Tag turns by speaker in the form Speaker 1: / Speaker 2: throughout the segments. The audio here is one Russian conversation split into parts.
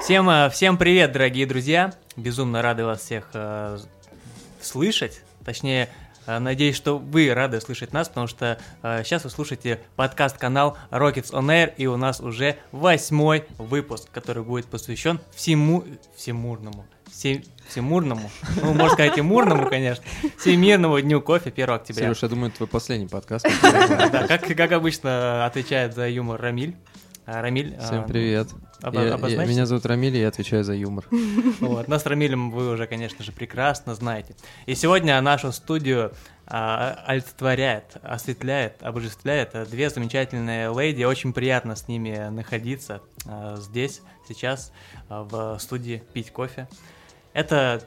Speaker 1: Всем, э, всем привет, дорогие друзья! Безумно рады вас всех э, слышать. Точнее, э, надеюсь, что вы рады слышать нас, потому что э, сейчас вы слушаете подкаст-канал Rockets on Air, и у нас уже восьмой выпуск, который будет посвящен всему... всемурному. Все, всемурному, ну, можно сказать и мурному, конечно, Всемирному дню кофе 1 октября.
Speaker 2: Сереж, я думаю, твой последний подкаст.
Speaker 1: Да, как, как обычно отвечает за юмор Рамиль. А, Рамиль.
Speaker 2: Всем привет.
Speaker 1: Об-
Speaker 2: Я- я-
Speaker 1: обозначься?
Speaker 2: меня зовут Рамиль, и я отвечаю за юмор.
Speaker 1: Вот, нас с Рамилем вы уже, конечно же, прекрасно знаете. И сегодня нашу студию а, олицетворяет, осветляет, обожествляет две замечательные леди. Очень приятно с ними находиться а, здесь, сейчас, а, в студии пить кофе. Это,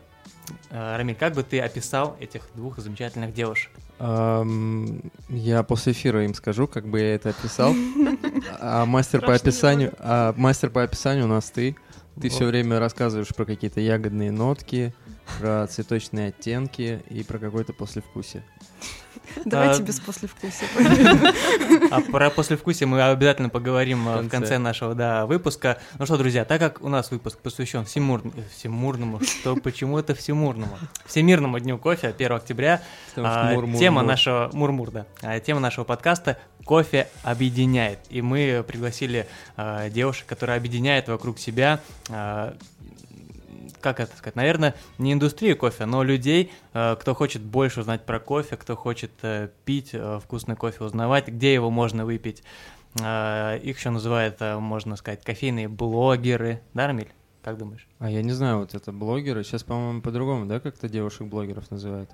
Speaker 1: Рамиль, как бы ты описал этих двух замечательных девушек?
Speaker 2: Ам, Я после эфира им скажу, как бы я это описал. А мастер по описанию, а мастер по описанию у нас ты. Ты все время рассказываешь про какие-то ягодные нотки, про цветочные оттенки и про какое-то послевкусие.
Speaker 3: Давайте
Speaker 1: А,
Speaker 3: без послевкусия.
Speaker 1: А про послевкусие мы обязательно поговорим а,
Speaker 2: В
Speaker 1: в
Speaker 2: конце.
Speaker 1: конце нашего да, выпуска. Ну что, друзья, так как у нас выпуск посвящен всемур... всемурному, что почему это всемурному? Всемирному дню кофе 1 октября.
Speaker 2: Потому что
Speaker 1: а,
Speaker 2: мур-мур-мур.
Speaker 1: тема нашего мурмур, да. А, тема нашего подкаста кофе объединяет. И мы пригласили а, девушек, которые объединяют вокруг себя а, как это сказать, наверное, не индустрию кофе, но людей, э, кто хочет больше узнать про кофе, кто хочет э, пить э, вкусный кофе, узнавать, где его можно выпить. Их еще называют, можно сказать, кофейные блогеры. Да, Рамиль? Как думаешь?
Speaker 2: А я не знаю, вот это блогеры. Сейчас, по-моему, по-другому, да, как-то девушек-блогеров называют?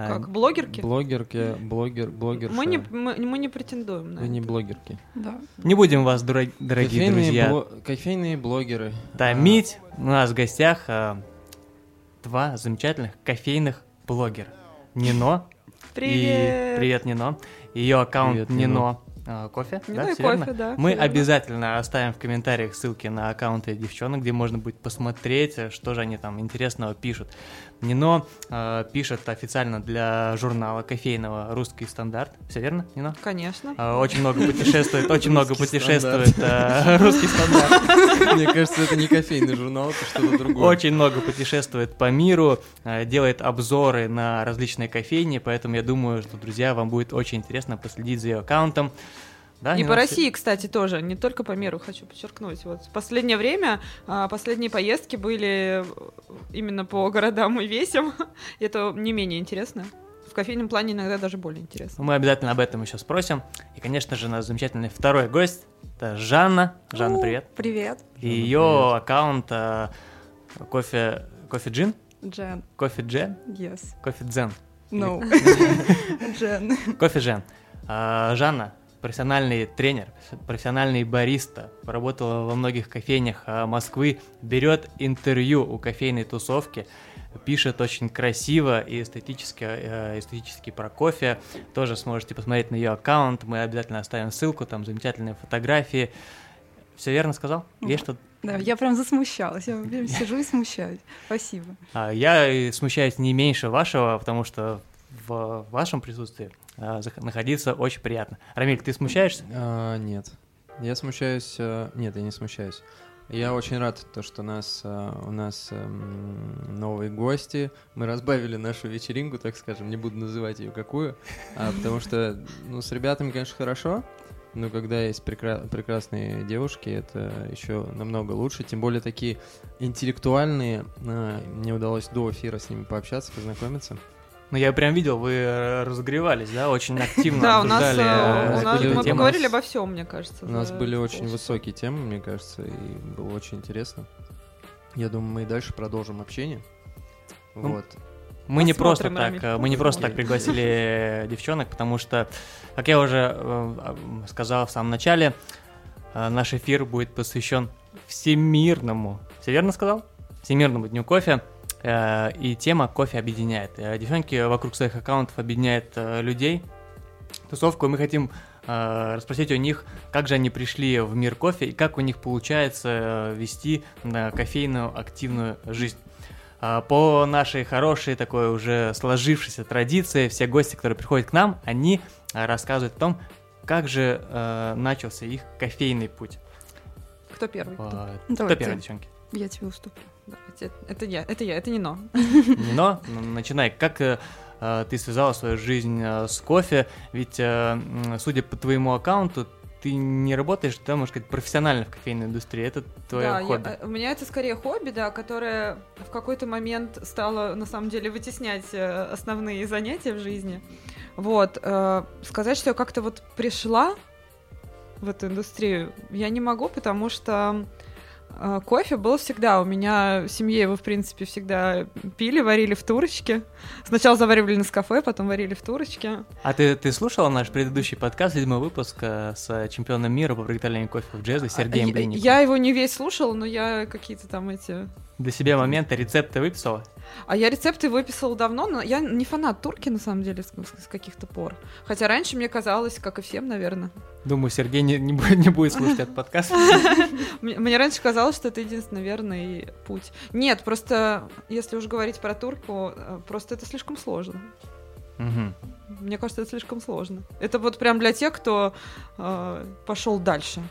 Speaker 1: А,
Speaker 3: Как, блогерки?
Speaker 2: Блогерки, блогер, блогерша.
Speaker 3: Мы не, мы, мы не претендуем на
Speaker 2: Вы не
Speaker 3: это.
Speaker 2: блогерки.
Speaker 3: Да.
Speaker 1: Не будем вас, дорогие
Speaker 2: Кофейные
Speaker 1: друзья,
Speaker 2: бло- Кофейные блогеры.
Speaker 1: томить. У нас в гостях э, два замечательных кофейных блогера. Нино.
Speaker 3: Привет!
Speaker 1: И привет, Нино. Ее аккаунт
Speaker 2: Привет,
Speaker 1: Нино.
Speaker 2: Нино.
Speaker 1: э, Кофе,
Speaker 3: Не
Speaker 1: да,
Speaker 3: и
Speaker 1: всё верно?
Speaker 3: кофе, да.
Speaker 1: Мы обязательно оставим в комментариях ссылки на аккаунты девчонок, где можно будет посмотреть, э, что же они там интересного пишут. Нино э, пишет официально для журнала кофейного «Русский стандарт». Все верно, Нино?
Speaker 3: Конечно.
Speaker 1: Э, Очень много путешествует, очень много
Speaker 2: «Русский
Speaker 1: путешествует э, «Русский стандарт».
Speaker 2: Мне кажется, это не кофейный журнал, это что-то другое.
Speaker 1: Очень много путешествует по миру, э, делает обзоры на различные кофейни, поэтому я думаю, что, друзья, вам будет очень интересно последить за ее аккаунтом. Да,
Speaker 3: И по России, кстати, тоже, не только по миру, хочу подчеркнуть. Вот в последнее время а, последние поездки были именно по городам и весям. И это не менее интересно. В кофейном плане иногда даже более интересно.
Speaker 1: Мы обязательно об этом еще спросим. И, конечно же, наш замечательный второй гость – это Жанна. Жанна, привет.
Speaker 4: Привет,
Speaker 1: И ее
Speaker 2: привет.
Speaker 1: аккаунт э, кофе, кофе джин,
Speaker 4: Джен.
Speaker 1: кофе джен,
Speaker 4: Yes.
Speaker 1: кофе дзен,
Speaker 4: No. Джен.
Speaker 1: кофе джен. А, Жанна профессиональный тренер, профессиональный бариста, поработала во многих кофейнях а, Москвы, берет интервью у кофейной тусовки, пишет очень красиво и эстетически, э, эстетически про кофе. Тоже сможете посмотреть на ее аккаунт. Мы обязательно оставим ссылку, там замечательные фотографии. Все верно сказал? Есть что
Speaker 4: Да, я прям засмущалась. Я прям сижу и смущаюсь. Спасибо.
Speaker 1: А, Я и смущаюсь не меньше вашего, потому что в вашем присутствии находиться очень приятно. Рамиль, ты смущаешься?
Speaker 2: А, нет. Я смущаюсь. э, Нет, я не смущаюсь. Я очень рад, то, что нас, э, у нас эм, новые гости. Мы разбавили нашу вечеринку, так скажем. Не буду называть ее какую. а, потому что, ну, с ребятами, конечно, хорошо. Но когда есть прекра- прекрасные девушки, это еще намного лучше. Тем более такие интеллектуальные. А, Мне удалось до эфира с ними пообщаться, познакомиться.
Speaker 1: Ну, я прям видел, вы э, разогревались, да, очень активно
Speaker 3: Да, у нас, э,
Speaker 1: э,
Speaker 3: у нас
Speaker 1: какие-то
Speaker 3: мы поговорили обо всем, мне кажется.
Speaker 2: У нас были очень высокие темы, мне кажется, и было очень интересно. Я думаю, мы и дальше продолжим общение. Вот.
Speaker 1: Мы не просто так, мы не просто так пригласили девчонок, потому что, как я уже сказал в самом начале, наш эфир будет посвящен всемирному, все верно сказал? Всемирному дню кофе. Э, И тема кофе объединяет. Э, Девчонки вокруг своих аккаунтов объединяют э, людей. Тусовку и мы хотим расспросить у них, как же они пришли в мир кофе и как у них получается вести кофейную активную жизнь. По нашей хорошей такой уже сложившейся традиции, все гости, которые приходят к нам, они рассказывают о том, как же э, начался их кофейный путь.
Speaker 3: Кто первый?
Speaker 1: Кто
Speaker 4: Давайте.
Speaker 1: первый, девчонки?
Speaker 4: Я тебе уступлю.
Speaker 3: Давайте, Это я, это я, это не но.
Speaker 1: Но, ну, начинай. Как э, э, ты связала свою жизнь э, с кофе? Ведь, судя по твоему аккаунту, ты не работаешь, да, можно сказать, профессионально в кофейной индустрии. Это твое
Speaker 3: да, я-
Speaker 1: хобби.
Speaker 3: э, у меня это скорее хобби, да, которое в какой-то момент стало на самом деле вытеснять основные занятия в жизни. Вот. э, сказать, что я как-то вот пришла в эту индустрию, я не могу, потому что кофе был всегда. У меня в семье его, в принципе, всегда пили, варили в турочке. Сначала заваривали на кафе, потом варили в турочке.
Speaker 1: А ты, ты слушала наш предыдущий подкаст, седьмой выпуск э, с чемпионом мира по приготовлению кофе в джезе Сергеем
Speaker 3: А, я,
Speaker 1: Блинником?
Speaker 3: я его не весь слушала, но я какие-то там эти
Speaker 1: Для себя моменты, рецепты выписала?
Speaker 3: А я рецепты выписала давно, но я не фанат турки, на самом деле, с, с каких-то пор. Хотя раньше мне казалось, как и всем, наверное.
Speaker 1: Думаю, Сергей не, не будет, не будет слушать этот подкаст.
Speaker 3: Мне, раньше казалось, что это единственный верный путь. Нет, просто, если уж говорить про турку, э, просто это слишком сложно. Мне кажется, это слишком сложно. Это вот прям для тех, кто пошел дальше.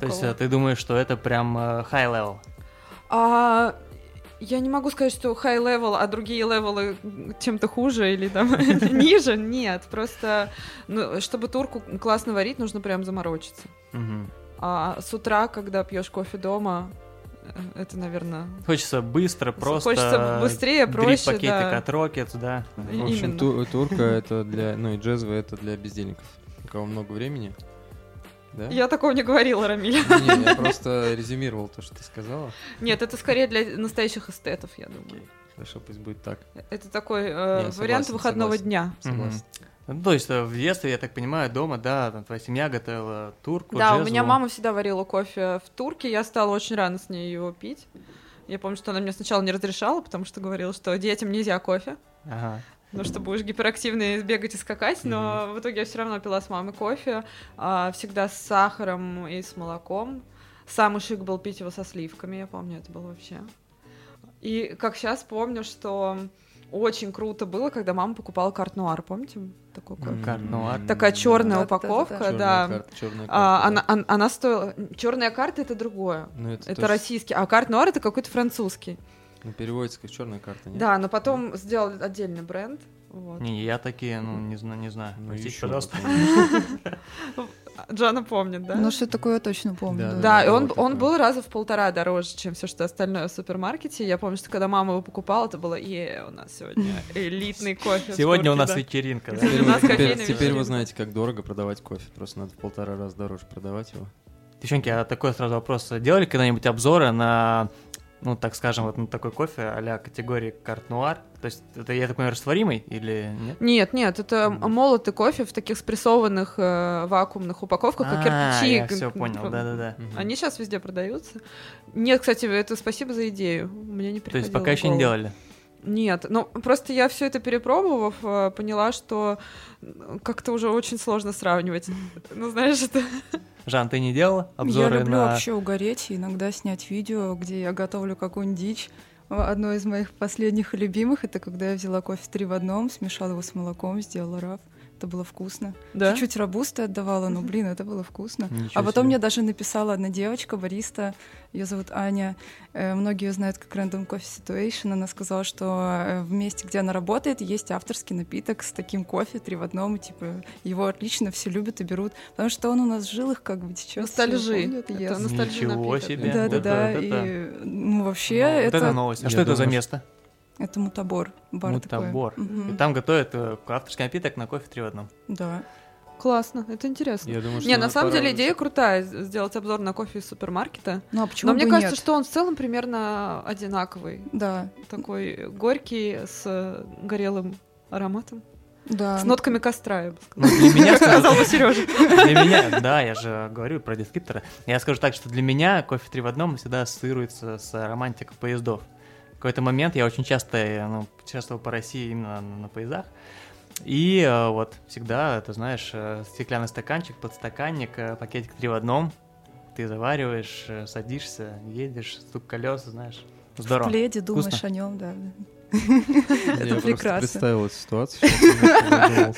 Speaker 1: То есть э, ты думаешь, что это прям э, high level?
Speaker 3: А я не могу сказать, что high level, а другие левелы чем-то хуже или там ниже. Нет, просто ну, чтобы турку классно варить, нужно прям заморочиться. А с утра, когда пьешь кофе дома, э, это, наверное,
Speaker 1: Хочется быстро, просто...
Speaker 3: хочется быстрее, проще,
Speaker 1: пакетик
Speaker 3: да.
Speaker 1: от Rockets, да.
Speaker 2: В общем, ту- турка это для, ну и джезвый это для бездельников. У кого много времени. Да?
Speaker 3: Я такого не говорила, Рамиль.
Speaker 2: Не, я просто резюмировал то, что ты сказала.
Speaker 3: Нет, это скорее для настоящих эстетов, я думаю.
Speaker 2: Хорошо, пусть будет так.
Speaker 3: Это такой э,
Speaker 2: Не,
Speaker 3: вариант
Speaker 2: согласен,
Speaker 3: выходного
Speaker 2: согласен.
Speaker 3: дня.
Speaker 2: Согласен.
Speaker 1: Ну, то есть э, в детстве, я так понимаю, дома, да, там твоя семья готовила турку,
Speaker 3: Да, у
Speaker 1: джезву.
Speaker 3: меня мама всегда варила кофе в турке, я стала очень рано с ней его пить. Я помню, что она мне сначала не разрешала, потому что говорила, что детям нельзя кофе,
Speaker 1: Ага.
Speaker 3: Ну что будешь гиперактивный бегать и скакать, но в итоге я все равно пила с мамой кофе, а, всегда с сахаром и с молоком. Самый шик был пить его со сливками, я помню, это было вообще. И как сейчас помню, что очень круто было, когда мама покупала карт-нуар, помните такой кофе?
Speaker 1: Карт-нуар.
Speaker 3: Такая черная
Speaker 4: Да-да-да-да-да.
Speaker 3: упаковка,
Speaker 2: Чёрная
Speaker 3: да.
Speaker 2: карта, чёрная
Speaker 3: А,
Speaker 2: карта,
Speaker 3: она,
Speaker 2: да.
Speaker 3: он- она стоила... Черная карта — это другое.
Speaker 2: Ну, это,
Speaker 3: Это
Speaker 2: тоже-
Speaker 3: российский. А карт Нуар — это какой-то французский.
Speaker 2: Ну, переводится как черная карта, нет?
Speaker 3: Да, но потом сделали отдельный бренд. Вот.
Speaker 1: Не, я такие, ну, не знаю, не знаю.
Speaker 2: Ну,
Speaker 1: Простите,
Speaker 2: ещё
Speaker 1: пожалуйста.
Speaker 3: Джана помнит, да?
Speaker 4: Ну, что такое я точно помню.
Speaker 2: Да,
Speaker 4: да.
Speaker 3: Да, и он, он был раза в полтора дороже, чем все что остальное в супермаркете. Я помню, что когда мама его покупала, это было, е, у нас сегодня элитный кофе.
Speaker 1: Сегодня у нас
Speaker 3: да».
Speaker 1: вечеринка, да?
Speaker 2: Теперь, вы знаете, как дорого продавать кофе. Просто надо в полтора раза дороже продавать его.
Speaker 1: Девчонки, а такой сразу вопрос. Делали когда-нибудь обзоры на, ну, так скажем, вот на такой кофе а категории карт-нуар? То есть это, я так понимаю, растворимый или нет?
Speaker 3: Нет, нет, это молотый кофе в таких спрессованных э, вакуумных упаковках, как
Speaker 1: А,
Speaker 3: кирпичи.
Speaker 1: я все понял, да-да-да.
Speaker 3: Они сейчас везде продаются. Нет, кстати, это спасибо за идею. Мне не
Speaker 1: То
Speaker 3: приходило
Speaker 1: есть пока еще не делали?
Speaker 3: Нет, ну просто я все это перепробовав, э, поняла, что как-то уже очень сложно сравнивать. Ну, знаешь, это...
Speaker 1: Жан, ты не делала
Speaker 4: Я
Speaker 1: обзоры
Speaker 4: люблю
Speaker 1: на...
Speaker 4: вообще угореть и иногда снять видео, где я готовлю какую-нибудь дичь. Одно из моих последних и любимых это когда я взяла кофе три в одном, смешала его с молоком, сделала раф. Это было вкусно.
Speaker 3: Да?
Speaker 4: Чуть-чуть робусты отдавала, но, блин, это было вкусно.
Speaker 1: Ничего
Speaker 4: А потом
Speaker 1: себе.
Speaker 4: мне даже написала одна девочка, бариста, ее зовут Аня. Э, Многие ее знают как Random Coffee Situation. Она сказала, что э, в месте, где она работает, есть авторский напиток с таким кофе, три в одном, и, типа, его отлично все любят и берут, потому что он у нас в жилах как бы течет.
Speaker 3: Ностальжи. Это ностальжи
Speaker 1: Ничего
Speaker 3: напиток.
Speaker 1: себе.
Speaker 4: Да, да,
Speaker 1: Это-
Speaker 4: да.
Speaker 1: это-
Speaker 4: И, ну, вообще,
Speaker 1: Ну, вот
Speaker 4: это,
Speaker 1: это новость. А что это за место?
Speaker 4: Это мутабор. Бар такой.
Speaker 1: Мутабор.
Speaker 4: Мгм.
Speaker 1: И там готовят э, авторский напиток на кофе три в одном.
Speaker 4: Да.
Speaker 3: Классно, это интересно.
Speaker 2: Я думаю, что
Speaker 3: Не, на самом деле идея крутая, сделать обзор на кофе из супермаркета.
Speaker 4: Ну, а почему
Speaker 3: Но мне кажется,
Speaker 4: нет?
Speaker 3: что он в целом примерно одинаковый.
Speaker 4: Да,
Speaker 3: Такой горький, с горелым ароматом.
Speaker 4: да.
Speaker 3: С нотками костра, я бы
Speaker 1: Ну,
Speaker 3: сказала.
Speaker 1: для меня,
Speaker 3: сказал бы Сережа.
Speaker 1: для меня, да, я же говорю про дескриптора. Я скажу так, что для меня кофе три в одном всегда ассоциируется с романтикой поездов. В какой-то момент я очень часто э, ну, путешествовал по России именно на, на поездах. И э, вот всегда, ты знаешь, э, стеклянный стаканчик, подстаканник, пакетик три в одном. Ты завариваешь, садишься, едешь, стук колес, знаешь.
Speaker 4: В
Speaker 1: Здорово.
Speaker 4: пледе думаешь
Speaker 1: Вкусно?
Speaker 4: о нем, да.
Speaker 2: Я
Speaker 4: Это прекрасно.
Speaker 2: представил эту ситуацию.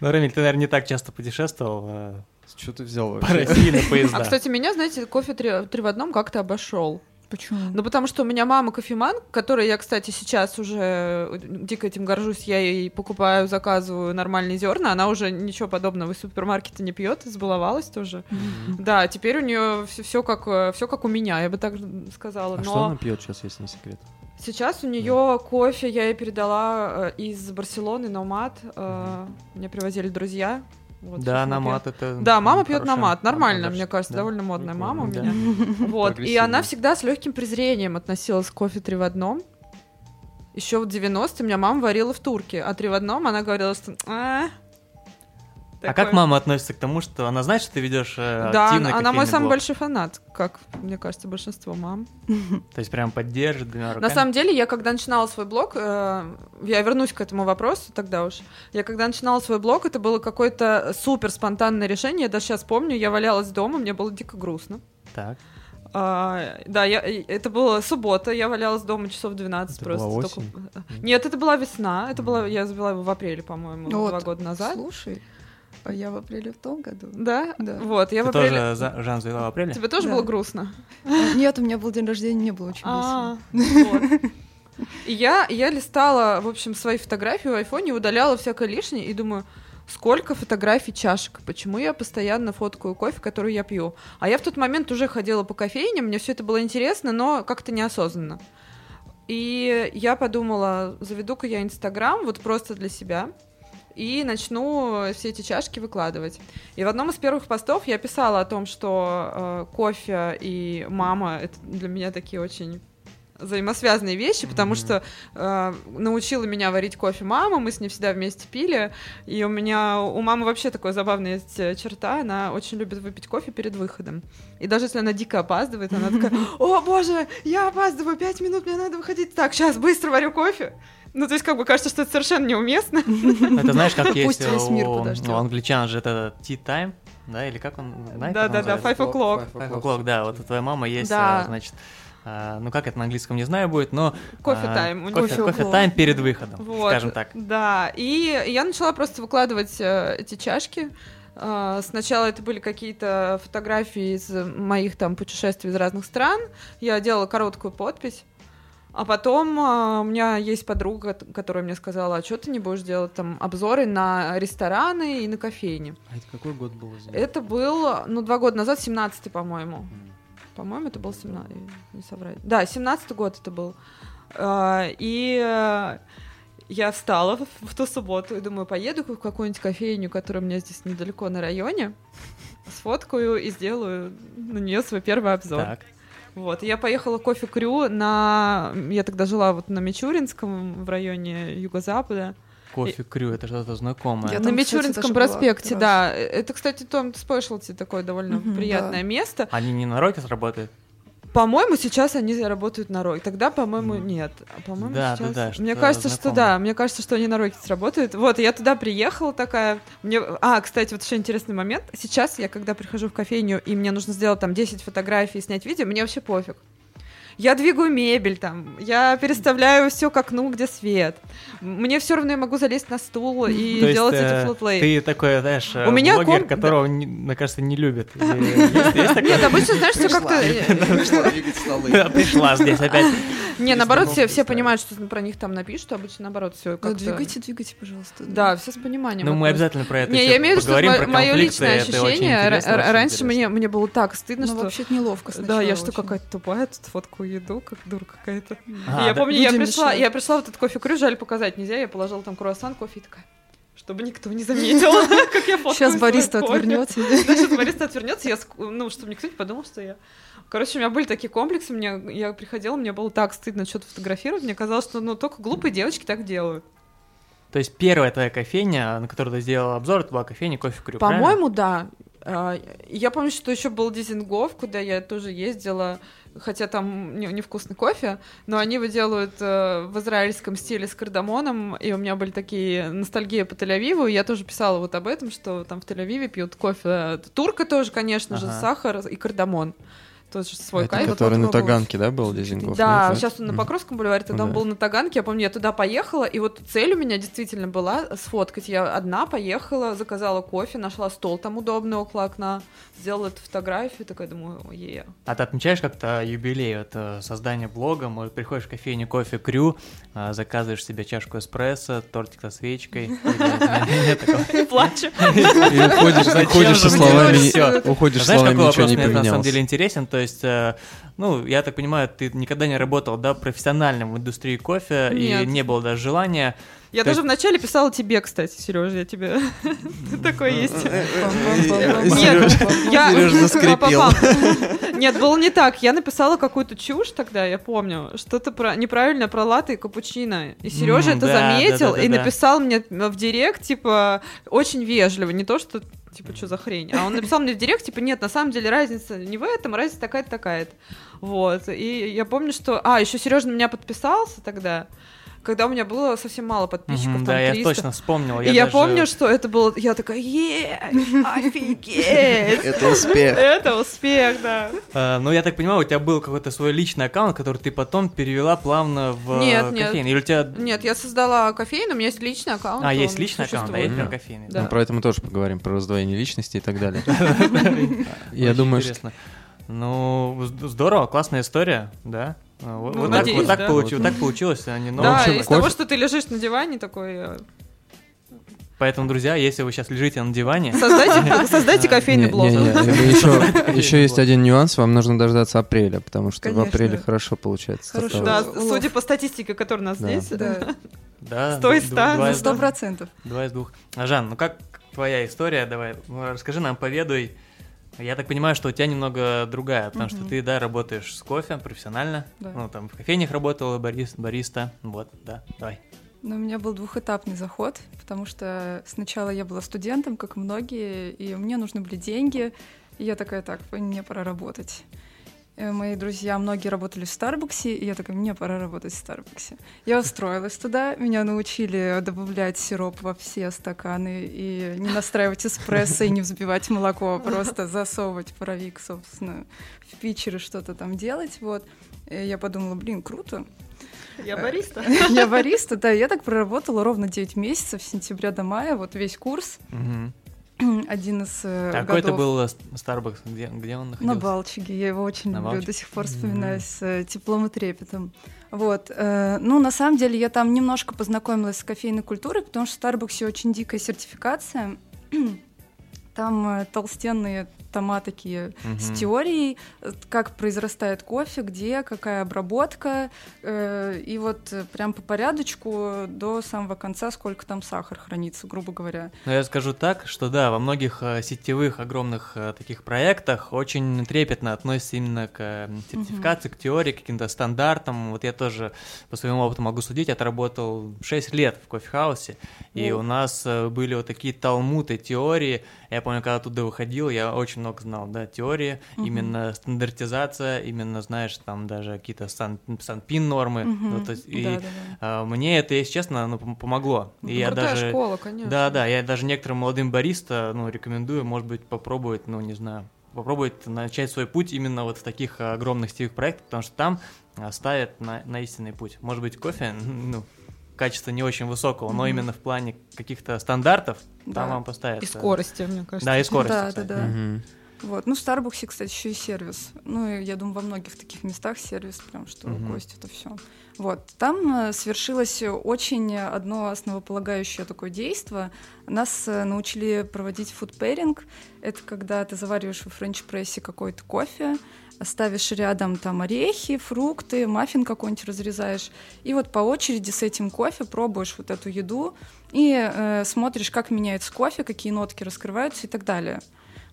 Speaker 1: Ну, Рамиль, ты, наверное, не так часто путешествовал
Speaker 2: Что ты взял
Speaker 1: по
Speaker 2: вообще?
Speaker 1: России на
Speaker 3: А,
Speaker 1: поездах.
Speaker 3: кстати, меня, знаете, кофе три в одном как-то обошел.
Speaker 4: Почему?
Speaker 3: Ну, потому что у меня мама кофеман, которой я, кстати, сейчас уже э, дико этим горжусь. Я ей покупаю, заказываю нормальные зерна. Она уже ничего подобного из супермаркета не пьет, избаловалась тоже. Да, теперь у нее все, как, все как у меня, я бы так сказала.
Speaker 2: А
Speaker 3: Но
Speaker 2: что она пьет сейчас, если не секрет?
Speaker 3: сейчас у нее кофе я ей передала э, из Барселоны, Номад. Э, Мне привозили друзья. Вот,
Speaker 1: Да, намат
Speaker 3: пьет.
Speaker 1: это...
Speaker 3: Да, мама пьет намат. Нормально,
Speaker 1: Даже-
Speaker 3: мне кажется,
Speaker 1: да.
Speaker 3: довольно модная мама у
Speaker 1: да.
Speaker 3: меня. Вот. И она всегда с легким презрением относилась к кофе три в одном. Еще в 90-е у меня мама варила в турке, а три в одном она говорила, что... «А,
Speaker 1: А
Speaker 3: такое».
Speaker 1: как мама относится к тому, что она знает, что ты ведешь э,
Speaker 3: Да,
Speaker 1: активный
Speaker 3: она, она мой самый
Speaker 1: блог?
Speaker 3: большой фанат, как, мне кажется, большинство мам.
Speaker 1: То есть прям поддержит двумя руками?
Speaker 3: На самом деле, я когда начинала свой блог, э, я вернусь к этому вопросу тогда уж. Я когда начинала свой блог, это было какое-то супер спонтанное решение. Я даже сейчас помню, я валялась дома, мне было дико грустно.
Speaker 1: Так.
Speaker 3: А, да, я, это была суббота, я валялась дома часов 12
Speaker 2: Это
Speaker 3: просто.
Speaker 2: была
Speaker 3: только-
Speaker 2: осень?
Speaker 3: Нет, это была весна, это была, я завела его в апреле, по-моему,
Speaker 4: Вот,
Speaker 3: два года назад.
Speaker 4: Слушай, я в апреле в том году.
Speaker 3: Да?
Speaker 4: Да.
Speaker 3: Вот, я
Speaker 1: Ты
Speaker 3: в апреле...
Speaker 1: тоже за- Жан завела в апреле?
Speaker 3: Тебе тоже
Speaker 4: Да.
Speaker 3: было грустно?
Speaker 4: А, Нет, у меня был день рождения, мне было очень
Speaker 3: А,
Speaker 4: весело.
Speaker 3: вот. И я, я листала, в общем, свои фотографии в айфоне, удаляла всякое лишнее и думаю, сколько фотографий чашек, почему я постоянно фоткаю кофе, который я пью. А я в тот момент уже ходила по кофейням, мне все это было интересно, но как-то неосознанно. И я подумала, заведу-ка я Инстаграм вот просто для себя и начну все эти чашки выкладывать. И в одном из первых постов я писала о том, что э, кофе и мама это для меня такие очень взаимосвязанные вещи, потому
Speaker 1: Мгм.
Speaker 3: что э, научила меня варить кофе мама, мы с ней всегда вместе пили, и у меня у мамы вообще такая забавная есть э, черта, она очень любит выпить кофе перед выходом, и даже если она дико опаздывает, она такая, о боже, я опаздываю, пять минут, мне надо выходить, так, сейчас быстро варю кофе. Ну, то есть, как бы кажется, что это совершенно неуместно.
Speaker 1: Это знаешь, как есть
Speaker 4: Пусть весь мир
Speaker 1: у, у англичан же это tea time, да, или как он, знаете, он
Speaker 3: Да-да-да,
Speaker 1: называется?
Speaker 3: five o'clock.
Speaker 1: Five o'clock, да, вот у твоей мамы есть,
Speaker 3: Да.
Speaker 1: а, значит, а, ну как это на английском не знаю будет, но
Speaker 3: Кофе
Speaker 1: а,
Speaker 3: тайм. у
Speaker 1: кофе, кофе тайм перед выходом,
Speaker 3: Вот,
Speaker 1: скажем так.
Speaker 3: Да, и я начала просто выкладывать э, эти чашки. Э, Сначала это были какие-то фотографии из моих там путешествий из разных стран. Я делала короткую подпись. А потом э, у меня есть подруга, которая мне сказала, а что ты не будешь делать там обзоры на рестораны и на кофейни.
Speaker 2: А это какой год был?
Speaker 3: Это был, ну, два года назад, 17-й, по-моему.
Speaker 2: М.
Speaker 3: По-моему, это был 17 не соврать. Да, 17 год это был. А, И э, я встала в, в ту субботу и думаю, поеду в какую-нибудь кофейню, которая у меня здесь недалеко на районе, сфоткаю и сделаю на нее свой первый обзор.
Speaker 1: Так,
Speaker 3: Вот, я поехала кофе Крю на... Я тогда жила вот на Мичуринском в районе юго-запада.
Speaker 1: кофе крю, это что-то знакомое.
Speaker 4: Я
Speaker 3: на
Speaker 4: там, кстати,
Speaker 3: Мичуринском
Speaker 4: была
Speaker 3: проспекте, да. Это, кстати, Том Спешлти такое довольно
Speaker 4: Мгм,
Speaker 3: приятное
Speaker 4: да.
Speaker 3: место.
Speaker 1: Они не на Рокет работают?
Speaker 3: По-моему, сейчас они работают на Рой. Тогда, по-моему,
Speaker 1: Мгм.
Speaker 3: нет. А по-моему,
Speaker 1: Да,
Speaker 3: сейчас...
Speaker 1: да, да,
Speaker 3: Мне кажется, что
Speaker 1: знакомое.
Speaker 3: да. Мне кажется, что они на Рокет работают. Вот, я туда приехала такая. Мне... А, кстати, вот еще интересный момент. Сейчас я, когда прихожу в кофейню, и мне нужно сделать там 10 фотографий и снять видео, мне вообще пофиг. Я двигаю мебель там, я переставляю все к окну, где свет. Мне все равно я могу залезть на стул и
Speaker 1: То есть,
Speaker 3: делать
Speaker 1: э,
Speaker 3: эти флотлей.
Speaker 1: Ты такой, знаешь,
Speaker 3: У меня
Speaker 1: блогер,
Speaker 3: ком-
Speaker 1: которого, не- мне кажется, не любят. Есть есть?
Speaker 3: Нет, обычно, знаешь, все как-то...
Speaker 2: Пришла
Speaker 1: здесь опять.
Speaker 3: Не, наоборот, все, все понимают, что про них там напишут, обычно наоборот все
Speaker 4: Ну,
Speaker 3: как-то...
Speaker 4: двигайте, двигайте, пожалуйста.
Speaker 3: Да, все с пониманием.
Speaker 1: Ну, мы обязательно про это
Speaker 3: Не, я имею в виду, что мое личное ощущение. раньше мне, мне было так стыдно,
Speaker 4: Ну,
Speaker 3: что...
Speaker 4: вообще неловко сначала
Speaker 3: Да, я что, какая-то тупая, тут фоткаю еду, как дура какая-то.
Speaker 1: А,
Speaker 3: я
Speaker 1: да?
Speaker 3: помню, я пришла, я пришла в этот кофе крю, жаль показать нельзя, я положила там круассан, кофе и такая, чтобы никто не заметил, как я фоткаю
Speaker 4: Сейчас бариста отвернется.
Speaker 3: Да, сейчас бариста отвернется, я, ну, чтобы никто не подумал, что я... Короче, у меня были такие комплексы, мне, я приходила, мне было так стыдно что-то фотографировать, мне казалось, что, ну, только глупые девочки так делают.
Speaker 1: То есть первая твоя кофейня, на которую ты сделала обзор, это была кофейня кофе крю?
Speaker 3: По-моему, да. А, Я помню, что еще был Дизингов, куда я тоже ездила, хотя там не- невкусный кофе, но они его делают э, в израильском стиле с кардамоном, и у меня были такие ностальгии по Тель-Авиву, и я тоже писала вот об этом, что там в Тель-Авиве пьют кофе. Турка тоже, конечно же,
Speaker 1: Ага.
Speaker 3: сахар и кардамон. Тоже свой
Speaker 2: Это
Speaker 3: кайф.
Speaker 2: который на. Таганке, да, был Дизингоф?
Speaker 3: Да,
Speaker 2: Нет,
Speaker 3: сейчас он на. Покровском бульваре, тогда он
Speaker 2: Да.
Speaker 3: был на Таганке. Я помню, я туда поехала, и вот цель у меня действительно была сфоткать. Я одна поехала, заказала кофе, нашла стол там удобный около окна, сделала эту фотографию, такая думаю, е
Speaker 1: А ты отмечаешь как-то юбилей, это создание блога, может, приходишь в кофейню кофе крю, а, заказываешь себе чашку эспрессо, тортик со свечкой. такого?
Speaker 3: Плачу.
Speaker 2: И уходишь, уходишь со
Speaker 1: мне
Speaker 2: словами,
Speaker 1: это всё?
Speaker 2: уходишь
Speaker 1: Знаешь,
Speaker 2: словами,
Speaker 1: какой
Speaker 2: ничего
Speaker 1: вопрос
Speaker 2: не
Speaker 1: на самом
Speaker 2: поменялось.
Speaker 1: деле интересен? То есть, э, ну, я так понимаю, ты никогда не работал, да, профессионально в индустрии кофе, и
Speaker 3: Нет.
Speaker 1: не было даже желания.
Speaker 3: Я
Speaker 1: То
Speaker 3: даже вначале писала тебе, кстати, Сережа, я тебе такой есть.
Speaker 4: Пам-пам-пам-пам.
Speaker 3: Нет,
Speaker 2: Серёж-
Speaker 3: я...
Speaker 2: Серёж заскрипел.
Speaker 3: Па-па-пам. Нет, было не так. Я написала какую-то чушь тогда, я помню. Что-то про неправильно про латте и капучино. И Сережа это заметил и написал мне в директ, типа, очень вежливо. Не то, что типа, что за хрень. А он написал мне в директ, типа, нет, на самом деле разница не в этом, разница такая-то, такая-то. Вот. И я помню, что... А, еще Сережа на меня подписался тогда, когда у меня было совсем мало подписчиков,
Speaker 1: Мгм,
Speaker 3: там
Speaker 1: Да, я
Speaker 3: 300.
Speaker 1: точно вспомнил.
Speaker 3: И я
Speaker 1: даже-
Speaker 3: помню, что это было... Я такая, е офигеть!
Speaker 2: Это успех.
Speaker 3: Это успех, да.
Speaker 1: Э, Ну, я так понимаю, у тебя был какой-то свой личный аккаунт, который ты потом перевела плавно в
Speaker 3: Нет, нет.
Speaker 1: кофейный. Или у тебя...
Speaker 3: Нет, я создала кофейну, у меня есть личный аккаунт.
Speaker 1: А, есть личный аккаунт, а
Speaker 3: существует.
Speaker 1: есть прям кофейный.
Speaker 3: Да.
Speaker 2: Ну, про это мы тоже поговорим, про раздвоение личности и так далее. Я думаю, что
Speaker 1: интересно. Ну, здорово, классная история, да. А, Вот,
Speaker 3: Ну,
Speaker 1: вот так,
Speaker 3: надеюсь,
Speaker 1: вот так
Speaker 3: да.
Speaker 1: получилось, так получилось, а не
Speaker 3: Да,
Speaker 1: новым
Speaker 2: общем,
Speaker 3: из того,
Speaker 2: кофе-
Speaker 3: что ты лежишь на диване такой... э,
Speaker 1: Поэтому, друзья, если вы сейчас лежите на диване,
Speaker 3: Создайте, создайте кофейный блог.
Speaker 2: еще, есть один нюанс, вам нужно дождаться апреля, потому что в апреле хорошо получается.
Speaker 4: Хорошо.
Speaker 3: Да, судя по статистике, которая у нас
Speaker 2: Да.
Speaker 3: здесь.
Speaker 4: Да,
Speaker 1: да,
Speaker 3: Сто из
Speaker 1: д-
Speaker 3: ста.
Speaker 1: два
Speaker 4: на
Speaker 1: из
Speaker 4: сто
Speaker 1: двух.
Speaker 4: процентов.
Speaker 1: Два из двух. А, Жан, ну как твоя история? Давай, ну, расскажи нам, поведуй. Я так понимаю, что у тебя немного другая, потому что
Speaker 4: Мгм.
Speaker 1: ты, да, работаешь с кофе профессионально.
Speaker 4: Да.
Speaker 1: Ну, там в кофейнях работала, барис, бариста. Вот, да, давай.
Speaker 4: Но у меня был двухэтапный заход, потому что сначала я была студентом, как многие, и мне нужны были деньги. И я такая, так, мне пора работать. Э, Мои друзья, многие работали в Старбуксе, и я такая, мне пора работать в Старбуксе. Я устроилась туда, меня научили добавлять сироп во все стаканы и не настраивать эспрессо и не взбивать молоко, а просто засовывать паровик, собственно, в питчеры что-то там делать, вот. И я подумала, блин, круто,
Speaker 3: Я бариста.
Speaker 4: я бариста, да, я так проработала ровно 9 месяцев, с сентября до мая, вот весь курс,
Speaker 1: Мгм.
Speaker 4: один из э,
Speaker 1: А Какой это
Speaker 4: годов.
Speaker 1: был э, Starbucks? Где, где он находился?
Speaker 4: На Балчиге, я его очень
Speaker 1: На
Speaker 4: люблю,
Speaker 1: Балчиге?
Speaker 4: до сих пор вспоминаю с э, теплом и трепетом. Вот, ну, на самом деле, я там немножко познакомилась с кофейной культурой, потому что в Старбуксе очень дикая сертификация. Там толстенные тома такие
Speaker 1: Мгм.
Speaker 4: с теорией, как произрастает кофе, где, какая обработка, э, и вот э, прям по порядочку до самого конца, сколько там сахар хранится, грубо говоря.
Speaker 1: Но я скажу так, что да, во многих э, сетевых огромных э, таких проектах очень трепетно относятся именно к сертификации, к теории, к каким-то стандартам. Вот я тоже по своему опыту могу судить, отработал 6 лет в кофехаусе, и у нас были вот такие талмуты теории. Я помню, когда оттуда выходил, я очень много знал, да, теории,
Speaker 4: Мгм.
Speaker 1: именно стандартизация, именно, знаешь, там даже какие-то сан, санпин нормы.
Speaker 4: Мгм.
Speaker 1: Ну, то есть, и,
Speaker 4: Да-да-да.
Speaker 1: а, мне это, если честно, ну, пом- помогло. И я даже...
Speaker 3: школа, конечно.
Speaker 1: Да, да, я даже некоторым молодым бариста, ну, рекомендую, может быть, попробовать, ну, не знаю, попробовать начать свой путь именно вот в таких огромных сетевых проектах, потому что там а, ставят на, на истинный путь. Может быть, кофе, ну, качество не очень высокого, но
Speaker 4: Мгм.
Speaker 1: именно в плане каких-то стандартов там
Speaker 4: Да.
Speaker 1: вам поставят.
Speaker 3: И
Speaker 1: э,
Speaker 3: скорости, мне кажется.
Speaker 1: Да, и скорости,
Speaker 4: Да,
Speaker 1: кстати.
Speaker 4: да, да.
Speaker 2: Мгм.
Speaker 4: Вот. Ну, в Старбуксе, кстати, еще и сервис. Ну, и я думаю, во многих таких местах сервис, прям что
Speaker 1: Мгм.
Speaker 4: гость это все. Вот. Там э, свершилось очень одно основополагающее такое действие. Нас э, научили проводить фудпэринг. Это когда ты завариваешь во френч-прессе какой-то кофе, ставишь рядом там орехи, фрукты, маффин какой-нибудь разрезаешь, и вот по очереди с этим кофе пробуешь вот эту еду и э, смотришь, как меняется кофе, какие нотки раскрываются и так далее.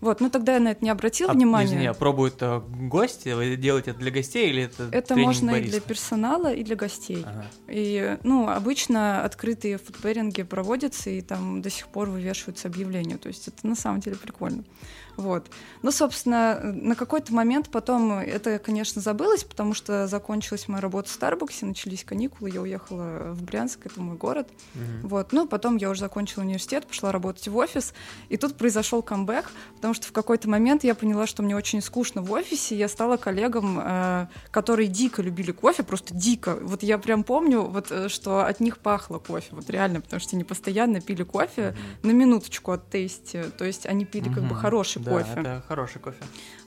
Speaker 4: Вот, ну тогда я на это не обратила
Speaker 1: А,
Speaker 4: внимания.
Speaker 1: Извини, а пробуют э, гости? Вы делаете это для гостей или это
Speaker 4: это можно и
Speaker 1: бариста?
Speaker 4: для персонала, и для гостей.
Speaker 1: Ага.
Speaker 4: И, ну, обычно открытые фудпэринги проводятся, и там до сих пор вывешиваются объявления. То есть это на самом деле прикольно. Вот. Ну, собственно, на какой-то момент потом это, конечно, забылось, потому что закончилась моя работа в Старбуксе, начались каникулы, я уехала в Брянск, это мой город.
Speaker 2: Мгм.
Speaker 4: Вот. Ну, потом я уже закончила университет, пошла работать в офис, и тут произошел камбэк, потому что в какой-то момент я поняла, что мне очень скучно в офисе, я стала коллегам, э, которые дико любили кофе, просто дико. Вот я прям помню, вот, э, что от них пахло кофе, вот реально, потому что они постоянно пили кофе на минуточку от тесте, то есть они пили как бы хороший
Speaker 1: Да,
Speaker 4: кофе.
Speaker 1: это хороший кофе.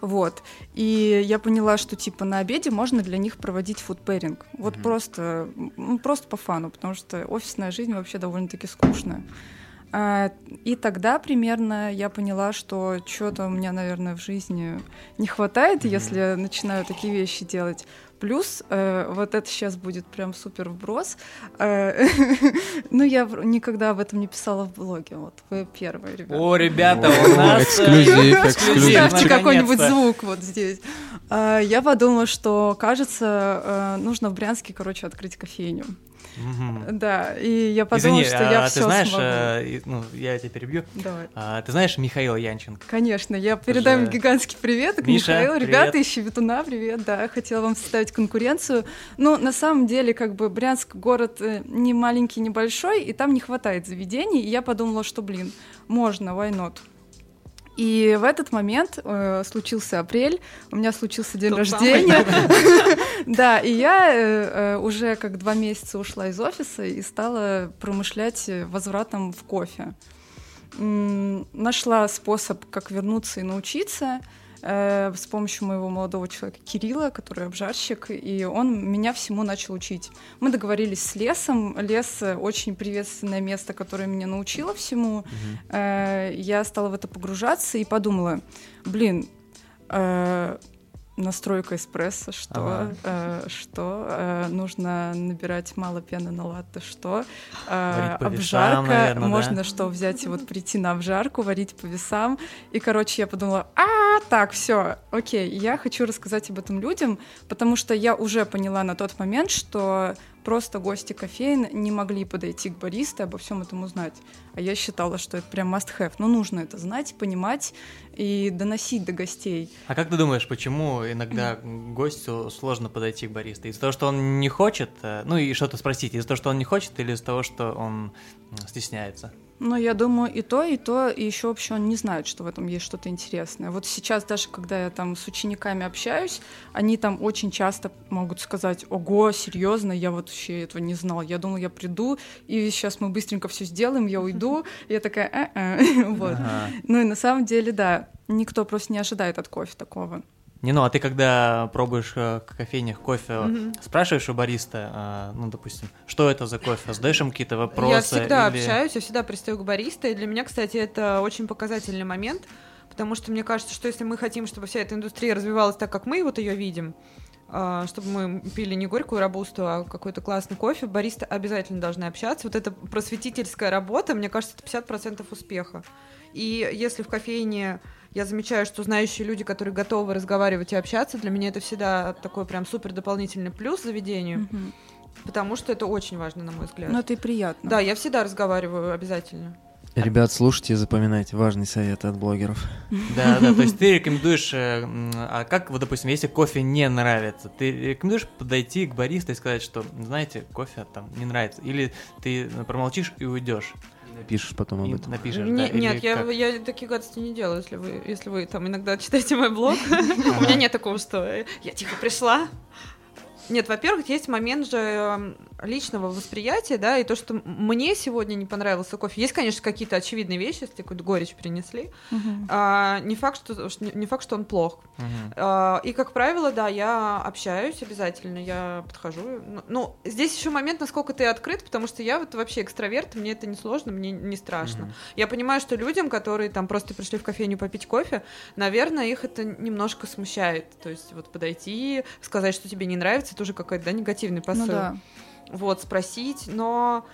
Speaker 4: Вот. И я поняла, что типа на обеде можно для них проводить фудпэринг. Вот
Speaker 1: Мгм.
Speaker 4: просто, ну, просто по фану, потому что офисная жизнь вообще довольно-таки скучная. А, И тогда примерно я поняла, что что-то у меня, наверное, в жизни не хватает,
Speaker 1: Мгм.
Speaker 4: если я начинаю такие вещи делать. Плюс, э, вот это сейчас будет прям супер вброс. э, ну, я в- никогда об этом не писала в блоге. Вот вы первые, ребята.
Speaker 1: О, ребята, у нас... э,
Speaker 2: эксклюзив, эксклюзив.
Speaker 4: Ставьте какой-нибудь звук вот здесь. А, Я подумала, что, кажется, э, нужно в Брянске, короче, открыть кофейню. Да, и я подумала,
Speaker 1: Извини,
Speaker 4: что я
Speaker 1: а
Speaker 4: все
Speaker 1: ты знаешь,
Speaker 4: смогу.
Speaker 1: э, ну, я тебя перебью.
Speaker 4: Давай.
Speaker 1: А, Ты знаешь Михаила Янченко?
Speaker 4: Конечно, я передам
Speaker 1: же-
Speaker 4: гигантский привет к
Speaker 1: Миша,
Speaker 4: Михаилу.
Speaker 1: привет.
Speaker 4: Ребята из Щебетуна, привет, да, хотела вам составить конкуренцию. Ну, на самом деле, как бы Брянск город э, не маленький, небольшой, и там не хватает заведений, и я подумала, что, блин, можно, why not? И в этот момент э, случился апрель, у меня случился день
Speaker 3: Тот
Speaker 4: рождения. Да, и я э, э, уже как два месяца ушла из офиса и стала промышлять возвратом в кофе. Нашла способ, как вернуться и научиться э, с помощью моего молодого человека Кирилла, который обжарщик, и он меня всему начал учить. Мы договорились с лесом. Лес очень приветственное место, которое меня научило всему. Э, я стала в это погружаться и подумала, блин, э, настройка эспрессо, что,
Speaker 1: Ага.
Speaker 4: э, что э, нужно набирать мало пены на латте, что э,
Speaker 1: Варить по весам,
Speaker 4: обжарка,
Speaker 1: наверно, да?
Speaker 4: можно что взять и вот прийти на обжарку, варить по весам. И, короче, я подумала, а, так, все, окей, я хочу рассказать об этом людям, потому что я уже поняла на тот момент, что просто гости кофеин не могли подойти к баристе обо всем этом узнать. А я считала, что это прям must-have. Ну, нужно это знать, понимать и доносить до гостей.
Speaker 1: А как ты думаешь, почему иногда гостю сложно подойти к бариста? Из-за того, что он не хочет, э, ну и что-то спросить, из-за того, что он не хочет, или из-за того, что он стесняется?
Speaker 4: Но я думаю, и то, и то, и еще вообще он не знает, что в этом есть что-то интересное. Вот сейчас даже, когда я там с учениками общаюсь, они там очень часто могут сказать, ого, серьезно, я вот вообще этого не знал. Я думала, я приду, и сейчас мы быстренько все сделаем, я уйду. И я такая, вот. Ну и на самом деле, да, никто просто не ожидает от кофе такого.
Speaker 1: Не, ну а ты когда пробуешь э, в кофейнях кофе,
Speaker 3: Мгм.
Speaker 1: спрашиваешь у бариста, э, ну, допустим, что это за кофе, задаешь им какие-то вопросы?
Speaker 3: Я всегда
Speaker 1: или-
Speaker 3: общаюсь, я всегда пристаю к бариста, и для меня, кстати, это очень показательный момент, потому что мне кажется, что если мы хотим, чтобы вся эта индустрия развивалась так, как мы вот ее видим, а, чтобы мы пили не горькую рабусту, а какой-то классный кофе, баристы обязательно должны общаться. Вот эта просветительская работа, мне кажется, это 50% успеха. И если в кофейне я замечаю, что знающие люди, которые готовы разговаривать и общаться, для меня это всегда такой прям супер дополнительный плюс заведению,
Speaker 4: Мгм.
Speaker 3: потому что это очень важно, на мой взгляд.
Speaker 4: Ну это и приятно.
Speaker 3: Да, я всегда разговариваю обязательно.
Speaker 2: Ребят, слушайте и запоминайте важный совет от блогеров.
Speaker 1: Да, да, то есть ты рекомендуешь, э, а как, вот, допустим, если кофе не нравится, ты рекомендуешь подойти к баристу и сказать, что, знаете, кофе там не нравится, или ты промолчишь и уйдешь,
Speaker 2: Напишешь потом об этом.
Speaker 1: напишешь,
Speaker 3: Не-
Speaker 1: да,
Speaker 3: нет, я,
Speaker 1: как?
Speaker 3: я такие гадости не делаю, если вы, если вы там иногда читаете мой блог. У меня нет такого, что я тихо пришла. Нет, во-первых, есть момент же эм, личного восприятия, да, и то, что мне сегодня не понравился кофе. Есть, конечно, какие-то очевидные вещи, если какую-то горечь принесли.
Speaker 4: Мгм.
Speaker 3: А, не, факт, что, не факт, что он плох.
Speaker 1: Мгм.
Speaker 3: А, И, как правило, да, я общаюсь обязательно, я подхожу. Ну, Ну, здесь еще момент, насколько ты открыт, потому что я вот вообще экстраверт, мне это не сложно, мне не страшно.
Speaker 1: Мгм.
Speaker 3: Я понимаю, что людям, которые там просто пришли в кофейню попить кофе, наверное, их это немножко смущает. То есть вот подойти, сказать, что тебе не нравится, это уже какой-то да, негативный посыл.
Speaker 4: Ну да.
Speaker 3: Вот, спросить, но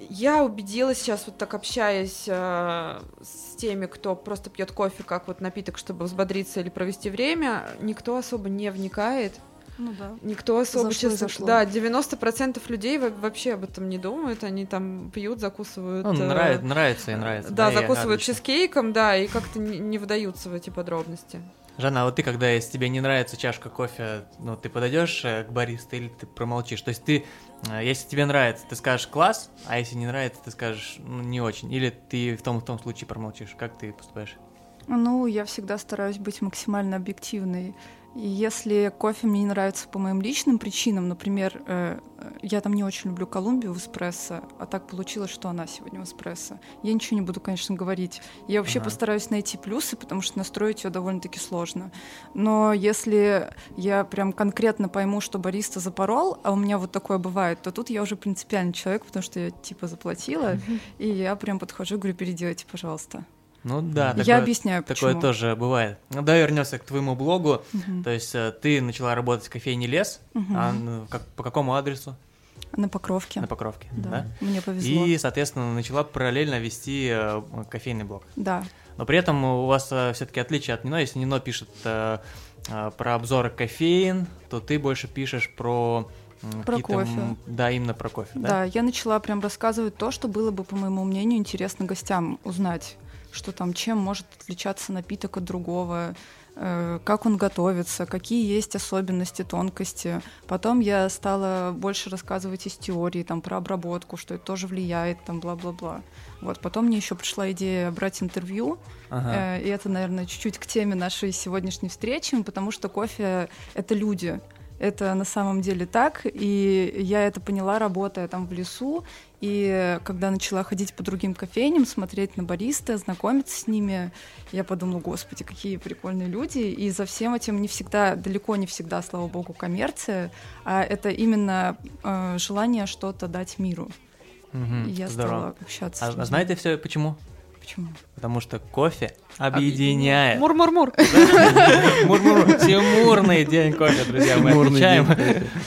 Speaker 3: я убедилась сейчас, вот так общаясь э, с теми, кто просто пьет кофе как вот напиток, чтобы взбодриться или провести время, никто особо не вникает.
Speaker 4: Ну да.
Speaker 3: Никто особо,
Speaker 4: Зашло
Speaker 3: честно,
Speaker 4: зашло.
Speaker 3: да, 90% людей во- вообще об этом не думают, они там пьют, закусывают.
Speaker 1: Ну,
Speaker 3: э,
Speaker 1: нравится, нравится и нравится.
Speaker 3: Да,
Speaker 1: и
Speaker 3: закусывают чизкейком, да, и как-то не, не вдаются в эти подробности.
Speaker 1: Жанна, а вот ты, когда если тебе не нравится чашка кофе, ну, ты подойдешь э, к баристе или ты промолчишь? То есть ты, э, если тебе нравится, ты скажешь класс, а если не нравится, ты скажешь ну, не очень. Или ты в том в том случае промолчишь. Как ты поступаешь?
Speaker 4: Ну, я всегда стараюсь быть максимально объективной. И если кофе мне не нравится по моим личным причинам, например, э, э, я там не очень люблю Колумбию в эспрессо, а так получилось, что она сегодня в эспрессо. Я ничего не буду, конечно, говорить. Я вообще
Speaker 1: Ага.
Speaker 4: постараюсь найти плюсы, потому что настроить ее довольно-таки сложно. Но если я прям конкретно пойму, что бариста запорол, а у меня вот такое бывает, то тут я уже принципиальный человек, потому что я типа заплатила, и я прям подхожу и говорю, переделайте, пожалуйста.
Speaker 1: Ну да,
Speaker 4: я
Speaker 1: такое,
Speaker 4: объясняю, почему.
Speaker 1: такое тоже бывает. Ну, давай вернемся к твоему блогу.
Speaker 4: Мгм.
Speaker 1: То есть э, ты начала работать в кофейне Лес,
Speaker 4: Мгм.
Speaker 1: а ну, как, по какому адресу?
Speaker 4: На покровке.
Speaker 1: На Покровке, да?
Speaker 4: Да, мне повезло.
Speaker 1: И, соответственно, начала параллельно вести э, кофейный блог.
Speaker 4: Да,
Speaker 1: Но при этом у вас все-таки отличие от Нино. Если Нино пишет э, э, про обзоры кофеин, то ты больше пишешь про...
Speaker 4: Про кофе.
Speaker 1: Да, именно про кофе, да?
Speaker 4: да, я начала прям рассказывать то, что было бы, по моему мнению, интересно гостям узнать, что там, чем может отличаться напиток от другого, э, как он готовится, какие есть особенности, тонкости. Потом я стала больше рассказывать из теории, там, про обработку, что это тоже влияет, там, бла-бла-бла. Вот, потом мне еще пришла идея брать интервью,
Speaker 1: Ага.
Speaker 4: Э, И это, наверное, чуть-чуть к теме нашей сегодняшней встречи, потому что кофе — это люди. Это на самом деле так, и я это поняла, работая там в лесу, и когда начала ходить по другим кофейням, смотреть на бариста, знакомиться с ними, я подумала, господи, какие прикольные люди, и за всем этим не всегда, далеко не всегда, слава богу, коммерция, а это именно э, желание что-то дать миру.
Speaker 1: Мгм,
Speaker 4: И я
Speaker 1: Здорово.
Speaker 4: стала общаться
Speaker 1: А, а знаете все почему?
Speaker 4: Почему?
Speaker 1: Потому что кофе объединяет.
Speaker 3: Мур-мур-мур.
Speaker 1: Мур-мур. Тимурный день кофе, друзья, мы отмечаем.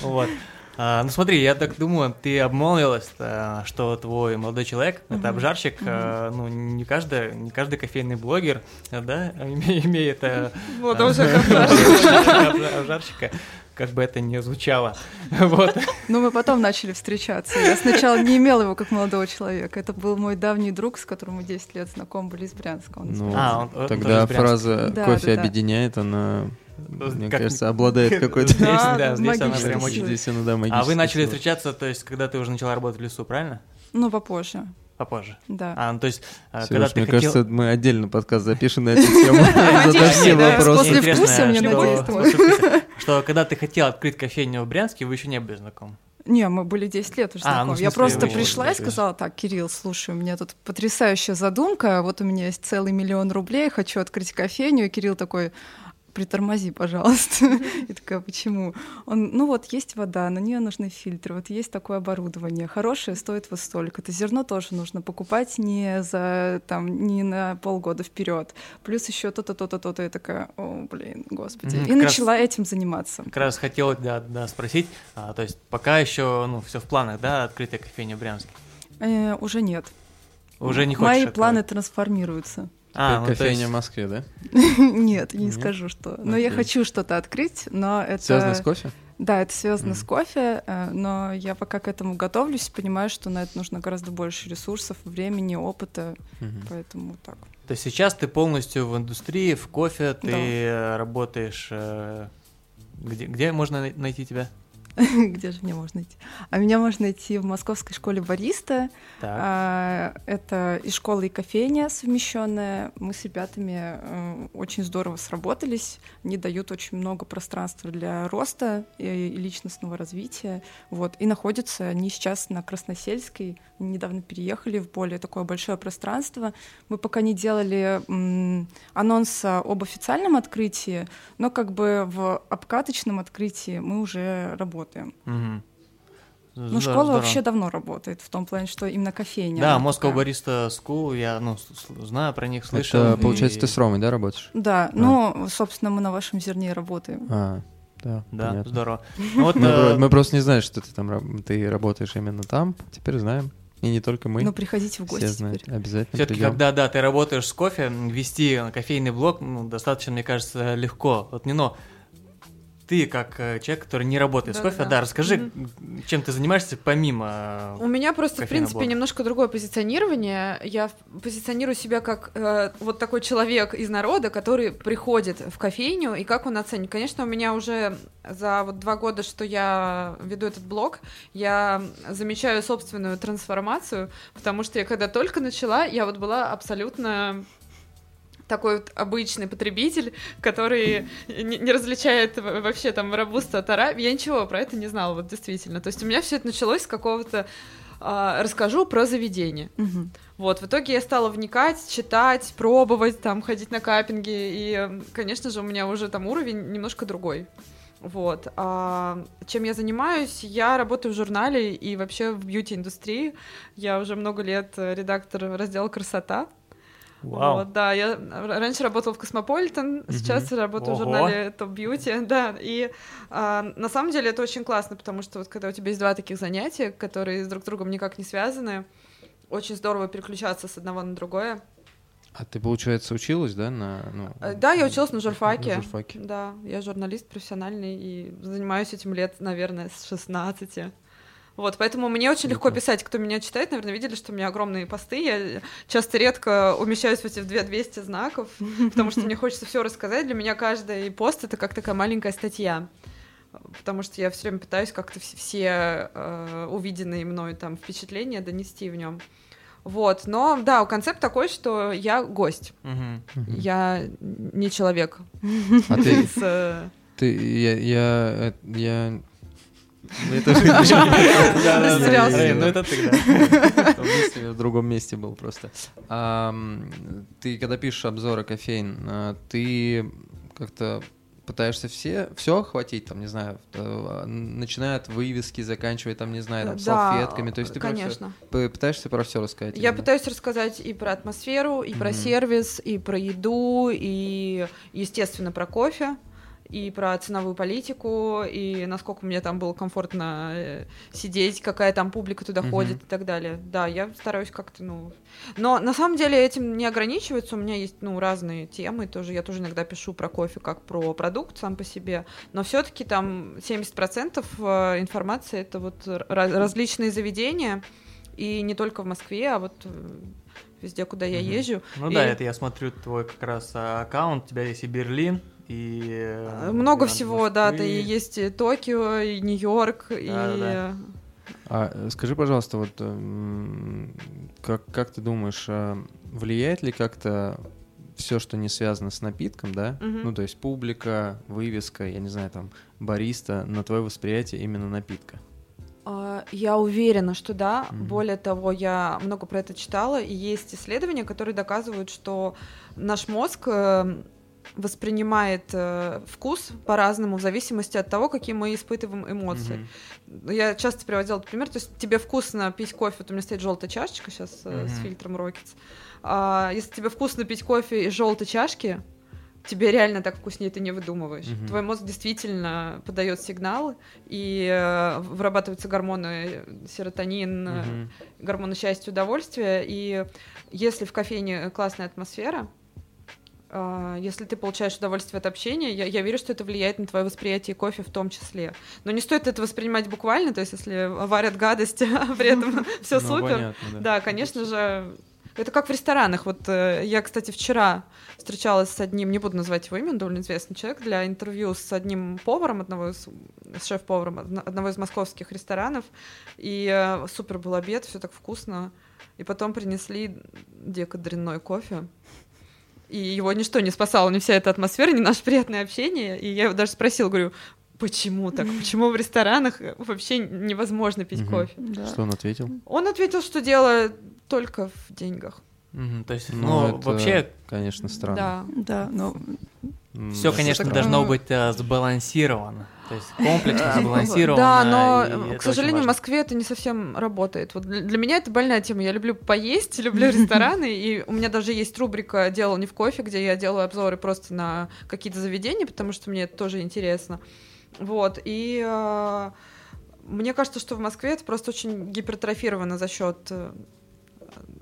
Speaker 1: Вот. А, ну смотри, я так думаю, ты обмолвилась, а, что твой молодой человек, это обжарщик, а, ну не каждый, не каждый кофейный блогер, а, да, име- имеет обжар- обжарщика, как бы это ни звучало. Вот.
Speaker 4: Ну, мы потом начали встречаться. Я сначала не имела его как молодого человека. Это был мой давний друг, с которым мы 10 лет знакомы были из Брянска. Он из
Speaker 2: Ну,
Speaker 1: А, он- он
Speaker 2: тогда
Speaker 1: Брянска.
Speaker 2: фраза
Speaker 4: Да,
Speaker 2: «кофе
Speaker 4: да, да.
Speaker 2: объединяет», она,
Speaker 1: Ну,
Speaker 2: мне
Speaker 1: как-
Speaker 2: кажется, обладает какой-то...
Speaker 1: Здесь,
Speaker 4: Да,
Speaker 1: здесь она
Speaker 4: магической
Speaker 1: прям очень...
Speaker 4: силой.
Speaker 2: Здесь она, да,
Speaker 1: А вы начали встречаться, то есть, когда ты уже начала работать в лесу, правильно?
Speaker 4: Ну, попозже,
Speaker 1: Попозже.
Speaker 4: да.
Speaker 1: А, ну то есть, а,
Speaker 2: Серёж,
Speaker 1: когда ты
Speaker 2: мне
Speaker 1: хотел...
Speaker 2: кажется, мы отдельно подкаст запишем на эту тему. Задашь все вопросы.
Speaker 4: после вкуса мне
Speaker 1: что-
Speaker 4: надеюсь,
Speaker 1: что- Что когда ты хотел открыть кофейню в Брянске, вы еще не были знакомы.
Speaker 4: Не, мы были 10 лет уже
Speaker 1: А, ну,
Speaker 4: знакомы.
Speaker 1: в
Speaker 4: Я просто пришла и сказала, так, Кирилл, слушай, у меня тут потрясающая задумка, вот у меня есть целый миллион рублей, хочу открыть кофейню. И Кирилл такой, притормози, пожалуйста. И такая, почему? Он, ну вот, есть вода, на нее нужны фильтры, вот есть такое оборудование, хорошее стоит вот столько. Это зерно тоже нужно покупать не за, там, не на полгода вперед. Плюс еще то-то, то-то, то-то. Я такая, о, блин, господи. И начала этим заниматься.
Speaker 1: Как раз хотел да, спросить, а, то есть пока еще ну, все в планах, да, открытая кофейня в Брянске?
Speaker 4: Э, уже нет.
Speaker 1: Уже не хочешь
Speaker 4: Мои планы трансформируются.
Speaker 1: А, ну,
Speaker 2: Кофейня
Speaker 1: есть-
Speaker 2: в Москве, да?
Speaker 4: Нет, не
Speaker 2: Нет?
Speaker 4: скажу, что. Но я
Speaker 2: Окей.
Speaker 4: хочу что-то открыть, но это...
Speaker 2: Связано с кофе?
Speaker 4: Да, это связано
Speaker 2: Мгм.
Speaker 4: с кофе, э, но я пока к этому готовлюсь, понимаю, что на это нужно гораздо больше ресурсов, времени, опыта,
Speaker 2: Мгм.
Speaker 4: поэтому так.
Speaker 1: То есть сейчас ты полностью в индустрии, в кофе, ты
Speaker 4: Да.
Speaker 1: э, работаешь... э, Где, где можно най- найти тебя?
Speaker 4: Где же меня можно найти? А меня можно найти в Московской школе бариста.
Speaker 1: Так.
Speaker 4: А, Это и школа, и кофейня совмещенная. Мы с ребятами э, очень здорово сработались. Они дают очень много пространства для роста и личностного развития. Вот. И находятся они сейчас на Красносельской. Они недавно переехали в более такое большое пространство. Мы пока не делали анонса об официальном открытии, но как бы в обкаточном открытии мы уже работаем.
Speaker 1: Мгм.
Speaker 4: Ну,
Speaker 1: Здорово,
Speaker 4: школа
Speaker 1: здорово.
Speaker 4: вообще давно работает, в том плане, что именно кофейня.
Speaker 1: Да, Moscow
Speaker 4: такая.
Speaker 1: Barista School, я ну, знаю про них, слышал.
Speaker 2: Это,
Speaker 1: и-
Speaker 2: получается, ты с Ромой, да, работаешь?
Speaker 4: Да, ну, собственно, мы на вашем зерне работаем.
Speaker 2: А, да,
Speaker 1: Да,
Speaker 2: понятно.
Speaker 1: здорово. Ну, вот,
Speaker 2: Мы,
Speaker 1: э,
Speaker 2: мы просто не знаем, что ты там ты работаешь именно там. Теперь знаем. И не только мы.
Speaker 4: Ну, приходите в гости
Speaker 2: все знают.
Speaker 4: теперь.
Speaker 2: Обязательно
Speaker 1: Все-таки, когда да, ты работаешь с кофе, вести кофейный блог ну, достаточно, мне кажется, легко. Вот Нино, ты как э, человек, который не работает с кофе,
Speaker 3: Да-да-да.
Speaker 1: да, расскажи, чем ты занимаешься помимо...
Speaker 3: У меня просто, в принципе,
Speaker 1: блока.
Speaker 3: немножко другое позиционирование. Я позиционирую себя как э, вот такой человек из народа, который приходит в кофейню, и как он оценит. Конечно, у меня уже за вот два года, что я веду этот блог, я замечаю собственную трансформацию, потому что я когда только начала, я вот была абсолютно такой вот обычный потребитель, который не, не различает вообще там робуста от араби. Я ничего про это не знала, вот действительно. То есть у меня все это началось с какого-то... а, расскажу про заведение.
Speaker 4: Мгм.
Speaker 3: Вот, в итоге я стала вникать, читать, пробовать, там, ходить на каппинги, и, конечно же, у меня уже там уровень немножко другой. Вот. А чем я занимаюсь? Я работаю в журнале и вообще в бьюти-индустрии. Я уже много лет редактор раздела «Красота».
Speaker 1: Вау.
Speaker 3: Вот, да, я раньше работала в Космополитен, сейчас работаю в
Speaker 1: Ого.
Speaker 3: журнале Top Beauty, да, и а, на самом деле это очень классно, потому что вот когда у тебя есть два таких занятия, которые друг с другом никак не связаны, очень здорово переключаться с одного на другое.
Speaker 2: А ты, получается, училась, да, на... ну,
Speaker 3: Э, Да, я училась на журфаке.
Speaker 2: На журфаке.
Speaker 3: Да, я журналист профессиональный и занимаюсь этим лет, наверное, с 16. Вот, поэтому мне очень легко писать. Кто меня читает, наверное, видели, что у меня огромные посты. Я часто редко умещаюсь в эти 200 знаков, потому что мне хочется все рассказать. Для меня каждый пост это как такая маленькая статья. Потому что я все время пытаюсь как-то вс- все э, увиденные мной там впечатления донести в нем. Вот, но да, концепт такой, что я гость.
Speaker 1: Мгм.
Speaker 3: я не человек.
Speaker 2: А ты,
Speaker 3: С, э,
Speaker 2: ты, я, я, э, я... Ну, это
Speaker 1: Ну это ты, да.
Speaker 2: В другом месте был просто. Ты когда пишешь обзоры кофеин, а, ты как-то пытаешься все, все охватить, там, не знаю, э, начиная от вывески, заканчивая, там, не знаю, там,
Speaker 3: да,
Speaker 2: салфетками, то есть ты про
Speaker 3: конечно.
Speaker 2: п- пытаешься про все рассказать?
Speaker 3: Я
Speaker 2: именно?
Speaker 3: пытаюсь рассказать и про атмосферу, и про
Speaker 2: Мгм.
Speaker 3: сервис, и про еду, и, естественно, про кофе, и про ценовую политику, и насколько мне там было комфортно э, сидеть, какая там публика туда
Speaker 2: Мгм.
Speaker 3: ходит и так далее. Да, я стараюсь как-то, ну... Но на самом деле этим не ограничивается, у меня есть, ну, разные темы тоже, я тоже иногда пишу про кофе как про продукт сам по себе, но все таки там 70% э, информации — это вот различные заведения, и не только в Москве, а вот э, везде, куда я езжу.
Speaker 1: Ну
Speaker 3: И-
Speaker 1: да, это я смотрю твой как раз а, аккаунт, у тебя есть и Берлин, и... э,
Speaker 3: Много
Speaker 1: и
Speaker 3: всего, да, ты и есть и Токио, и Нью-Йорк, и...
Speaker 1: Да-да-да.
Speaker 2: А э, скажи, пожалуйста, вот м, как, как ты думаешь, а влияет ли как-то все, что не связано с напитком, да?
Speaker 3: Мгм.
Speaker 2: Ну, то есть публика, вывеска, я не знаю, там, бариста, на твое восприятие именно напитка.
Speaker 3: А, Я уверена, что да.
Speaker 2: Мгм.
Speaker 3: Более того, я много про это читала, и есть исследования, которые доказывают, что наш мозг э, воспринимает э, вкус по-разному в зависимости от того, какие мы испытываем эмоции.
Speaker 2: Мгм.
Speaker 3: Я часто приводила этот пример, то есть тебе вкусно пить кофе, вот у меня стоит желтая чашечка сейчас с
Speaker 1: Мгм.
Speaker 3: фильтром Rockets. А, если тебе вкусно пить кофе из желтой чашки, тебе реально так вкуснее ты не выдумываешь.
Speaker 2: Мгм.
Speaker 3: Твой мозг действительно подает сигналы, и э, вырабатываются гормоны э, серотонин, э,
Speaker 2: Мгм.
Speaker 3: гормоны счастья, удовольствия. И если в кофейне классная атмосфера, если ты получаешь удовольствие от общения, я, я верю, что это влияет на твое восприятие кофе в том числе. Но не стоит это воспринимать буквально, то есть если варят гадость, а при этом все
Speaker 2: Ну,
Speaker 3: супер.
Speaker 2: понятно, да.
Speaker 3: Конечно же. Это как в ресторанах. Вот э, я, кстати, вчера встречалась с одним, не буду называть его имя, он довольно известный человек, для интервью с одним поваром, одного из, с шеф-поваром одно- одного из московских ресторанов. И э, супер был обед, все так вкусно. И потом принесли дико дрянной кофе. И его ничто не спасало, ни вся эта атмосфера, ни наше приятное общение. И я его даже спросила, говорю, почему так? Почему в ресторанах вообще невозможно пить кофе?
Speaker 4: Да.
Speaker 2: Что он ответил?
Speaker 3: Он ответил, что дело только в деньгах.
Speaker 1: То есть,
Speaker 2: Ну,
Speaker 1: ну,
Speaker 2: это,
Speaker 1: вообще,
Speaker 2: Конечно, странно.
Speaker 3: Да.
Speaker 4: Да, ну,
Speaker 2: М,
Speaker 1: все, конечно, должно быть э, сбалансировано. То есть комплексно, сбалансировано.
Speaker 3: Да, но, к сожалению, в. Москве это не совсем работает. Вот для меня это больная тема. Я люблю поесть, люблю рестораны, и у меня даже есть рубрика «Дело не в кофе», где я делаю обзоры просто на какие-то заведения, потому что мне это тоже интересно. Вот, и э, мне кажется, что в Москве это просто очень гипертрофировано за счет э,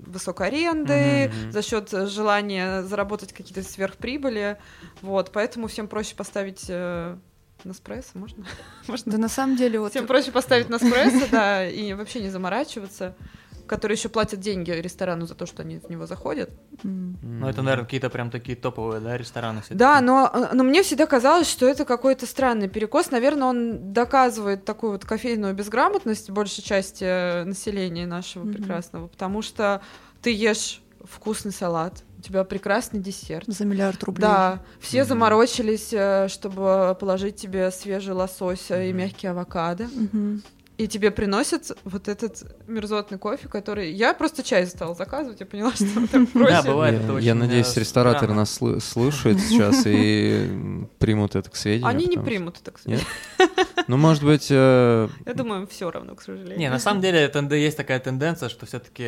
Speaker 3: высокой аренды,
Speaker 2: Мгм.
Speaker 3: за счет желания заработать какие-то сверхприбыли. Вот, поэтому всем проще поставить Неспрессо можно? можно?
Speaker 4: Да на самом деле вот...
Speaker 3: Всем проще поставить Неспрессо, да, и вообще не заморачиваться которые еще платят деньги ресторану за то, что они в него заходят.
Speaker 4: М.
Speaker 1: Ну, это, наверное, какие-то прям такие топовые, да, рестораны.
Speaker 3: Да, но, э, но мне всегда казалось, что это какой-то странный перекос. Наверное, он доказывает такую вот кофейную безграмотность большей части э, населения нашего
Speaker 4: Мгм.
Speaker 3: прекрасного, потому что ты ешь вкусный салат, тебя прекрасный десерт.
Speaker 4: За миллиард рублей.
Speaker 3: Да, все
Speaker 2: Мгм.
Speaker 3: заморочились, э, чтобы положить тебе свежий лосось э, и
Speaker 1: Мгм.
Speaker 3: мягкий авокадо.
Speaker 4: Мгм.
Speaker 3: И тебе приносят вот этот мерзотный кофе, который... Я просто чай стала заказывать, я поняла, что так проще.
Speaker 1: Да, бывает.
Speaker 2: Я,
Speaker 1: это
Speaker 2: надеюсь,
Speaker 1: э,
Speaker 2: рестораторы
Speaker 1: странно.
Speaker 2: нас слы- слушают сейчас и примут это к сведению.
Speaker 3: Они не примут, так сказать.
Speaker 2: Нет? Ну, может быть, э,
Speaker 3: Я думаю, все равно, к сожалению.
Speaker 1: Не, на самом деле тенде- есть такая тенденция, что все-таки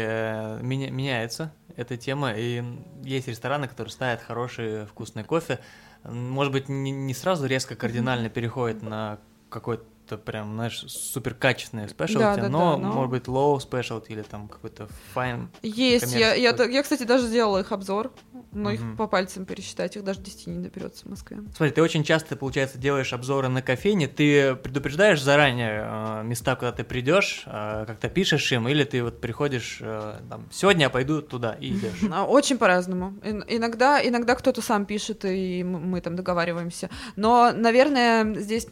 Speaker 1: меняется эта тема, и есть рестораны, которые ставят хороший вкусный кофе. Может быть, не, не сразу резко кардинально переходит на какой-то прям, знаешь, супер качественный спешлти,
Speaker 3: Да, да,
Speaker 1: но,
Speaker 3: да, но-
Speaker 1: может быть low specialty или там какой-то fine.
Speaker 3: Есть, я, я, я, кстати, даже сделала их обзор, но их
Speaker 1: Мгм.
Speaker 3: по пальцам пересчитать, их даже 10 не наберется в Москве.
Speaker 1: Смотри, ты очень часто, получается, делаешь обзоры на кофейне, ты предупреждаешь заранее э, места, куда ты придешь, э, как-то пишешь им, или ты вот приходишь, э, там, сегодня я пойду туда и идешь.
Speaker 3: А, Очень по-разному. Ин- Иногда, иногда кто-то сам пишет, и мы там договариваемся. Но, наверное, здесь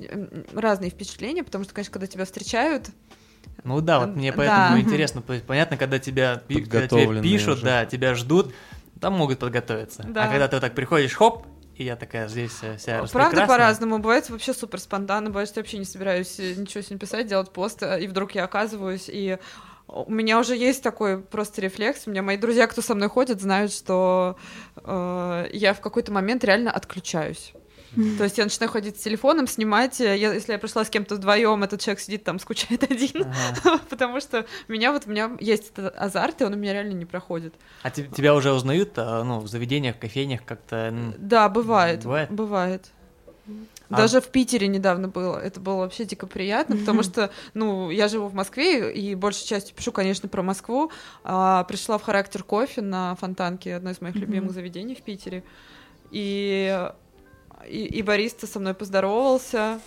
Speaker 3: разные впечатления, потому что, конечно, когда тебя встречают,
Speaker 1: Ну да, вот мне
Speaker 3: Да.
Speaker 1: поэтому
Speaker 3: Мгм.
Speaker 1: интересно, понятно, когда тебя, когда тебе пишут,
Speaker 2: уже.
Speaker 1: да, тебя ждут, там могут подготовиться.
Speaker 3: Да.
Speaker 1: А когда ты вот так приходишь, хоп, и я такая здесь э, вся
Speaker 3: правда по-разному. Бывает вообще супер спонтанно, бывает, что я вообще не собираюсь э, ничего сегодня писать, делать пост, а, и вдруг я оказываюсь, и у меня уже есть такой просто рефлекс. У меня мои друзья, кто со мной ходит, знают, что э, я в какой-то момент реально отключаюсь. То есть я начинаю ходить с телефоном, снимать. э, я- если я пришла с кем-то вдвоем, этот человек сидит там, скучает один.
Speaker 1: Ага.
Speaker 3: Потому что у меня вот у меня есть этот азарт, и он у меня реально не проходит.
Speaker 1: А те- тебя уже узнают, а, ну, в заведениях, кофейнях как-то... м,
Speaker 3: Да, бывает.
Speaker 1: Бывает?
Speaker 3: Бывает.
Speaker 1: А-
Speaker 3: Даже в Питере недавно было. Это было вообще дико приятно, потому что, ну, я живу в Москве и большей частью пишу, конечно, про Москву. А, пришла в характер кофе на Фонтанке, одно из моих любимых заведений в Питере. И, и, и бариста со мной поздоровался.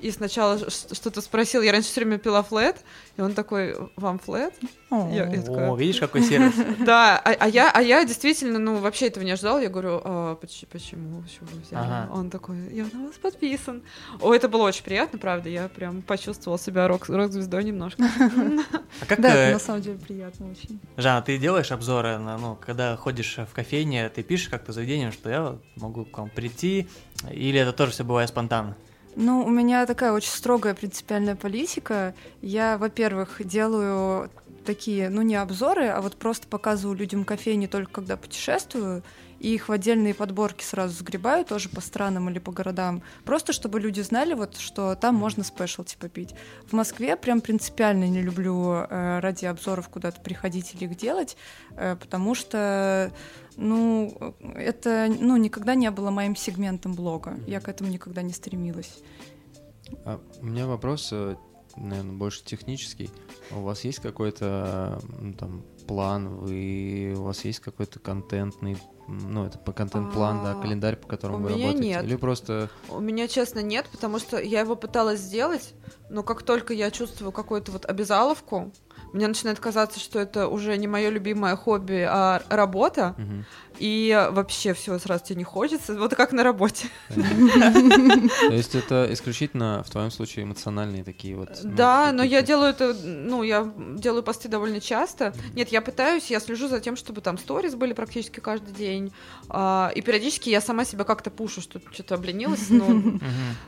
Speaker 3: И сначала что-то спросил. Я раньше все время пила флет, и он такой, вам флет? Я- я такая,
Speaker 1: О, видишь, какой сервис.
Speaker 3: Да, а, а я, а я действительно, ну, вообще этого не ожидала. Я говорю, «А, поч- почему, почему вы взяли?
Speaker 1: Ага.
Speaker 3: Он такой, я на вас подписан. О, это было очень приятно, правда. Я прям почувствовала себя рок- рок-звездой немножко.
Speaker 1: А как,
Speaker 4: Да,
Speaker 1: э,
Speaker 4: это на самом деле приятно очень.
Speaker 1: Жанна, ты делаешь обзоры, на, ну, когда ходишь в кофейне, ты пишешь как-то заведением, что я могу к вам прийти, или это тоже все бывает спонтанно?
Speaker 4: Ну, у меня такая очень строгая принципиальная политика. Я, во-первых, делаю такие, ну, не обзоры, а вот просто показываю людям кофейни только когда путешествую, и их в отдельные подборки сразу сгребаю тоже по странам или по городам, просто чтобы люди знали, вот, что там можно спешлти попить. В Москве прям принципиально не люблю э, ради обзоров куда-то приходить или их делать, э, потому что, ну, это, ну, никогда не было моим сегментом блога. Я к этому никогда не стремилась.
Speaker 2: а у меня вопрос, наверное, больше технический. У вас есть какой-то м, там план, вы, у вас есть какой-то контентный, ну, это по контент-план, да,
Speaker 3: А,
Speaker 2: календарь, по которому
Speaker 3: у
Speaker 2: вы
Speaker 3: меня
Speaker 2: работаете?
Speaker 3: нет.
Speaker 2: Или просто...
Speaker 3: У меня, честно, нет, потому что я его пыталась сделать, но как только я чувствую какую-то вот обязаловку, мне начинает казаться, что это уже не мое любимое хобби, а работа,
Speaker 2: Мгм.
Speaker 3: И вообще все сразу тебе не хочется, вот как на работе.
Speaker 2: То есть это исключительно в твоем случае эмоциональные такие вот... ну,
Speaker 3: Да, но я делаю это, ну, я делаю посты довольно часто. Нет, я пытаюсь, я слежу за тем, чтобы там сторис были практически каждый день. А, и периодически я сама себя как-то пушу, что что-то обленилась.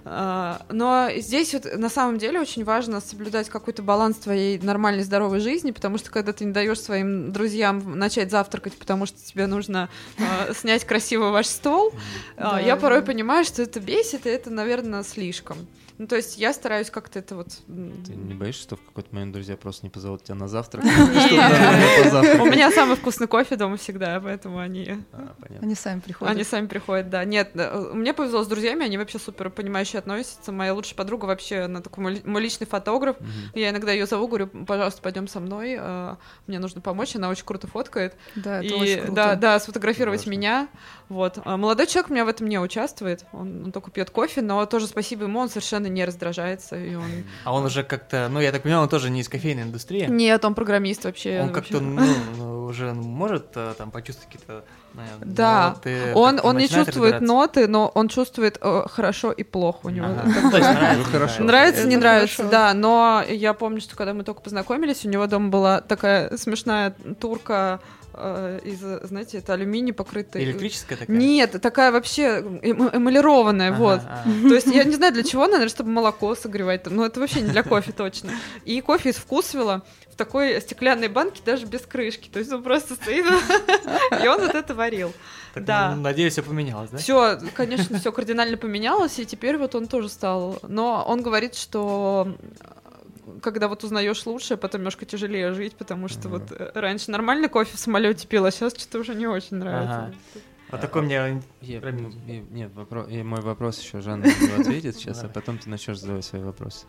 Speaker 3: а, Но здесь вот на самом деле очень важно соблюдать какой-то баланс твоей нормальной здоровой жизни, потому что когда ты не даешь своим друзьям начать завтракать, потому что тебе нужно а, снять красиво ваш стол, а,
Speaker 4: Да,
Speaker 3: я порой понимаю, что это бесит, и это, наверное, слишком. Ну, то есть я стараюсь как-то это вот...
Speaker 2: Ты не боишься, что в какой-то момент друзья просто не позовут тебя на завтрак?
Speaker 3: У меня самый вкусный кофе дома всегда, поэтому они,
Speaker 2: А, понятно.
Speaker 4: Они сами приходят.
Speaker 3: они сами приходят, да. Нет, э, мне повезло с друзьями, они вообще супер понимающе относятся. Моя лучшая подруга вообще, она такой мой ли- мой личный фотограф. Я иногда ее зову, говорю, пожалуйста, пойдем со мной, э, мне нужно помочь, она очень круто фоткает.
Speaker 4: Да, это очень круто.
Speaker 3: да, да, сфотографировать меня. Вот. А молодой человек у меня в этом не участвует. Он только пьет кофе, но тоже спасибо ему, он совершенно не раздражается. И он...
Speaker 1: А он уже как-то, ну, я так понимаю, он тоже не из кофейной индустрии.
Speaker 3: Нет, он программист вообще.
Speaker 1: Он
Speaker 3: вообще.
Speaker 1: как-то, ну, ну, уже может э, там почувствовать какие-то наверное,
Speaker 3: Да.
Speaker 1: ноты,
Speaker 3: Он, он не чувствует ноты, но он чувствует э, хорошо и плохо у него.
Speaker 1: Ну, нравится, не
Speaker 3: Нравится, да. Но я помню, что когда мы только познакомились, у него дома была такая смешная турка э, из, знаете, это алюминий покрытый.
Speaker 1: Электрическая такая?
Speaker 3: Нет, такая вообще эм- эмалированная,
Speaker 1: Ага,
Speaker 3: вот.
Speaker 1: ага.
Speaker 3: То есть я не знаю для чего, наверное, чтобы молоко согревать. Но это вообще не для кофе точно. И кофе из вкусвела в такой стеклянной банке даже без крышки. То есть он просто стоит, и он вот это варил.
Speaker 1: Так,
Speaker 3: Да.
Speaker 1: ну, Надеюсь, все поменялось, да?
Speaker 3: Все, конечно, все кардинально поменялось, и теперь вот он тоже стал. Но он говорит, что когда вот узнаешь лучше, потом немножко тяжелее жить, потому что
Speaker 2: Мгм.
Speaker 3: вот э, раньше нормально кофе в самолете пил, а сейчас что-то уже не очень нравится.
Speaker 1: Ага. Вот такой мне...
Speaker 2: Я- я- Нет, вопро- и мой вопрос еще Жанна не ответит сейчас, а потом ты начнешь задавать свои вопросы.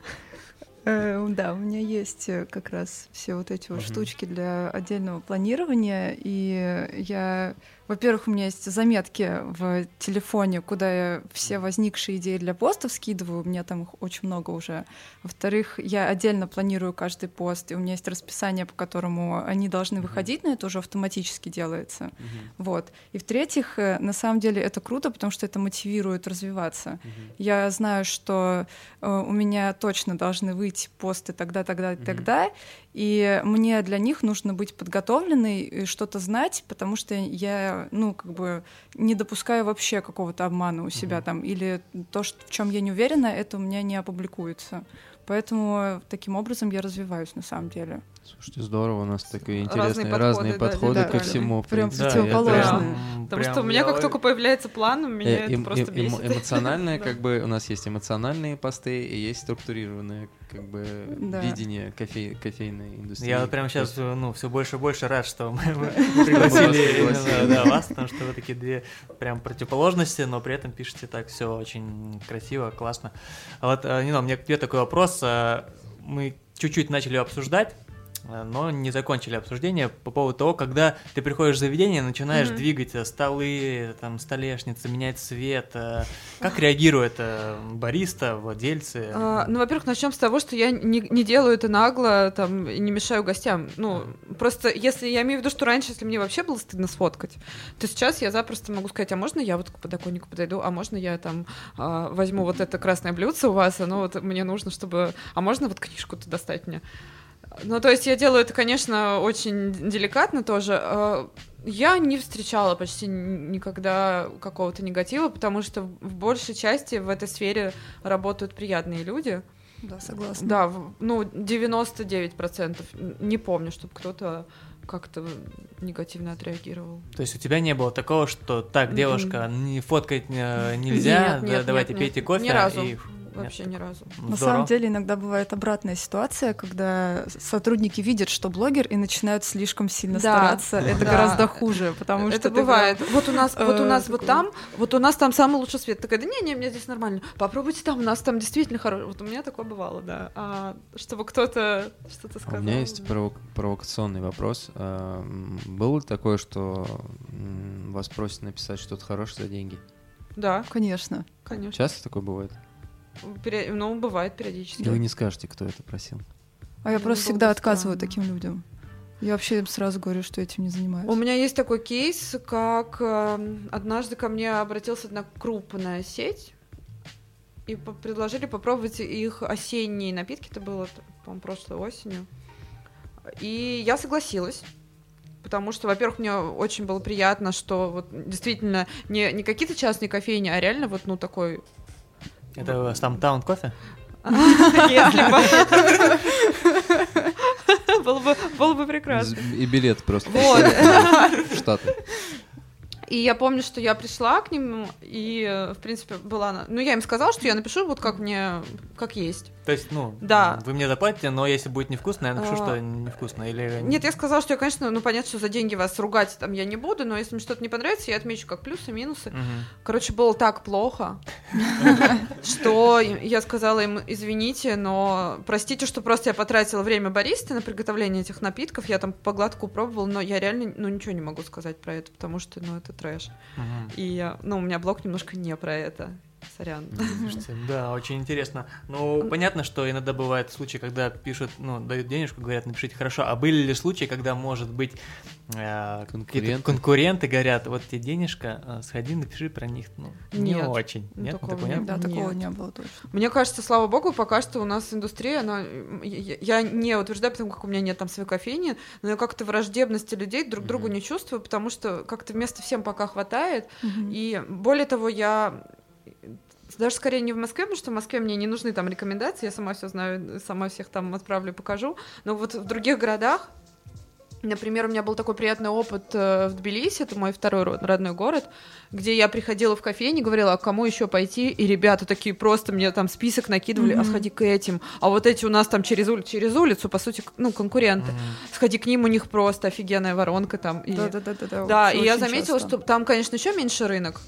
Speaker 4: Э, Да, у меня есть э, как раз все вот эти вот штучки для отдельного планирования, и я, во-первых, у меня есть заметки в телефоне, куда я все возникшие идеи для постов скидываю, у меня там их очень много уже. Во-вторых, я отдельно планирую каждый пост, и у меня есть расписание, по которому они должны выходить, но это уже автоматически делается. Вот. И в-третьих, э, на самом деле это круто, потому что это мотивирует развиваться. Я знаю, что э, у меня точно должны выйти посты тогда, тогда и
Speaker 2: Мгм.
Speaker 4: тогда, и мне для них нужно быть подготовленной и что-то знать, потому что я, ну, как бы не допускаю вообще какого-то обмана у себя
Speaker 2: Мгм.
Speaker 4: там, или то, что, в чем я не уверена, это у меня не опубликуется. Поэтому таким образом я развиваюсь на самом деле.
Speaker 2: Слушайте, здорово, у нас такие
Speaker 3: Разные
Speaker 2: интересные
Speaker 3: подходы,
Speaker 2: разные
Speaker 3: да,
Speaker 2: подходы
Speaker 4: да,
Speaker 2: ко
Speaker 4: да.
Speaker 2: всему. в
Speaker 4: Прям
Speaker 2: принципе.
Speaker 1: Да,
Speaker 4: противоположные.
Speaker 1: прям-
Speaker 3: Потому
Speaker 1: прям
Speaker 3: что у меня,
Speaker 1: я
Speaker 3: как только появляется план, у меня
Speaker 2: Э,
Speaker 3: это
Speaker 2: эм-
Speaker 3: просто
Speaker 2: эм-
Speaker 3: бесит.
Speaker 2: эмо- Эмоциональное,
Speaker 3: Да.
Speaker 2: как бы у нас есть эмоциональные посты и есть структурированное, как бы
Speaker 4: Да.
Speaker 2: видение кофе- кофейной индустрии.
Speaker 1: Я вот прямо сейчас, ну, все больше и больше рад, что мы пригласили да, вас, потому что вы такие две прям противоположности, но при этом пишете так все очень красиво, классно. А вот, э, Нино, у меня к тебе такой вопрос. э, Мы чуть-чуть начали обсуждать, но не закончили обсуждение по поводу того, когда ты приходишь в заведение, начинаешь
Speaker 3: Мгм.
Speaker 1: двигать э, столы, там, столешницы, менять цвет. э, Как реагирует э, бариста, владельцы?
Speaker 3: А, ну, во-первых, начнем с того, что я не, не делаю это нагло, там, не мешаю гостям. Ну, просто если я имею в виду, что раньше, если мне вообще было стыдно сфоткать, то сейчас я запросто могу сказать, а можно я вот к подоконнику подойду, а можно я там а, возьму вот это красное блюдце у вас, оно вот мне нужно, чтобы... А можно вот книжку-то достать мне? Ну, то есть я делаю это, конечно, очень деликатно тоже. А, Я не встречала почти никогда какого-то негатива, потому что в большей части в этой сфере работают приятные люди.
Speaker 4: Да, согласна.
Speaker 3: Да, ну, 99%. Не помню, чтобы кто-то как-то негативно отреагировал.
Speaker 1: То есть у тебя не было такого, что так,
Speaker 3: Мгм.
Speaker 1: девушка, не фоткать э, нельзя,
Speaker 3: Нет,
Speaker 1: да,
Speaker 3: нет,
Speaker 1: давайте
Speaker 3: нет,
Speaker 1: пейте
Speaker 3: нет.
Speaker 1: кофе.
Speaker 3: Ни разу.
Speaker 1: и-
Speaker 3: Вообще ни разу.
Speaker 1: Ну,
Speaker 4: На
Speaker 1: здорово.
Speaker 4: самом деле иногда бывает обратная ситуация, когда сотрудники видят, что блогер, и начинают слишком сильно
Speaker 3: Да,
Speaker 4: стараться. Это
Speaker 3: да.
Speaker 4: гораздо хуже, потому что
Speaker 3: это бывает.
Speaker 4: прям-
Speaker 3: Вот у нас, вот у
Speaker 4: э,
Speaker 3: нас вот там, вот у нас там самый лучший свет. Такая, да не, не, мне здесь нормально. Попробуйте там, у нас там действительно хороший. Вот у меня такое бывало, да. А чтобы кто-то что-то
Speaker 2: А
Speaker 3: сказал.
Speaker 2: У меня есть провок- провокационный вопрос. А, Было ли такое, что вас просят написать что-то хорошее за деньги?
Speaker 3: Да,
Speaker 4: Конечно.
Speaker 3: конечно.
Speaker 2: Часто такое бывает?
Speaker 3: Пере- Ну, бывает периодически.
Speaker 2: Или вы не скажете, кто это просил?
Speaker 4: А я
Speaker 3: Ну,
Speaker 4: просто всегда отказываю
Speaker 3: странно.
Speaker 4: таким людям. Я вообще им сразу говорю, что этим не занимаюсь.
Speaker 3: У меня есть такой кейс, как э, однажды ко мне обратилась одна крупная сеть и по- предложили попробовать их осенние напитки. Это было, по-моему, прошлой осенью. И я согласилась. Потому что, во-первых, мне очень было приятно, что вот действительно не, не какие-то частные кофейни, а реально вот, ну, такой...
Speaker 1: Это Стамтаун кофе?
Speaker 3: Если бы... Было бы, было бы прекрасно.
Speaker 2: И билет просто
Speaker 3: Вот.
Speaker 2: Штаты.
Speaker 3: И я помню, что я пришла к ним, и, э, в принципе, была... Ну, я им сказала, что я напишу вот как мне, как есть.
Speaker 1: То есть, ну,
Speaker 3: Да.
Speaker 1: вы мне заплатите, но если будет невкусно, я напишу,
Speaker 3: А,
Speaker 1: что невкусно. Или...
Speaker 3: Нет, я сказала, что я, конечно, ну, понятно, что за деньги вас ругать там я не буду, но если мне что-то не понравится, я отмечу как плюсы, минусы.
Speaker 1: Мгм.
Speaker 3: Короче, было так плохо, что я сказала им, извините, но простите, что просто я потратила время баристы на приготовление этих напитков, я там по глотку пробовала, но я реально, ну, ничего не могу сказать про это, потому что, ну, это трэш. И, ну, у меня блог немножко не про это. Сорян.
Speaker 1: Слушайте, да, очень интересно. Ну, понятно, что иногда бывают случаи, когда пишут, ну, дают денежку, говорят, напишите хорошо. А были ли случаи, когда, может быть, э,
Speaker 2: Конкуренты.
Speaker 1: конкуренты говорят, вот тебе денежка, э, сходи, напиши про них, ну, не
Speaker 3: Нет,
Speaker 1: очень. Нет,
Speaker 3: такого
Speaker 1: такого
Speaker 3: не
Speaker 1: нет?
Speaker 4: Да,
Speaker 3: Нет.
Speaker 4: такого не было точно.
Speaker 3: Мне кажется, слава богу, пока что у нас индустрия, она, я, я не утверждаю, потому как у меня нет там своей кофейни, но я как-то враждебности людей друг к другу не чувствую, потому что как-то места всем пока хватает.
Speaker 4: Мгм.
Speaker 3: И более того, я даже скорее не в Москве, потому что в Москве мне не нужны там рекомендации, я сама все знаю, сама всех там отправлю, покажу. Но вот в других городах, например, у меня был такой приятный опыт э, в Тбилиси, это мой второй ро- родной город, где я приходила в кофейни, говорила, а кому еще пойти, и ребята такие просто мне там список накидывали, а
Speaker 4: Мгм.
Speaker 3: сходи к этим, а вот эти у нас там через, ули- через улицу, по сути, ну, конкуренты,
Speaker 1: Мгм.
Speaker 3: сходи к ним, у них просто офигенная воронка там. и-
Speaker 4: Да, да, да, да, да.
Speaker 3: и я заметила,
Speaker 4: часто.
Speaker 3: что там, конечно, еще меньше рынок.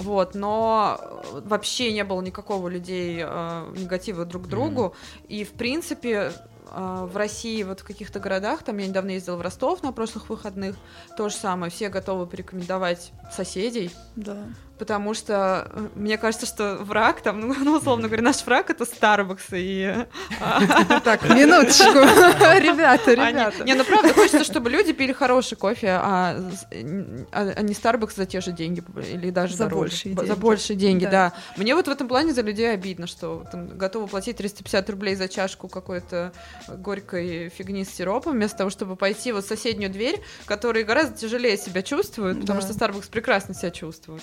Speaker 3: Вот, но э, вообще не было никакого людей э, негатива друг к другу. И, в принципе, э, в России, вот в каких-то городах, там я недавно ездила в Ростов на прошлых выходных, то же самое, все готовы порекомендовать соседей,
Speaker 4: Да.
Speaker 3: Потому что э, мне кажется, что враг, там, ну, ну, условно говоря, наш враг — это Starbucks, и... э,
Speaker 4: Так, минуточку. Ребята, ребята.
Speaker 3: Не, ну правда, хочется, чтобы люди пили хороший кофе, а, с- а- а не Starbucks за те же деньги или даже
Speaker 4: За большие
Speaker 3: Б- За
Speaker 4: деньги.
Speaker 3: большие деньги,
Speaker 4: Да.
Speaker 3: Мне вот в этом плане за людей обидно, что готовы платить 350 рублей за чашку какой-то горькой фигни с сиропом, вместо того, чтобы пойти вот в соседнюю дверь, которые гораздо тяжелее себя чувствуют, потому что Starbucks прекрасно себя чувствует.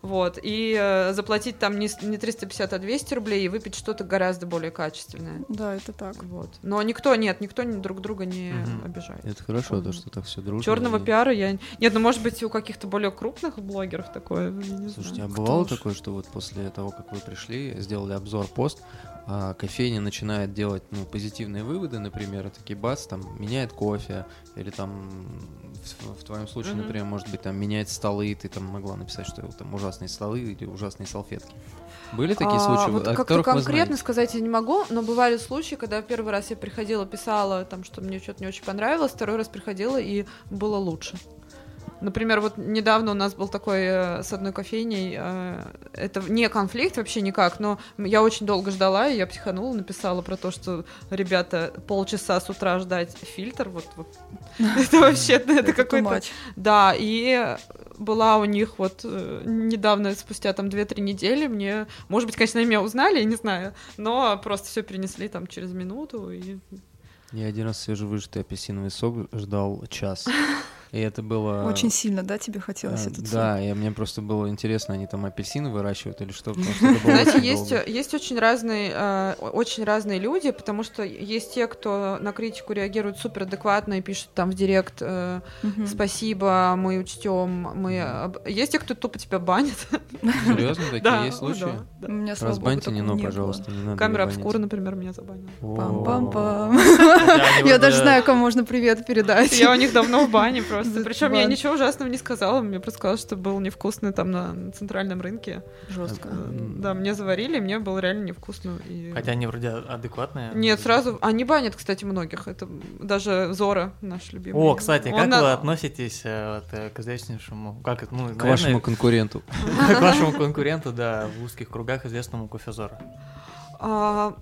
Speaker 3: Вот. И э, заплатить там не, не 350, а 200 рублей и выпить что-то гораздо более качественное.
Speaker 4: Да, это так.
Speaker 3: Вот. Но никто, нет, никто друг друга не
Speaker 1: Мгм.
Speaker 3: обижает.
Speaker 2: Это хорошо,
Speaker 3: Мгм.
Speaker 2: то, что так все дружно.
Speaker 3: Черного
Speaker 2: и-
Speaker 3: пиара я... Нет, ну, может быть, у каких-то более крупных блогеров такое, я не
Speaker 2: Слушайте, а
Speaker 3: знаю.
Speaker 2: бывало
Speaker 4: Кто
Speaker 2: такое, что вот после того, как вы пришли, сделали обзор пост, а кофейня начинает делать ну, позитивные выводы, например, такие бац, там меняет кофе, или там в, твоем случае,
Speaker 3: Мгм.
Speaker 2: например, может быть, там меняет столы, ты там могла написать, что там ужасные столы или ужасные салфетки. Были такие
Speaker 3: А,
Speaker 2: случаи,
Speaker 3: вот
Speaker 2: о
Speaker 3: как-то конкретно сказать я не могу, но бывали случаи, когда первый раз я приходила, писала, там, что мне что-то не очень понравилось, второй раз приходила, и было лучше. Например, вот недавно у нас был такой э, с одной кофейней, э, это не конфликт вообще никак, но я очень долго ждала, и я психанула, написала про то, что, ребята, полчаса с утра ждать фильтр, вот, вот. это вообще, это
Speaker 4: Это
Speaker 3: какой-то... Да, и была у них вот э, недавно, спустя там 2-3 недели, мне, может быть, конечно, они меня узнали, я не знаю, но просто все перенесли там через минуту, и
Speaker 2: Я один раз свежевыжатый апельсиновый сок ждал час. И это было...
Speaker 4: Очень сильно, да, тебе хотелось
Speaker 2: А,
Speaker 4: этот сок?
Speaker 2: Да, и мне просто было интересно, они там апельсины выращивают или что,
Speaker 3: Знаете, есть, очень разные, э, очень разные люди, потому что есть те, кто на критику реагирует супер адекватно и пишут там в директ э. «Спасибо, мы учтем», мы... об-». Есть те, кто тупо тебя банит.
Speaker 2: Серьезно, такие
Speaker 3: Да,
Speaker 2: есть случаи?
Speaker 3: да, да.
Speaker 4: У меня, слава богу,
Speaker 2: Разбаньте Нино, пожалуйста, не надо
Speaker 3: Камера обскура, например, меня забанила.
Speaker 4: Пам-пам-пам. Я даже
Speaker 1: э,
Speaker 4: знаю, кому можно привет передать.
Speaker 3: Я у них давно в бане просто. Причем я ничего ужасного не сказала. Мне просто сказала, что был невкусный там на центральном рынке.
Speaker 4: Жестко.
Speaker 3: Э, Да, мне заварили, мне было реально невкусно. и-
Speaker 1: Хотя они вроде адекватные.
Speaker 3: Нет, сразу. Они банят, кстати, многих. Это даже Зора, наш любимый.
Speaker 1: О, кстати,
Speaker 3: Он
Speaker 1: как
Speaker 3: на-
Speaker 1: вы относитесь э, вот, э, к известнейшему, как ну,
Speaker 2: К вашему конкуренту.
Speaker 1: к вашему конкуренту, да, в узких кругах известному кофезору?
Speaker 3: А,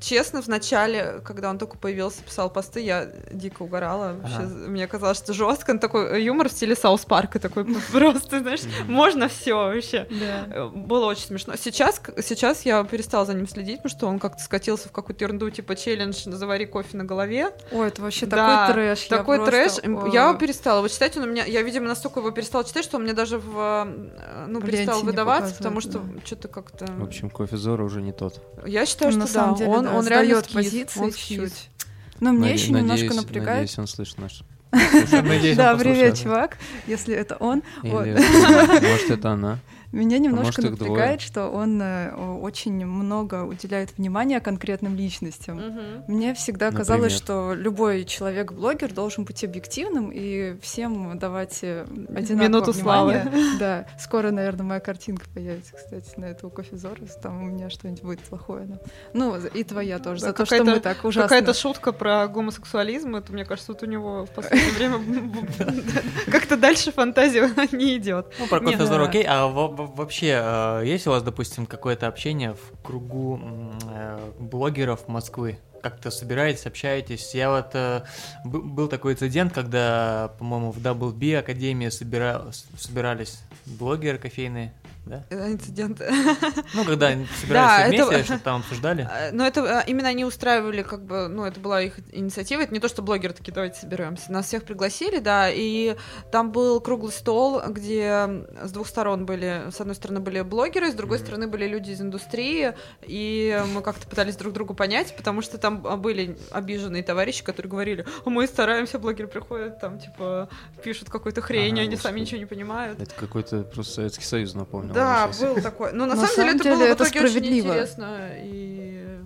Speaker 3: Честно, в начале, когда он только появился, писал посты, я дико угорала. Вообще,
Speaker 1: Ага.
Speaker 3: мне казалось, что жестко. Он такой юмор в стиле South Park а, такой просто, знаешь, можно все вообще.
Speaker 4: Да.
Speaker 3: Э, Было очень смешно. Сейчас, сейчас я перестала за ним следить, потому что он как-то скатился в какую-то ерунду, типа челлендж «Завари кофе на голове».
Speaker 4: Ой, это вообще
Speaker 3: Да,
Speaker 4: такой трэш.
Speaker 3: Такой
Speaker 4: просто,
Speaker 3: трэш.
Speaker 4: о,
Speaker 3: Я его перестала его читать, он у меня, я, видимо, настолько его перестала читать, что он мне даже в, э, ну, перестал выдаваться,
Speaker 4: показывает,
Speaker 3: потому что
Speaker 4: да.
Speaker 3: что-то как-то...
Speaker 2: В общем, кофе Зора уже не тот.
Speaker 3: я считаю,
Speaker 4: на
Speaker 3: что
Speaker 4: самом
Speaker 3: да,
Speaker 4: деле,
Speaker 3: он,
Speaker 4: да,
Speaker 3: он реально скис,
Speaker 4: позиции
Speaker 3: он
Speaker 4: чуть-чуть. Но мне
Speaker 2: Наде-
Speaker 4: еще немножко
Speaker 2: надеюсь-
Speaker 4: напрягает.
Speaker 2: Надеюсь, он слышит наш Надеюсь,
Speaker 4: Да,
Speaker 2: он
Speaker 4: привет, чувак, если это он. Вот.
Speaker 2: Может, это она.
Speaker 4: Меня немножко
Speaker 2: может,
Speaker 4: напрягает, что он э, очень много уделяет внимания конкретным личностям.
Speaker 3: Мгм.
Speaker 4: Мне всегда казалось,
Speaker 2: Например?
Speaker 4: что любой человек-блогер должен быть объективным и всем давать э, одинаково
Speaker 3: Минуту
Speaker 4: внимание.
Speaker 3: славы.
Speaker 4: Да, скоро, наверное, моя картинка появится, кстати, на эту кофе Зорос. Там у меня что-нибудь будет плохое. да. Ну, и твоя тоже,
Speaker 3: Да,
Speaker 4: за то, что мы так ужасно...
Speaker 3: Какая-то шутка про гомосексуализм, это, мне кажется, вот у него в последнее время как-то дальше фантазия не идет.
Speaker 1: Ну, про
Speaker 3: Не,
Speaker 1: кофе Зоро
Speaker 4: да.
Speaker 1: окей. А вообще, э, есть у вас, допустим, какое-то общение в кругу э, блогеров Москвы? Как-то собираетесь, общаетесь? Я вот... э, был такой инцидент, когда, по-моему, в Double B Академии собира- собирались блогеры кофейные, да?
Speaker 3: Э, Инцидент.
Speaker 1: Ну, когда они
Speaker 3: Да,
Speaker 1: собирались все
Speaker 3: это-
Speaker 1: вместе, что-то там обсуждали.
Speaker 3: Э, Но это э, именно они устраивали, как бы, ну, это была их инициатива. Это не то, что блогеры такие, давайте соберемся. Нас всех пригласили, да, и там был круглый стол, где с двух сторон были, с одной стороны были блогеры, с другой
Speaker 1: Мгм.
Speaker 3: стороны были люди из индустрии, и мы как-то пытались друг другу понять, потому что там а, были обиженные товарищи, которые говорили, «А мы стараемся, блогеры приходят, там, типа, пишут какую-то хрень,
Speaker 2: Ага,
Speaker 3: они сами ничего не понимают.
Speaker 2: Это какой-то просто Советский Союз напомнил.
Speaker 3: Да, был такой. Но на,
Speaker 4: На
Speaker 3: самом, деле это было в итоге очень
Speaker 4: справедливо.
Speaker 3: интересно. И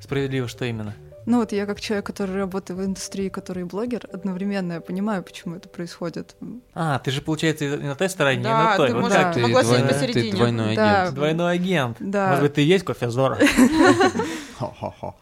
Speaker 1: Справедливо, что именно?
Speaker 4: Ну вот я как человек, который работает в индустрии, который блогер, одновременно я понимаю, почему это происходит.
Speaker 1: А, ты же, получается, и на той стороне, и
Speaker 3: Да,
Speaker 1: на той.
Speaker 3: ты
Speaker 1: Вот
Speaker 3: можешь-
Speaker 1: так
Speaker 2: Ты
Speaker 3: могла
Speaker 2: двойной-
Speaker 3: посередине.
Speaker 2: Ты двойной
Speaker 4: Да.
Speaker 2: агент.
Speaker 1: Двойной агент.
Speaker 4: Да.
Speaker 1: Может быть, ты и есть кофе Зоро?
Speaker 2: Хо-хо-хо.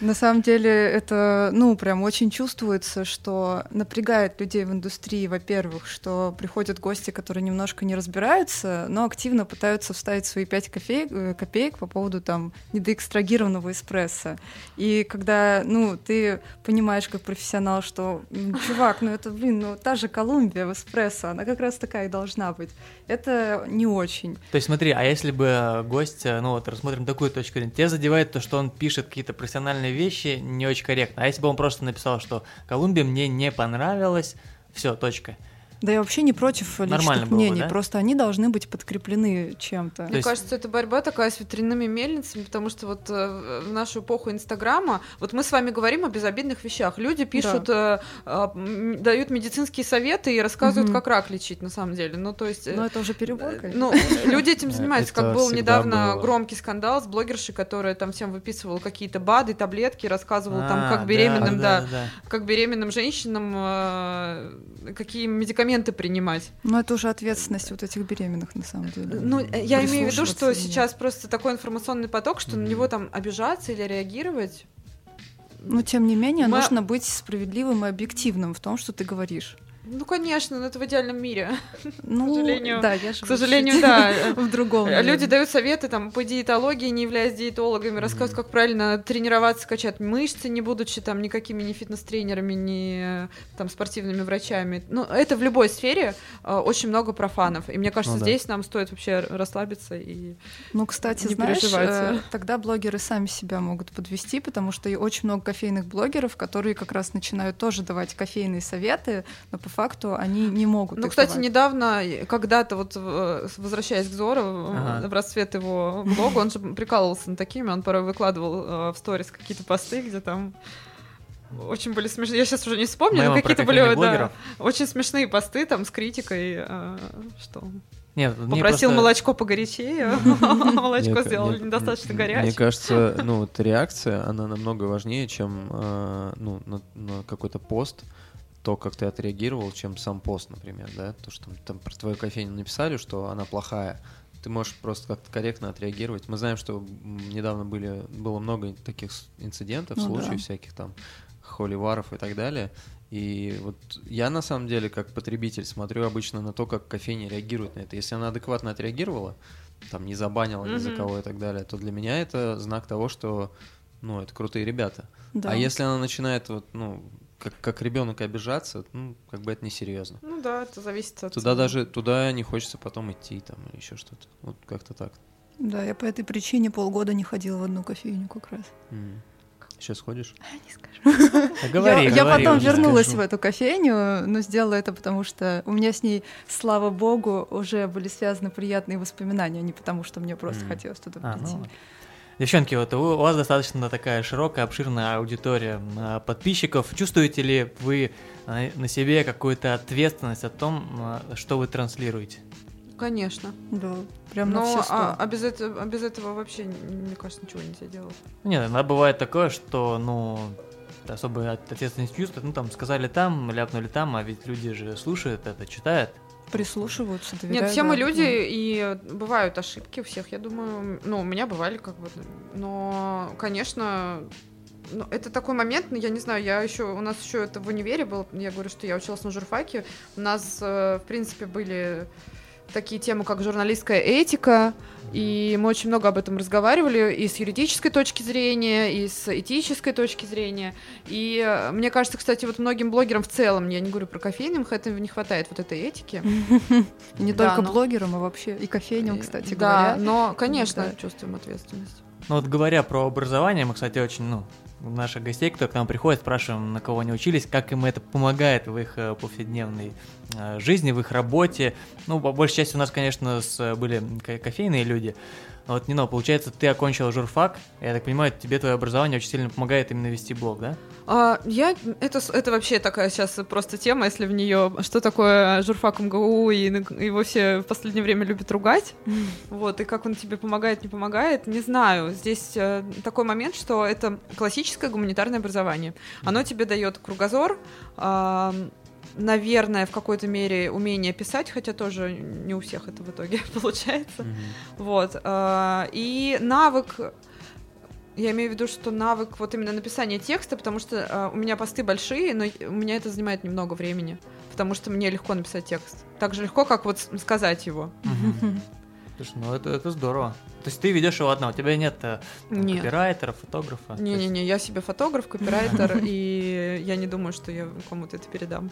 Speaker 4: На самом деле это, ну, прям очень чувствуется, что напрягает людей в индустрии, во-первых, что приходят гости, которые немножко не разбираются, но активно пытаются вставить свои 5 копеек, э, копеек по поводу там недоэкстрагированного эспрессо. И когда, ну, ты понимаешь как профессионал, что, «М, чувак, ну это, блин, ну та же Колумбия в эспрессо, она как раз такая и должна быть. Это не очень.
Speaker 1: То есть смотри, а если бы гость, ну вот рассмотрим такую точку зрения, тебя задевает то, что он пишет какие-то профессиональные вещи не очень корректно. А если бы он просто написал, что Колумбия мне не понравилась, все, точка.
Speaker 4: Да я вообще не против
Speaker 1: Нормально
Speaker 4: личных
Speaker 1: было бы,
Speaker 4: мнений,
Speaker 1: да?
Speaker 4: просто они должны быть подкреплены чем-то.
Speaker 3: Мне
Speaker 1: есть-
Speaker 3: кажется, это борьба такая с ветряными мельницами, потому что вот э, в нашу эпоху Инстаграма, вот мы с вами говорим о безобидных вещах. Люди пишут, э, э, м, дают медицинские советы и рассказывают,
Speaker 4: Мгм.
Speaker 3: как рак лечить на самом деле. Ну, то есть... э,
Speaker 4: Но это уже перебор,
Speaker 3: э,
Speaker 4: конечно.
Speaker 3: Ну, люди этим занимаются.
Speaker 2: Это
Speaker 3: Как был недавно громкий скандал с блогершей, которая там всем выписывала какие-то БАДы, таблетки, рассказывала там,
Speaker 1: А,
Speaker 3: как беременным, да,
Speaker 1: да.
Speaker 3: как беременным женщинам э, какие медикаменты принимать.
Speaker 4: Но это уже ответственность вот этих беременных, на самом деле.
Speaker 3: Ну, э, я имею в виду, что сейчас просто такой информационный поток, что на него там обижаться или реагировать.
Speaker 4: Но тем не менее,
Speaker 3: Мы-
Speaker 4: нужно быть справедливым и объективным в том, что ты говоришь.
Speaker 3: Ну, конечно, но это в идеальном мире.
Speaker 4: Ну,
Speaker 3: сожалению-
Speaker 4: да, я же
Speaker 3: К сожалению, да.
Speaker 4: в другом.
Speaker 3: Люди
Speaker 4: наверное.
Speaker 3: дают советы там по диетологии, не являясь диетологами, рассказывают, как правильно тренироваться, качать мышцы, не будучи там никакими ни фитнес-тренерами, ни там спортивными врачами. Ну, это в любой сфере э, очень много профанов. И мне кажется,
Speaker 2: Ну да.
Speaker 3: здесь нам стоит вообще расслабиться и
Speaker 4: Ну, кстати,
Speaker 3: Не
Speaker 4: знаешь,
Speaker 3: переживайте.
Speaker 4: э, тогда блогеры сами себя могут подвести, потому что и очень много кофейных блогеров, которые как раз начинают тоже давать кофейные советы, но по факту они не могут.
Speaker 3: Ну,
Speaker 4: их
Speaker 3: кстати,
Speaker 4: давать.
Speaker 3: недавно, э, когда-то, вот э, возвращаясь к Зору, э,
Speaker 1: Ага.
Speaker 3: в расцвет его блога, он же прикалывался над такими, он порой выкладывал в сторис какие-то посты, где там очень были смешные. Я сейчас уже не вспомню, но
Speaker 1: Мемы про
Speaker 3: какие-то были да, очень смешные посты там с критикой, э, что
Speaker 1: Нет, мне
Speaker 3: попросил
Speaker 1: просто-
Speaker 3: молочко погорячее, молочко
Speaker 2: Мне
Speaker 3: сделали
Speaker 2: ка-
Speaker 3: недостаточно
Speaker 2: Мне
Speaker 3: горячее.
Speaker 2: кажется, ну вот реакция, она намного важнее, чем ну, на, на какой-то пост, то, как ты отреагировал, чем сам пост, например, да, то, что там, там про твою кофейню написали, что она плохая, ты можешь просто как-то корректно отреагировать. Мы знаем, что недавно были, было много таких инцидентов,
Speaker 4: Ну
Speaker 2: случаев
Speaker 4: да.
Speaker 2: всяких там холиваров и так далее. И вот я на самом деле как потребитель смотрю обычно на то, как кофейня реагирует на это. Если она адекватно отреагировала, там не забанила ни за кого и так далее, то для меня это знак того, что ну, это крутые ребята.
Speaker 4: Да.
Speaker 2: А если она начинает вот, ну, как, как ребенок обижаться, ну, как бы это несерьезно.
Speaker 3: Ну да, это зависит от...
Speaker 2: Туда даже туда не хочется потом идти там или еще что-то. Вот как-то так.
Speaker 4: Да, я по этой причине полгода не ходила в одну кофейню как раз.
Speaker 2: Сейчас ходишь?
Speaker 4: Не скажу.
Speaker 1: Да говори,
Speaker 4: я, я
Speaker 1: говори,
Speaker 4: потом
Speaker 1: уже
Speaker 4: вернулась
Speaker 1: скажу.
Speaker 4: в эту кофейню, но сделала это потому, что у меня с ней, слава богу, уже были связаны приятные воспоминания, а не потому, что мне просто
Speaker 2: Мгм.
Speaker 4: хотелось туда
Speaker 1: А,
Speaker 4: прийти.
Speaker 1: ну, Девчонки, вот у вас достаточно такая широкая, обширная аудитория а, подписчиков. Чувствуете ли вы а, на себе какую-то ответственность о том, а, что вы транслируете?
Speaker 3: Конечно.
Speaker 4: Да, прям на
Speaker 3: Но
Speaker 4: все сто.
Speaker 3: а, а без этого, а без этого вообще, мне кажется, ничего нельзя делать.
Speaker 1: Нет, иногда бывает такое, что, ну, особо от- ответственность чувствует, ну, там, сказали там, ляпнули там, а ведь люди же слушают это, читают.
Speaker 4: Прислушиваются,
Speaker 3: Нет,
Speaker 4: доверяют,
Speaker 3: все мы люди, и бывают ошибки у всех, я думаю. Ну, у меня бывали как бы. Но, конечно, ну, это такой момент, ну, я не знаю, я еще, у нас еще это в универе было, я говорю, что я училась на журфаке, у нас, э, в принципе, были такие темы, как журналистская этика, и мы очень много об этом разговаривали и с юридической точки зрения, и с этической точки зрения. И э, мне кажется, кстати, вот многим блогерам в целом, я не говорю про кофейным, этого не хватает вот этой этики.
Speaker 4: Не
Speaker 3: Да,
Speaker 4: только
Speaker 3: но-
Speaker 4: блогерам, а вообще и кофейням, кстати
Speaker 3: да,
Speaker 4: говоря.
Speaker 3: но, конечно,
Speaker 4: Да.
Speaker 3: чувствуем ответственность.
Speaker 1: Ну, вот говоря про образование, мы, кстати, очень, ну, наших гостей, кто к нам приходит, спрашиваем, на кого они учились, как им это помогает в их э, повседневной э, жизни, в их работе. Ну, по большей части у нас, конечно, с, были ко- кофейные люди. Но вот, Нино, получается, ты окончил журфак, я так понимаю, тебе твое образование очень сильно помогает именно вести блог, да?
Speaker 3: А, я, это, это вообще такая сейчас просто тема, если в нее, что такое журфак МГУ, и его все в последнее время любят ругать, вот, и как он тебе помогает, не помогает, не знаю. Здесь э, такой момент, что это классическое гуманитарное образование. Оно тебе дает кругозор, а, наверное, в какой-то мере умение писать, хотя тоже не у всех это в итоге получается. Вот. а, И навык, я имею в виду, что навык вот именно написания текста, потому что а, у меня посты большие, но у меня это занимает немного времени, потому что мне легко написать текст. Так же легко, как вот сказать его.
Speaker 1: Слушай, ну это, это здорово. То есть ты ведешь его одна, у тебя нет э, там,
Speaker 3: Нет.
Speaker 1: копирайтера, фотографа?
Speaker 3: Не-не-не, я себе фотограф, копирайтер, и я не думаю, что я кому-то это передам.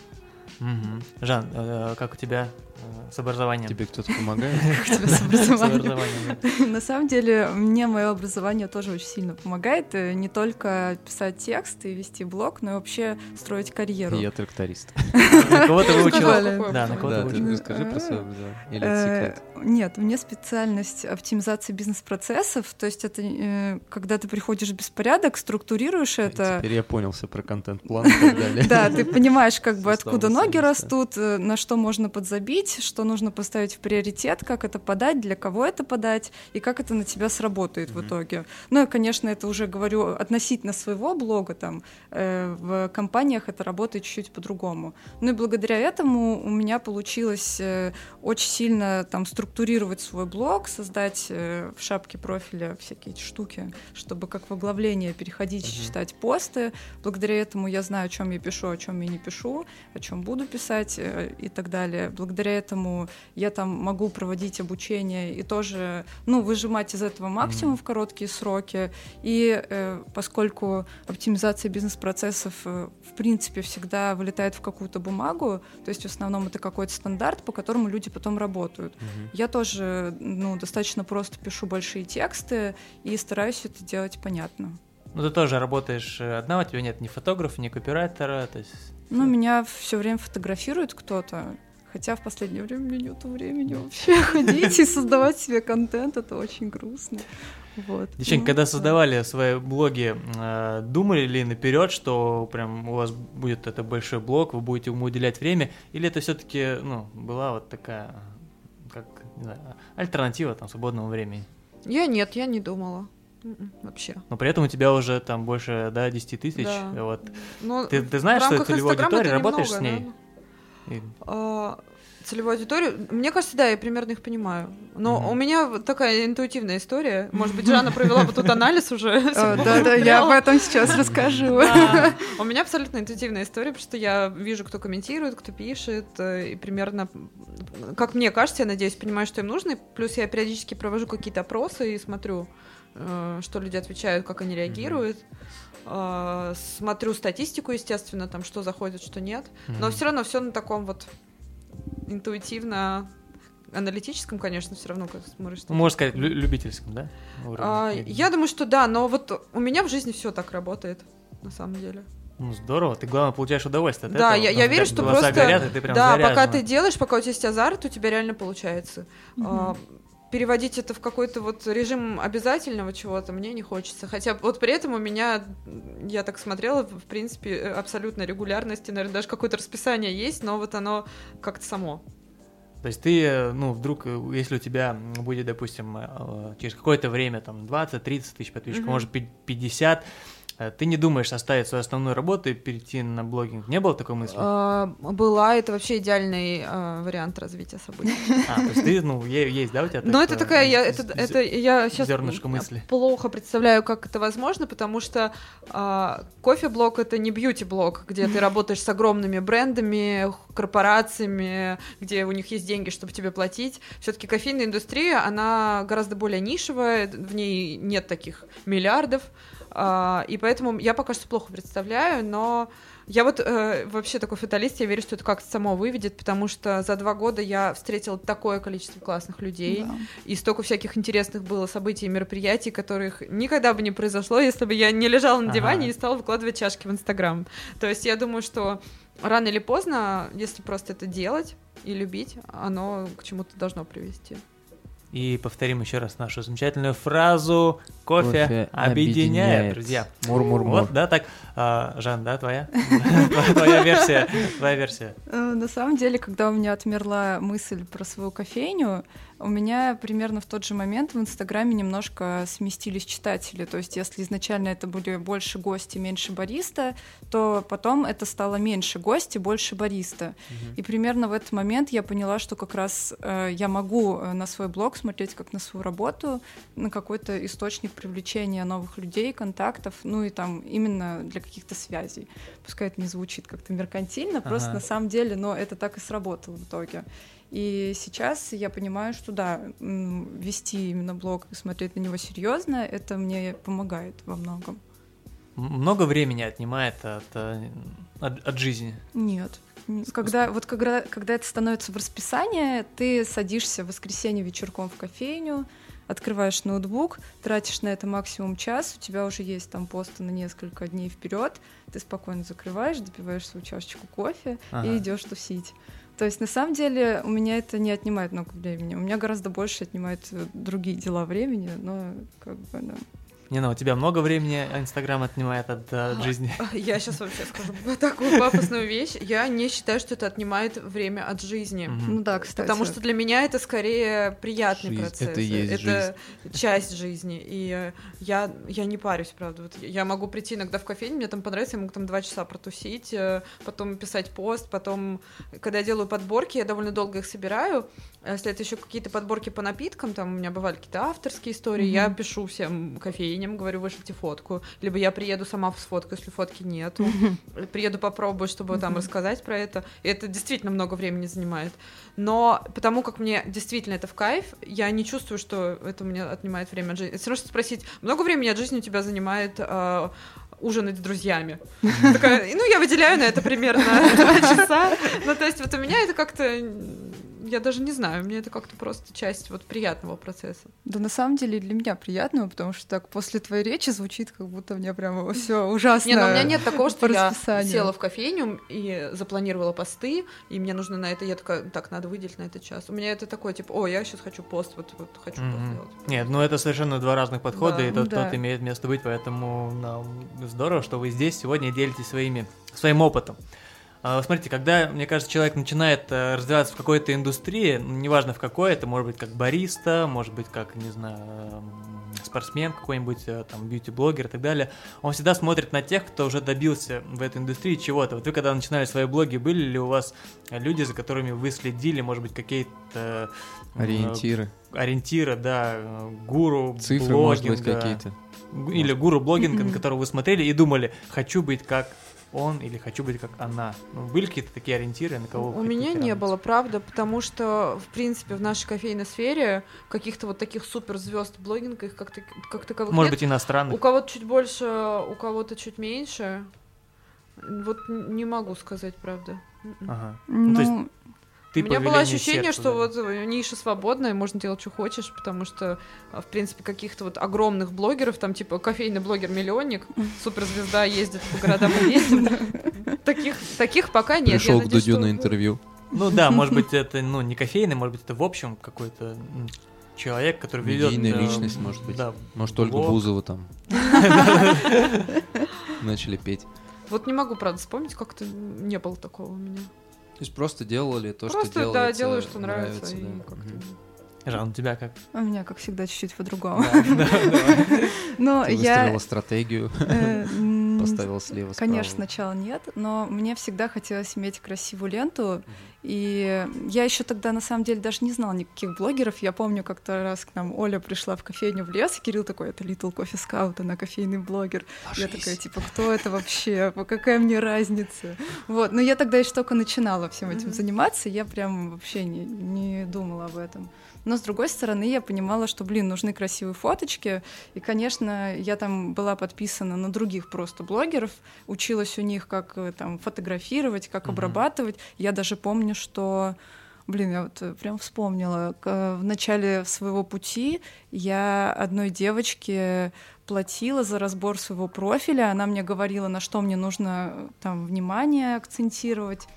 Speaker 1: Жан, э, как у тебя э, с образованием?
Speaker 2: Тебе кто-то помогает?
Speaker 4: С образованием? На самом деле, мне мое образование тоже очень сильно помогает. э, Не только писать текст и вести блог, но и вообще строить карьеру.
Speaker 2: Я тракторист.
Speaker 1: На кого ты?
Speaker 4: Сказали.
Speaker 1: Да, на кого ты
Speaker 2: расскажи про свое образование. Или
Speaker 4: Э,
Speaker 2: секрет?
Speaker 4: Нет, у меня специальность оптимизации бизнес-процессов. То есть это э, когда ты приходишь в беспорядок, структурируешь это.
Speaker 2: Теперь я понял все про контент-план и так далее.
Speaker 4: Да, ты понимаешь, как бы откуда ноги растут, на что можно подзабить, что нужно поставить в приоритет, как это подать, для кого это подать и как это на тебя сработает в
Speaker 1: Мгм.
Speaker 4: итоге. Ну и, конечно, это уже говорю относительно своего блога, там э, в компаниях это работает чуть-чуть по-другому. Ну и благодаря этому у меня получилось э, очень сильно там структурировать свой блог, создать э, в шапке профиля всякие эти штуки, чтобы как в оглавление переходить и
Speaker 1: Мгм.
Speaker 4: читать посты. Благодаря этому я знаю, о чем я пишу, о чем я не пишу, о чем буду писать э, и так далее. Благодаря этому я там могу проводить обучение и тоже, ну, выжимать из этого максимум
Speaker 1: Мгм.
Speaker 4: в короткие сроки. И э, поскольку оптимизация бизнес-процессов э, в принципе всегда вылетает в какую-то бумагу, то есть в основном это какой-то стандарт, по которому люди потом работают.
Speaker 2: Мгм.
Speaker 4: Я тоже ну, достаточно просто пишу большие тексты и стараюсь это делать понятно.
Speaker 1: Ну, ты тоже работаешь э, одна, у тебя нет ни фотографа, ни копирайтера, то есть...
Speaker 4: Ну, меня все время фотографирует кто-то. Хотя в последнее время у меня нет времени вообще ходить и создавать себе контент. Это очень грустно. Вот.
Speaker 1: Девчонки,
Speaker 4: Ну,
Speaker 1: когда
Speaker 4: да.
Speaker 1: создавали свои блоги, э, думали ли наперед, что прям у вас будет это большой блог, вы будете ему уделять время, или это все-таки, ну, была вот такая, как, не знаю, альтернатива там свободного времени?
Speaker 3: Я нет, я не думала. М-м, Вообще.
Speaker 1: Но при этом у тебя уже там больше, да, 10 тысяч,
Speaker 3: Да.
Speaker 1: вот. Ты, ты знаешь, что
Speaker 3: рамках
Speaker 1: целевой
Speaker 3: Инстаграма
Speaker 1: аудитории,
Speaker 3: это
Speaker 1: работаешь с
Speaker 3: немного,
Speaker 1: ней?
Speaker 3: да. А, целевую аудиторию. Мне кажется, да, я примерно их понимаю. Но
Speaker 1: Мгм.
Speaker 3: у меня вот такая интуитивная история. Может быть, Жанна провела бы тут анализ уже.
Speaker 4: Да-да, я об этом сейчас расскажу.
Speaker 3: У меня абсолютно интуитивная история, потому что я вижу, кто комментирует, кто пишет, э, и примерно, как мне кажется, я надеюсь, понимаю, что им нужно. Плюс я периодически провожу какие-то опросы и смотрю, э, что люди отвечают, как они реагируют. Э, Смотрю статистику, естественно, там, что заходит, что нет. Но все равно все на таком вот интуитивно аналитическом, конечно, все равно как смотришь.
Speaker 1: Ну, можно сказать, лю- любительском, да? уровне?
Speaker 3: А, я думаю, что да, но вот у меня в жизни все так работает, на самом деле.
Speaker 1: Ну, здорово, ты, главное, получаешь удовольствие от
Speaker 3: Да,
Speaker 1: этого,
Speaker 3: я- я верю, что просто-
Speaker 1: горят, и ты прям
Speaker 3: да, пока
Speaker 1: заряжена.
Speaker 3: ты делаешь, пока у тебя есть азарт, у тебя реально получается. А, переводить это в какой-то вот режим обязательного чего-то мне не хочется. Хотя вот при этом у меня, я так смотрела, в принципе, абсолютно регулярности, наверное, даже какое-то расписание есть, но вот оно как-то само.
Speaker 1: То есть ты, ну, вдруг, э, если у тебя будет, допустим, э, через какое-то время, там, 20-30 тысяч подписчиков,
Speaker 3: Мгм.
Speaker 1: может, пи- 50, э, ты не думаешь оставить свою основную работу и перейти на блогинг? Не было такой мысли?
Speaker 3: А, Была, это вообще идеальный а, вариант развития событий.
Speaker 1: А, то есть ты, ну, есть, да, у тебя
Speaker 3: Но это такая, я,
Speaker 1: э,
Speaker 3: это, это я сейчас
Speaker 1: мысли.
Speaker 3: плохо представляю, как это возможно, потому что а, кофе-блог это не бьюти-блог, где ты работаешь с огромными брендами, корпорациями, где у них есть деньги, чтобы тебе платить. Все-таки кофейная индустрия, она гораздо более нишевая, в ней нет таких миллиардов, а, и поэтому я пока что плохо представляю, но я вот э, вообще такой фаталист, я верю, что это как-то само выведет, потому что за два года я встретила такое количество классных людей,
Speaker 4: Да.
Speaker 3: и столько всяких интересных было событий и мероприятий, которых никогда бы не произошло, если бы я не лежала на
Speaker 1: Ага.
Speaker 3: диване и стала выкладывать чашки в Инстаграм. То есть я думаю, что рано или поздно, если просто это делать и любить, оно к чему-то должно привести.
Speaker 1: И повторим еще раз нашу замечательную фразу «Кофе,
Speaker 2: Кофе
Speaker 1: объединяет»,
Speaker 2: объединяет.
Speaker 1: друзья.
Speaker 2: Мур-мур-мур.
Speaker 1: Вот, да, так. А, Жан, да, твоя? Твоя- версия, твоя версия.
Speaker 4: Э, На самом деле, когда у меня отмерла мысль про свою кофейню, у меня примерно в тот же момент в Инстаграме немножко сместились читатели. То есть, если изначально это были больше гости, меньше бариста, то потом это стало меньше гости, больше бариста. И примерно в этот момент я поняла, что как раз э, я могу э, на свой блог смотреть как на свою работу, на какой-то источник привлечения новых людей, контактов, ну и там именно для каких-то связей. Пускай это не звучит как-то меркантильно, просто
Speaker 1: Ага.
Speaker 4: на самом деле, но это так и сработало в итоге. И сейчас я понимаю, что да, вести именно блог и смотреть на него серьезно, это мне помогает во многом.
Speaker 1: Много времени отнимает от, э, от, от жизни.
Speaker 4: Нет. Когда, вот когда, когда это становится в расписание, ты садишься в воскресенье вечерком в кофейню, открываешь ноутбук, тратишь на это максимум час, у тебя уже есть там посты на несколько дней вперед, ты спокойно закрываешь, допиваешь свою чашечку кофе
Speaker 1: Ага.
Speaker 4: и идешь тусить. То есть на самом деле у меня это не отнимает много времени. У меня гораздо больше отнимает э, другие дела времени, но как бы да.
Speaker 1: Не, ну, у тебя много времени а Инстаграм отнимает от, э, от жизни.
Speaker 3: Я сейчас вообще скажу такую пафосную вещь. Я не считаю, что это отнимает время от жизни.
Speaker 4: Ну да, кстати.
Speaker 3: Потому что для меня это скорее приятный
Speaker 2: Жизнь.
Speaker 3: процесс.
Speaker 2: Это есть
Speaker 3: часть жизни. И э, я, я не парюсь, правда. Вот я могу прийти иногда в кофейню, мне там понравится, я могу там два часа протусить, э, потом писать пост, потом, когда я делаю подборки, я довольно долго их собираю. А Если это еще какие-то подборки по напиткам, там у меня бывали какие-то авторские истории, я
Speaker 4: Мгм.
Speaker 3: пишу всем кофейням, говорю, вышлите фотку. Либо я приеду сама сфоткаю, если фотки нету. Приеду попробую, чтобы там рассказать про это. И это действительно много времени занимает. Но потому как мне действительно это в кайф, я не чувствую, что это мне отнимает время от жизни. Это все равно, что спросить, много времени от жизни у тебя занимает э, ужинать с друзьями? Такая, ну, я выделяю на это примерно два часа. Ну, то есть вот у меня это как-то... Я даже не знаю, мне это как-то просто часть вот приятного процесса.
Speaker 4: Да на самом деле для меня приятно, потому что так после твоей речи звучит, как будто мне прямо все ужасно.
Speaker 3: Не, ну у меня нет такого, что я села в кофейню и запланировала посты, и мне нужно на это, я такая, так, надо выделить на это час. У меня это такое, типа, о, я сейчас хочу пост, вот, вот хочу пост
Speaker 1: Мгм.
Speaker 3: сделать.
Speaker 1: Нет, ну это совершенно два разных подхода,
Speaker 3: Да.
Speaker 1: и тот,
Speaker 4: Да.
Speaker 1: тот имеет место быть, поэтому нам здорово, что вы здесь сегодня делитесь своими, своим опытом. А, Смотрите, когда, мне кажется, человек начинает э, развиваться в какой-то индустрии, ну, неважно в какой, это может быть как бариста, может быть как, не знаю, спортсмен какой-нибудь, э, там, бьюти-блогер и так далее, он всегда смотрит на тех, кто уже добился в этой индустрии чего-то. Вот вы когда начинали свои блоги, были ли у вас люди, за которыми вы следили, может быть, какие-то
Speaker 2: Ориентиры.
Speaker 1: ориентиры, да, гуру
Speaker 2: Цифры, может быть,
Speaker 1: блогинга,
Speaker 2: какие-то.
Speaker 1: или гуру блогинга, на которого вы смотрели и думали, хочу быть как он или хочу быть как она. Ну, были какие-то такие ориентиры, на кого вы
Speaker 3: У меня не было, правда, потому что, в принципе, в нашей кофейной сфере каких-то вот таких суперзвезд блогинга их как, как таковых
Speaker 1: Может
Speaker 3: нет.
Speaker 1: быть, иностранных.
Speaker 3: У кого-то чуть больше, у кого-то чуть меньше. Вот не могу сказать, правда. М-м.
Speaker 1: Ага.
Speaker 4: Ну,
Speaker 1: то есть Ты
Speaker 3: У меня было ощущение,
Speaker 1: сердца,
Speaker 3: что
Speaker 1: да.
Speaker 3: вот ниша свободная, можно делать, что хочешь, потому что, а, в принципе, каких-то вот огромных блогеров, там, типа, кофейный блогер-миллионник, суперзвезда ездит по городам и весим. Таких, таких пока нет.
Speaker 2: Пришел к Дудю на интервью.
Speaker 1: Ну да, может быть, это ну, не кофейный, может быть, это в общем какой-то человек, который ведет...
Speaker 2: Медийная
Speaker 1: э,
Speaker 2: личность, может быть.
Speaker 1: Да,
Speaker 2: Может, Ольгу
Speaker 1: блог.
Speaker 2: Бузову там начали петь.
Speaker 3: Вот не могу, правда, вспомнить, как-то не было такого у меня.
Speaker 2: То есть просто делали то,
Speaker 3: Просто,
Speaker 2: что
Speaker 3: да,
Speaker 2: делается,
Speaker 3: делаю, что нравится. и
Speaker 2: да.
Speaker 3: как-то-
Speaker 2: Мгм.
Speaker 1: Жан, у тебя как?
Speaker 4: У меня, как всегда, чуть-чуть по-другому.
Speaker 1: Да, да.
Speaker 4: Но
Speaker 2: Ты
Speaker 4: я...
Speaker 2: выстроила стратегию,
Speaker 4: м,
Speaker 2: поставила слева
Speaker 4: Конечно,
Speaker 2: справа.
Speaker 4: сначала нет, но мне всегда хотелось иметь красивую ленту. И я еще тогда на самом деле даже не знала никаких блогеров. Я помню, как-то раз к нам Оля пришла в кофейню в лес, и Кирилл такой, это Little Coffee Scout, она кофейный блогер. Я такая, типа, кто это вообще? Какая мне разница? Вот, но я тогда еще только начинала всем этим
Speaker 3: Мгм.
Speaker 4: заниматься, я прям вообще не, не думала об этом. Но с другой стороны, я понимала, что, блин, нужны красивые фоточки. И, конечно, я там была подписана на других просто блогеров, училась у них, как э, там фотографировать, как
Speaker 1: Мгм.
Speaker 4: обрабатывать. Я даже помню, что Блин, я вот э, прям вспомнила. К- В начале своего пути я одной девочке платила за разбор своего профиля. Она мне говорила, на что мне нужно э, там внимание акцентировать.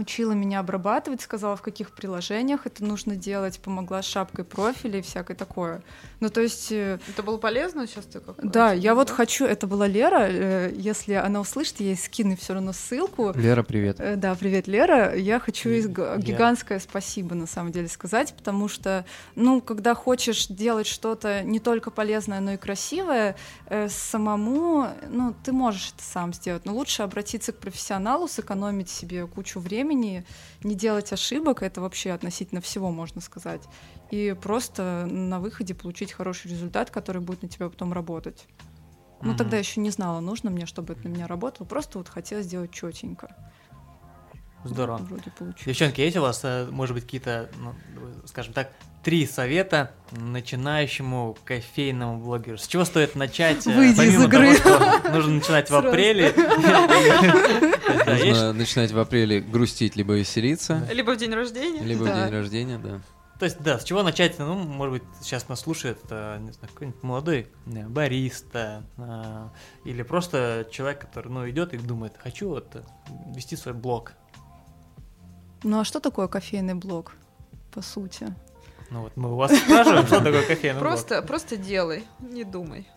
Speaker 4: Учила меня обрабатывать, сказала, в каких приложениях это нужно делать, помогла с шапкой профиля и всякое такое. Ну, то есть э,
Speaker 3: Это было полезно сейчас ты как?
Speaker 4: да, я вот хочу, это была Лера, э, если она услышит, я ей скину все равно ссылку.
Speaker 2: Лера, привет.
Speaker 4: Э, Да, привет, Лера. Я хочу
Speaker 1: Лера.
Speaker 4: гигантское спасибо на самом деле сказать, потому что, ну, когда хочешь делать что-то не только полезное, но и красивое, самому, ну, ты можешь это сам сделать, но лучше обратиться к профессионалу, сэкономить себе кучу времени, не делать ошибок, это вообще относительно всего можно сказать, и просто на выходе получить хороший результат, который будет на тебя потом работать. Ну,
Speaker 1: Мгм.
Speaker 4: тогда еще не знала, нужно мне, чтобы это на меня работало. Просто вот хотела сделать четенько.
Speaker 1: Здорово.
Speaker 4: Вроде получилось.
Speaker 1: Девчонки, есть у вас, э, может быть, какие-то, ну, скажем так, три совета начинающему кофейному блогеру? С чего стоит начать? э,
Speaker 4: Выйди из
Speaker 1: помимо
Speaker 4: игры.
Speaker 1: того, что нужно начинать в апреле.
Speaker 2: Нужно начинать в апреле грустить либо веселиться,
Speaker 3: Либо в день рождения.
Speaker 2: либо в день рождения, да.
Speaker 1: То есть, да, с чего начать? Ну, может быть, сейчас нас слушает, э, не знаю, какой-нибудь молодой э, бариста, э, или просто человек, который, ну, идет и думает, хочу вот вести свой блог.
Speaker 4: Ну а что такое кофейный блог, по сути?
Speaker 1: Ну, вот мы у вас спрашиваем, что такое кофейный блог.
Speaker 3: Просто, просто делай, не думай.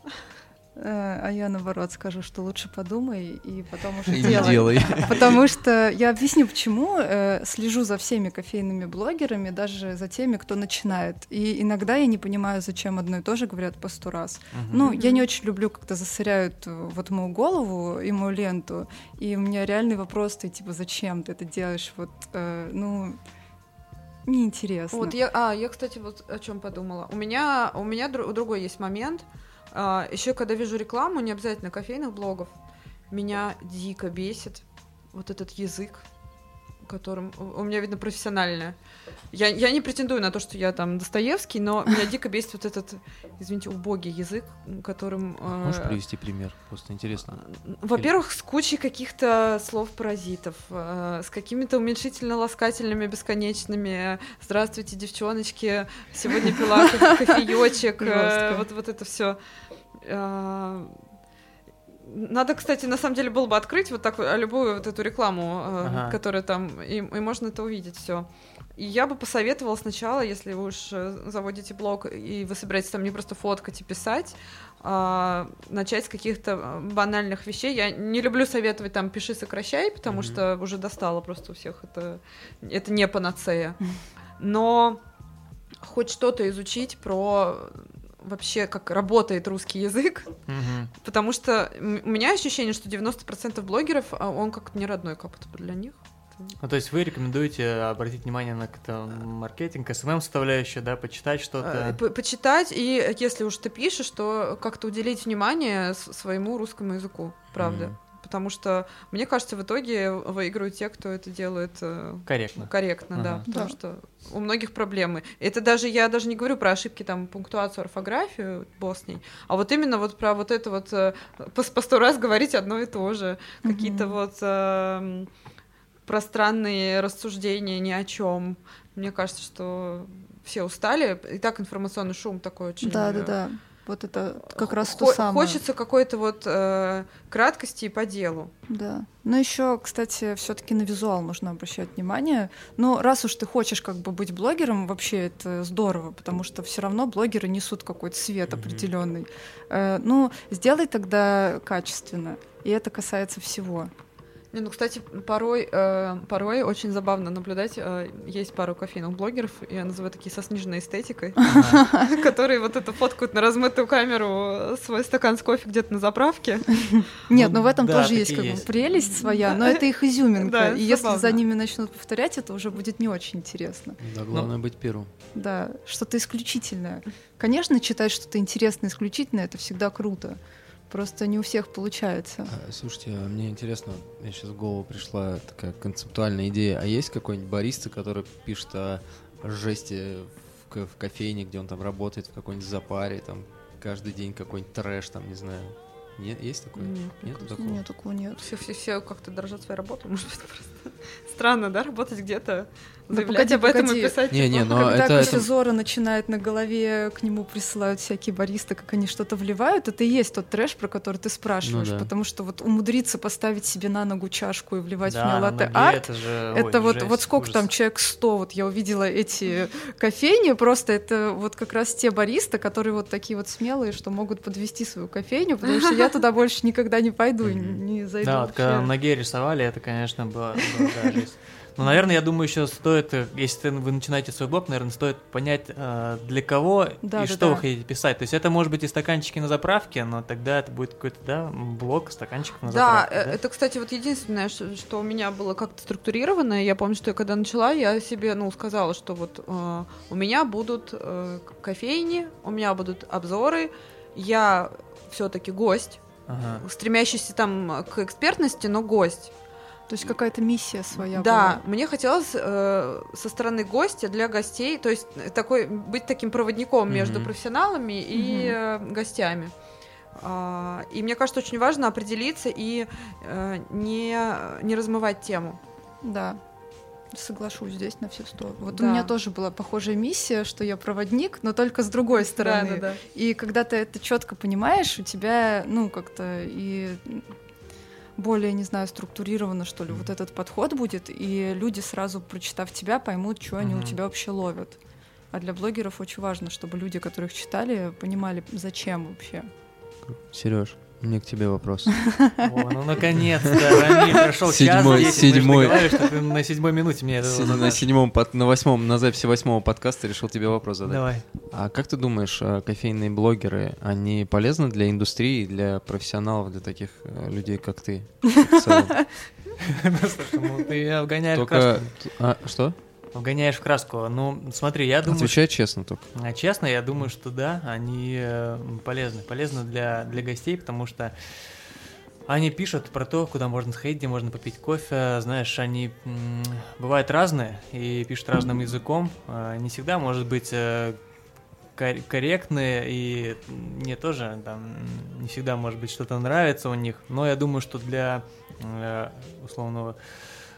Speaker 4: Э, А я наоборот скажу, что лучше подумай и потом уже
Speaker 2: И
Speaker 4: делай.
Speaker 2: делай.
Speaker 4: Потому что я объясню, почему э, слежу за всеми кофейными блогерами, даже за теми, кто начинает. И иногда я не понимаю, зачем одно и то же говорят по сто раз.
Speaker 1: Мгм.
Speaker 4: Ну, я не очень люблю, когда засоряют э, вот мою голову и мою ленту. И у меня реальный вопрос, ты типа, зачем ты это делаешь? Вот, ну, неинтересно.
Speaker 3: Вот я, а, я, кстати, вот о чем подумала. У меня, у меня дру- другой есть момент. Еще когда вижу рекламу, не обязательно кофейных блогов, меня дико бесит вот этот язык, которым у меня видно профессиональное. Я, я не претендую на то, что я там Достоевский, но меня дико бесит вот этот, извините, убогий язык, которым... э,
Speaker 2: Можешь привести пример? Просто интересно.
Speaker 3: во-первых, с кучей каких-то слов-паразитов, э, с какими-то уменьшительно-ласкательными бесконечными. Здравствуйте, девчоночки, сегодня пила ко- кофеечек, э, вот, вот это все. Надо, кстати, на самом деле было бы открыть вот так вот, любую вот эту рекламу, э,
Speaker 1: Ага.
Speaker 3: которая там, и, и можно это увидеть все. И я бы посоветовала сначала, если вы уж э, заводите блог и вы собираетесь там не просто фоткать и писать, а, начать с каких-то э, банальных вещей. Я не люблю советовать там пиши, сокращай, потому
Speaker 1: Мгм.
Speaker 3: что уже достало просто у всех это. Это не панацея. Но хоть что-то изучить про вообще, как работает русский язык,
Speaker 1: Мгм.
Speaker 3: потому что у меня ощущение, что 90% блогеров, а он как-то не родной как будто бы для них.
Speaker 1: Ну, то есть вы рекомендуете обратить внимание на как-то маркетинг, SMM составляющую, да, почитать
Speaker 3: Э,
Speaker 1: что-то.
Speaker 3: по- Почитать, и если уж ты пишешь, то как-то уделить внимание своему русскому языку, правда.
Speaker 1: Мгм.
Speaker 3: Потому что, мне кажется, в итоге выигрывают те, кто это делает э,
Speaker 1: Корректно.
Speaker 3: корректно, да.
Speaker 1: Ага.
Speaker 3: Потому
Speaker 4: Да.
Speaker 3: что у многих проблемы. Это даже, я даже не говорю про ошибки, там, пунктуацию, орфографию, ней, а вот именно вот про вот это вот э, по, по сто раз говорить одно и то же. Какие-то
Speaker 4: Мгм.
Speaker 3: вот эм, пространные рассуждения ни о чем. Мне кажется, что все устали. И так информационный шум такой очень
Speaker 4: Да,
Speaker 3: э,
Speaker 4: да, да. Вот это как раз то
Speaker 3: Хо-
Speaker 4: самое.
Speaker 3: Хочется какой-то вот э, краткости и по делу.
Speaker 4: Да. Но еще, кстати, все-таки на визуал нужно обращать внимание. Но раз уж ты хочешь как бы быть блогером, вообще это здорово, потому что все равно блогеры несут какой-то свет
Speaker 2: Мгм.
Speaker 4: определенный. Э, ну, сделай тогда качественно. И это касается всего.
Speaker 3: Не, ну, кстати, порой, э, порой очень забавно наблюдать. э, есть пару кофейных блогеров, я называю такие со сниженной эстетикой, которые вот это фоткают на размытую камеру свой стакан с кофе где-то на заправке.
Speaker 4: Нет,
Speaker 1: Ну,
Speaker 4: но в этом тоже есть как бы
Speaker 1: есть.
Speaker 4: прелесть своя, но это их изюминка. И если за ними начнут повторять, это уже будет не очень интересно.
Speaker 2: Да, главное быть первым.
Speaker 4: Да, что-то исключительное. Конечно, читать что-то интересное, исключительное, это всегда круто. Просто не у всех получается.
Speaker 2: А, Слушайте, а мне интересно, мне сейчас в голову пришла такая концептуальная идея. А есть какой-нибудь бариста, который пишет о жести в, кофейне, где он там работает, в какой-нибудь запаре, там каждый день какой-нибудь трэш, там, не знаю. Нет, есть такое?
Speaker 3: Нет,
Speaker 2: Нет такого?
Speaker 4: Нет, такого нет.
Speaker 3: Все, все, все как-то дорожат своей работой. Может быть, просто странно, да, работать где-то,
Speaker 4: Да
Speaker 3: заявлять
Speaker 4: погоди,
Speaker 3: об этом
Speaker 4: погоди.
Speaker 3: и писать.
Speaker 2: Не, не, но
Speaker 4: Когда
Speaker 2: это- это-
Speaker 4: кофезора начинает на голове, к нему присылают всякие баристы, как они что-то вливают, это и есть тот трэш, про который ты спрашиваешь.
Speaker 2: Ну да.
Speaker 4: Потому что вот умудриться поставить себе на ногу чашку и вливать в
Speaker 1: Да,
Speaker 4: нее
Speaker 1: на
Speaker 4: латте
Speaker 1: ноге
Speaker 4: арт,
Speaker 1: это же...
Speaker 4: это
Speaker 1: ой,
Speaker 4: вот,
Speaker 1: жесть,
Speaker 4: вот сколько
Speaker 1: ужас.
Speaker 4: там, человек 100, вот я увидела эти кофейни, просто это вот как раз те баристы, которые вот такие вот смелые, что могут подвести свою кофейню, потому что я туда больше никогда не пойду, не зайду
Speaker 1: Да, когда на ноге рисовали, это, конечно, было, было, да, жесть. Ну, наверное, я думаю, еще стоит, э, если вы начинаете свой блог, наверное, стоит понять, э, для кого
Speaker 4: Да,
Speaker 1: и
Speaker 4: да,
Speaker 1: что вы
Speaker 4: да.
Speaker 1: хотите писать. То есть это может быть и стаканчики на заправке, но тогда это будет какой-то, да, блог стаканчиков на
Speaker 3: Да,
Speaker 1: заправке.
Speaker 3: э, это, кстати, вот единственное, что, что у меня было как-то структурировано. Я помню, что я когда начала, я себе, ну, сказала, что вот э, у меня будут э, кофейни, у меня будут обзоры, я все-таки гость,
Speaker 1: Ага.
Speaker 3: стремящийся там к экспертности, но гость.
Speaker 4: То есть какая-то миссия своя
Speaker 3: Да,
Speaker 4: была.
Speaker 3: мне хотелось э, со стороны гостя для гостей, то есть э, такой быть таким проводником между
Speaker 1: Мгм.
Speaker 3: профессионалами и э, гостями. А, и мне кажется, очень важно определиться и э, не, не размывать тему.
Speaker 4: Да. Соглашусь здесь на все сто. Вот
Speaker 3: Да.
Speaker 4: у меня тоже была похожая миссия, что я проводник, но только с другой стороны.
Speaker 3: Да-да-да.
Speaker 4: И когда ты это четко понимаешь, у тебя, ну, как-то и более, не знаю, структурированно, что ли, вот этот подход будет, и люди сразу, прочитав тебя, поймут, что они у тебя вообще ловят. А для блогеров очень важно, чтобы люди, которых читали, понимали, зачем вообще.
Speaker 2: Сереж, у меня к тебе вопрос.
Speaker 1: О, ну наконец-то, Рамиль, прошел час
Speaker 2: Седьмой,
Speaker 1: 10, мы же
Speaker 2: седьмой.
Speaker 1: договаривались, что ты на седьмой минуте мне это
Speaker 2: Си- На седьмом, под- на восьмом, на записи восьмого подкаста решил тебе вопрос задать.
Speaker 1: Давай.
Speaker 2: А как ты думаешь, э, кофейные блогеры, они полезны для индустрии, для профессионалов, для таких э, людей, как ты?
Speaker 1: Ну, слушай, ну ты вгоняешь в
Speaker 2: Только... А, что?
Speaker 1: Вгоняешь в краску. Ну, смотри, я думаю,
Speaker 2: Отвечай честно только.
Speaker 1: А, Честно, я думаю, что да, они э, полезны. Полезны для, для гостей, потому что они пишут про то, куда можно сходить, где можно попить кофе. Знаешь, они м, бывают разные и пишут разным языком. А, Не всегда, может быть, э, кор- корректные, и мне тоже там не всегда, может быть, что-то нравится у них. Но я думаю, что для э, условного э,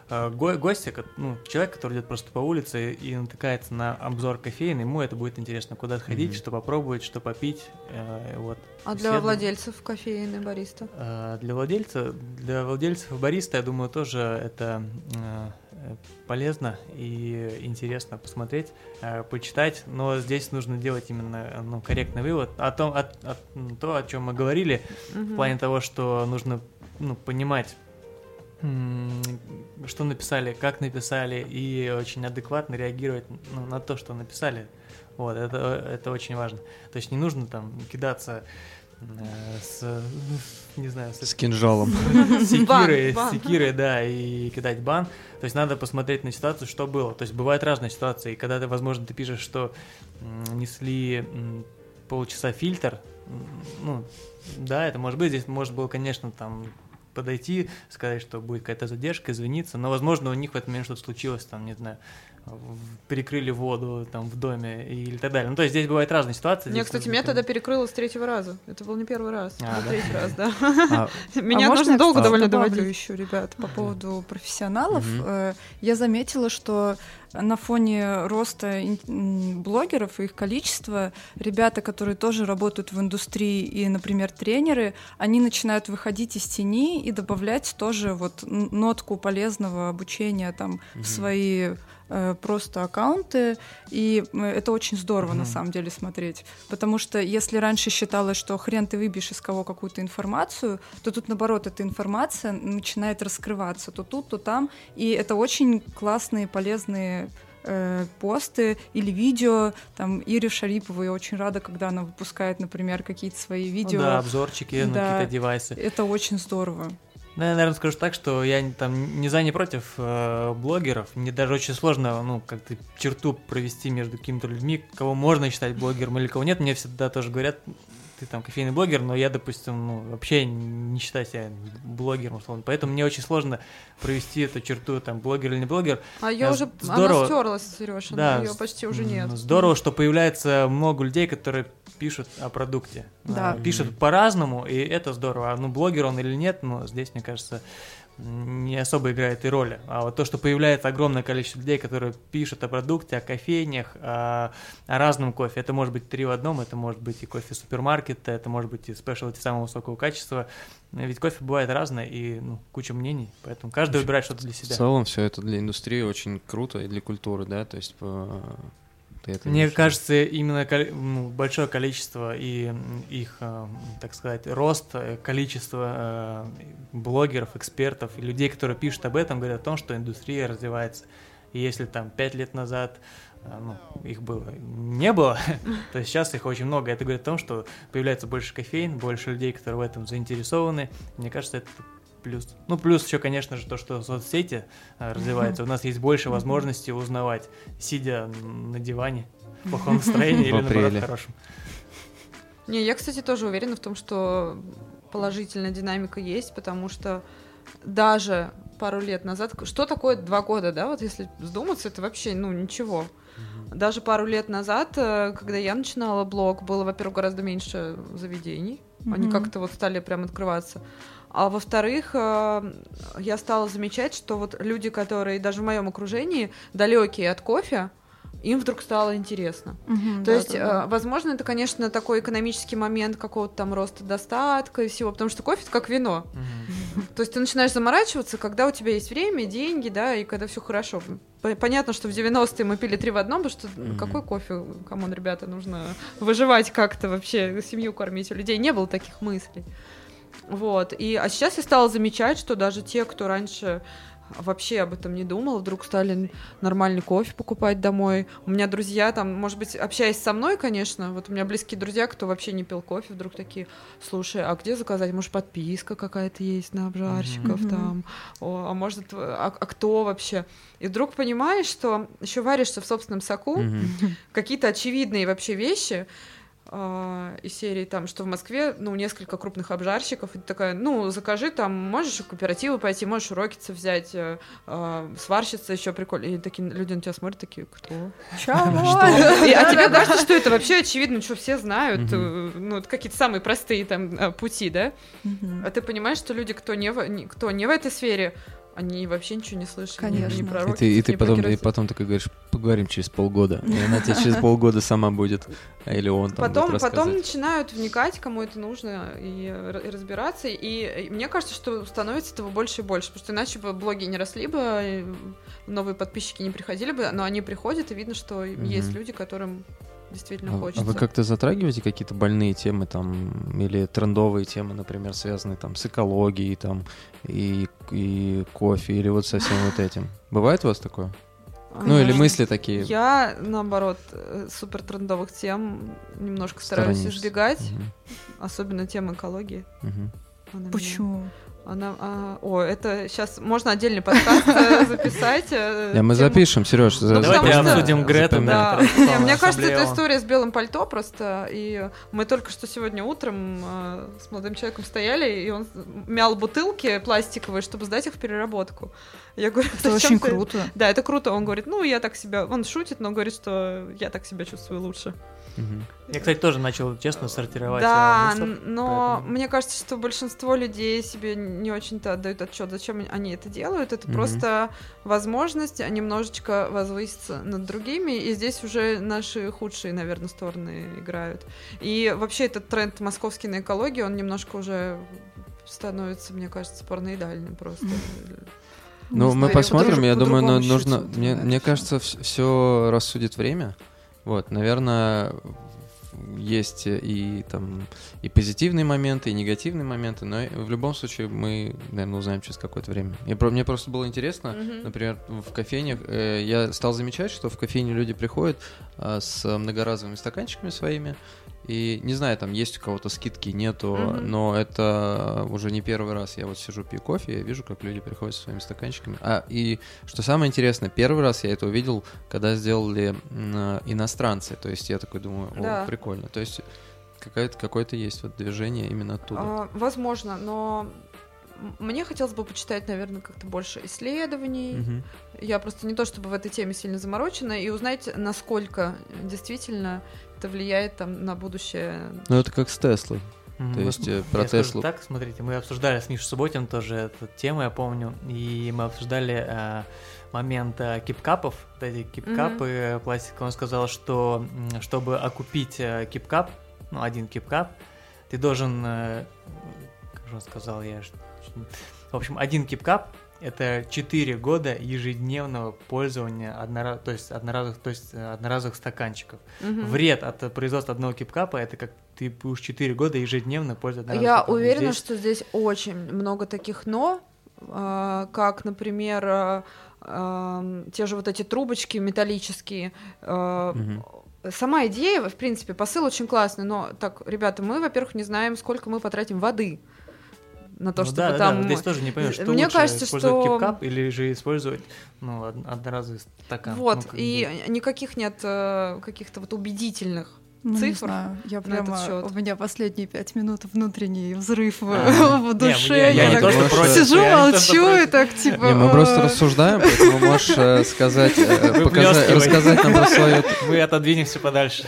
Speaker 1: го- гостя, ну, человек, который идет просто по улице и натыкается на обзор кофеин, ему это будет интересно, куда сходить,
Speaker 2: Мгм.
Speaker 1: что попробовать, что попить. э, вот.
Speaker 3: А для
Speaker 1: Исследование.
Speaker 3: владельцев кофейной бариста?
Speaker 1: Э, Для владельца, для владельцев и бариста, я думаю, тоже это э, э, полезно и интересно посмотреть, э, почитать, но здесь нужно делать именно э, ну, корректный вывод о том, о, о- то, о чем мы говорили, в плане того, что нужно ну, понимать, что написали, как написали, и очень адекватно реагировать ну, на то, что написали. Вот, это, это очень важно. То есть не нужно там кидаться э, с, не знаю, с,
Speaker 2: С кинжалом.
Speaker 1: с секирой,
Speaker 3: Бан,
Speaker 1: с секирой, да, и кидать бан. То есть надо посмотреть на ситуацию, что было. То есть бывают разные ситуации, и когда ты, возможно, ты пишешь, что несли полчаса фильтр, ну, да, это может быть, здесь может было, конечно, там подойти, сказать, что будет какая-то задержка, извиниться, но, возможно, у них в этот момент что-то случилось, там, не знаю, перекрыли воду там в доме или так далее. Ну, то есть здесь бывают разные ситуации.
Speaker 3: Мне, кстати, меня тогда перекрыло с третьего раза. Это был не первый раз,
Speaker 1: А,
Speaker 3: а,
Speaker 1: да?
Speaker 3: третий раз, да.
Speaker 2: А,
Speaker 3: Меня
Speaker 4: а можно я,
Speaker 3: долго
Speaker 4: кстати,
Speaker 3: довольно
Speaker 4: добавлю
Speaker 3: доводить.
Speaker 4: еще, ребят, по поводу профессионалов. Э, Я заметила, что на фоне роста блогеров и их количества, ребята, которые тоже работают в индустрии и, например, тренеры, они начинают выходить из тени и добавлять тоже вот нотку полезного обучения там в свои просто аккаунты, и это очень здорово mm-hmm. на самом деле смотреть, потому что если раньше считалось, что хрен ты выбьешь из кого какую-то информацию, то тут наоборот эта информация начинает раскрываться то тут, то там, и это очень классные, полезные э, посты или видео. Там Ире Шариповой я очень рада, когда она выпускает, например, какие-то свои видео.
Speaker 1: да, обзорчики да, на какие-то девайсы.
Speaker 4: Это очень здорово.
Speaker 1: Ну, я, наверное, скажу так, что я там не за, не против э, блогеров. Мне даже очень сложно, ну, как-то черту провести между какими-то людьми, кого можно считать блогером или кого нет. Мне всегда тоже говорят, ты там кофейный блогер, но я, допустим, ну, вообще не считаю себя блогером, условно. Поэтому мне очень сложно провести эту черту, там, блогер или не блогер.
Speaker 3: А я уже, здорово, она стерлась, Сереж, да, ее почти уже нет.
Speaker 1: Здорово, что появляется много людей, которые пишут о продукте.
Speaker 4: Да.
Speaker 1: Пишут по-разному, и это здорово. А ну, блогер он или нет, но здесь, мне кажется, не особо играет и роли. А вот то, что появляется огромное количество людей, которые пишут о продукте, о кофейнях, о, о разном кофе. Это может быть три в одном, это может быть и кофе супермаркета, это может быть и спешлти самого высокого качества. Ведь кофе бывает разное и ну, куча мнений, поэтому каждый выбирает что-то для себя.
Speaker 2: В целом все это для индустрии очень круто и для культуры, да, то есть по
Speaker 1: ты это Мне кажется, именно ну, большое количество и их, э, так сказать, рост, э, количество э, блогеров, экспертов и людей, которые пишут об этом, говорят о том, что индустрия развивается. И если там пять лет назад ну, их было не было, то сейчас их очень много. Это говорит о том, что появляется больше кофеин, больше людей, которые в этом заинтересованы. Мне кажется, это плюс. Ну, плюс еще, конечно же, то, что соцсети э, развиваются. У нас есть больше возможностей узнавать, сидя на диване в плохом настроении или, наоборот, хорошем.
Speaker 3: Не, я, кстати, тоже уверена в том, что положительная динамика есть, потому что даже пару лет назад, что такое два года, да, вот если вздуматься, это вообще, ну, ничего. Даже пару лет назад, э, когда я начинала блог, было, во-первых, гораздо меньше заведений. Они как-то вот стали прям открываться. А во-вторых, э, я стала замечать, что вот люди, которые даже в моем окружении далекие от кофе, им вдруг стало интересно. Угу, То да, есть, да. Э, возможно, это, конечно, такой экономический момент какого-то там роста достатка и всего, потому что кофе это как вино. Угу. То есть ты начинаешь заморачиваться, когда у тебя есть время, деньги, да, и когда все хорошо. Понятно, что в 90-е мы пили три в одном, потому что угу. какой кофе, come on, ребята, нужно выживать как-то вообще, семью кормить. У людей не было таких мыслей. Вот. И, а сейчас я стала замечать, что даже те, кто раньше вообще об этом не думал, вдруг стали нормальный кофе покупать домой. У меня друзья там, может быть, общаясь со мной, конечно, вот у меня близкие друзья, кто вообще не пил кофе, вдруг такие, слушай, а где заказать? Может, подписка какая-то есть на обжарщиков mm-hmm. там? О, а может, а, а кто вообще? И вдруг понимаешь, что еще варишься в собственном соку, mm-hmm. какие-то очевидные вообще вещи, э, из серии там, что в Москве, ну, несколько крупных обжарщиков, и ты такая, ну, закажи там, можешь в кооперативы пойти, можешь урокицы взять, э, э, сварщица еще прикольно. И такие люди на тебя смотрят, такие, кто?
Speaker 4: Чего?
Speaker 3: А тебе кажется, что это вообще очевидно, что все знают, э, ну, какие-то самые простые там э, пути, да? А ты понимаешь, что люди, кто не в, кто не в этой сфере, они вообще ничего не слышали.
Speaker 4: Конечно.
Speaker 3: Ни,
Speaker 2: ни про и ты, и ты потом, и потом такой говоришь, поговорим через полгода. И она тебе через полгода сама будет. Или он там
Speaker 3: потом,
Speaker 2: будет
Speaker 3: потом начинают вникать, кому это нужно, и, и разбираться. И, и мне кажется, что становится этого больше и больше. Потому что иначе бы блоги не росли бы, новые подписчики не приходили бы, но они приходят, и видно, что mm-hmm. есть люди, которым действительно
Speaker 2: а,
Speaker 3: хочется.
Speaker 2: А вы как-то затрагиваете какие-то больные темы там или трендовые темы, например, связанные там с экологией там и, и кофе или вот со всем вот этим? Бывает у вас такое? Ну или мысли такие?
Speaker 3: Я, наоборот, э, супер трендовых тем немножко стараюсь избегать, угу. особенно тем экологии.
Speaker 4: Угу. Почему?
Speaker 3: Она, а, о, это сейчас можно отдельный подкаст э, записать.
Speaker 2: Да, мы запишем, Сереж.
Speaker 1: Ну, давайте обсудим Грету.
Speaker 3: Да. Мне кажется, это история с белым пальто просто. И мы только что сегодня утром э, с молодым человеком стояли, и он мял бутылки пластиковые, чтобы сдать их в переработку. Я говорю,
Speaker 4: это очень круто.
Speaker 3: Да, это круто. Он говорит, ну, я так себя... Он шутит, но говорит, что я так себя чувствую лучше.
Speaker 1: Я, кстати, тоже начал, честно, сортировать
Speaker 3: Да,
Speaker 1: э, мусор.
Speaker 3: но
Speaker 1: поэтому-
Speaker 3: мне кажется, что большинство людей себе не очень-то отдают отчет, зачем они это делают. Это
Speaker 2: Мгм.
Speaker 3: просто возможность немножечко возвыситься над другими, и здесь уже наши худшие, наверное, стороны играют. И вообще этот тренд московский на экологию, он немножко уже становится, мне кажется, параноидальным просто.
Speaker 2: Ну,
Speaker 4: Не
Speaker 2: мы посмотрим, я думаю, ну, нужно... Мне, кажется, все рассудит время. Вот, наверное, есть и там и позитивные моменты, и негативные моменты, но в любом случае мы, наверное, узнаем через какое-то время. Я, мне просто было интересно,
Speaker 3: Мгм.
Speaker 2: например, в кофейнях э, я стал замечать, что в кофейне люди приходят а, с многоразовыми стаканчиками своими, и не знаю, там есть у кого-то скидки, нету,
Speaker 3: Мгм.
Speaker 2: но это уже не первый раз. Я вот сижу пью кофе, я вижу, как люди приходят со своими стаканчиками. А, и что самое интересное, первый раз я это увидел, когда сделали м, иностранцы. То есть я такой думаю, о,
Speaker 3: Да.
Speaker 2: прикольно. То есть какое-то, какое-то есть вот движение именно оттуда.
Speaker 3: А, возможно, но мне хотелось бы почитать, наверное, как-то больше исследований.
Speaker 2: Мгм.
Speaker 3: Я просто не то чтобы в этой теме сильно заморочена, и узнать, насколько действительно это влияет там на будущее.
Speaker 2: Ну это как с Теслой.
Speaker 1: Мгм.
Speaker 2: То есть, э,
Speaker 1: я
Speaker 2: про
Speaker 1: скажу
Speaker 2: Теслу.
Speaker 1: Так, смотрите, мы обсуждали с Мишей Субботин тоже эту тему, я помню, и мы обсуждали э, момент э, кипкапов, вот эти кипкапы э, пластика. Он сказал, что чтобы окупить э, кипкап, ну, один кипкап, ты должен, э, как же он сказал, я... В общем, один кипкап это 4 года ежедневного пользования однора... то есть одноразовых, то есть э, одноразовых стаканчиков.
Speaker 3: Мгм.
Speaker 1: Вред от э, производства одного кипкапа это как ты будешь 4 года ежедневно пользоваться
Speaker 3: Я
Speaker 1: стаканом.
Speaker 3: уверена,
Speaker 1: Здесь-
Speaker 3: что здесь очень много таких но, а, как, например, ам, те же вот эти трубочки металлические.
Speaker 2: Мгм.
Speaker 3: Сама идея, в принципе, посыл очень классный, но так, ребята, мы, во-первых, не знаем, сколько мы потратим воды на то,
Speaker 1: Ну
Speaker 3: чтобы
Speaker 1: да,
Speaker 3: там...
Speaker 1: да, здесь тоже не понимаешь, что
Speaker 3: Мне
Speaker 1: лучше,
Speaker 3: кажется,
Speaker 1: использовать
Speaker 3: что-
Speaker 1: кипкап или же использовать ну, од- одноразовый стакан.
Speaker 3: Вот,
Speaker 1: Ну,
Speaker 3: и никаких нет э, каких-то вот убедительных
Speaker 4: Ну, не
Speaker 3: цифр
Speaker 4: знаю, я прямо, у меня последние пять минут внутренний взрыв в-
Speaker 1: А.
Speaker 4: в
Speaker 1: Не,
Speaker 4: душе.
Speaker 1: я- я
Speaker 2: не
Speaker 4: так
Speaker 2: то, что против,
Speaker 4: сижу,
Speaker 1: я не то,
Speaker 4: молчу и
Speaker 1: против.
Speaker 4: так типа...
Speaker 2: Не, мы просто рассуждаем, поэтому можешь э, сказать, э, показать, рассказать нам про свою,
Speaker 1: Мы отодвинемся подальше.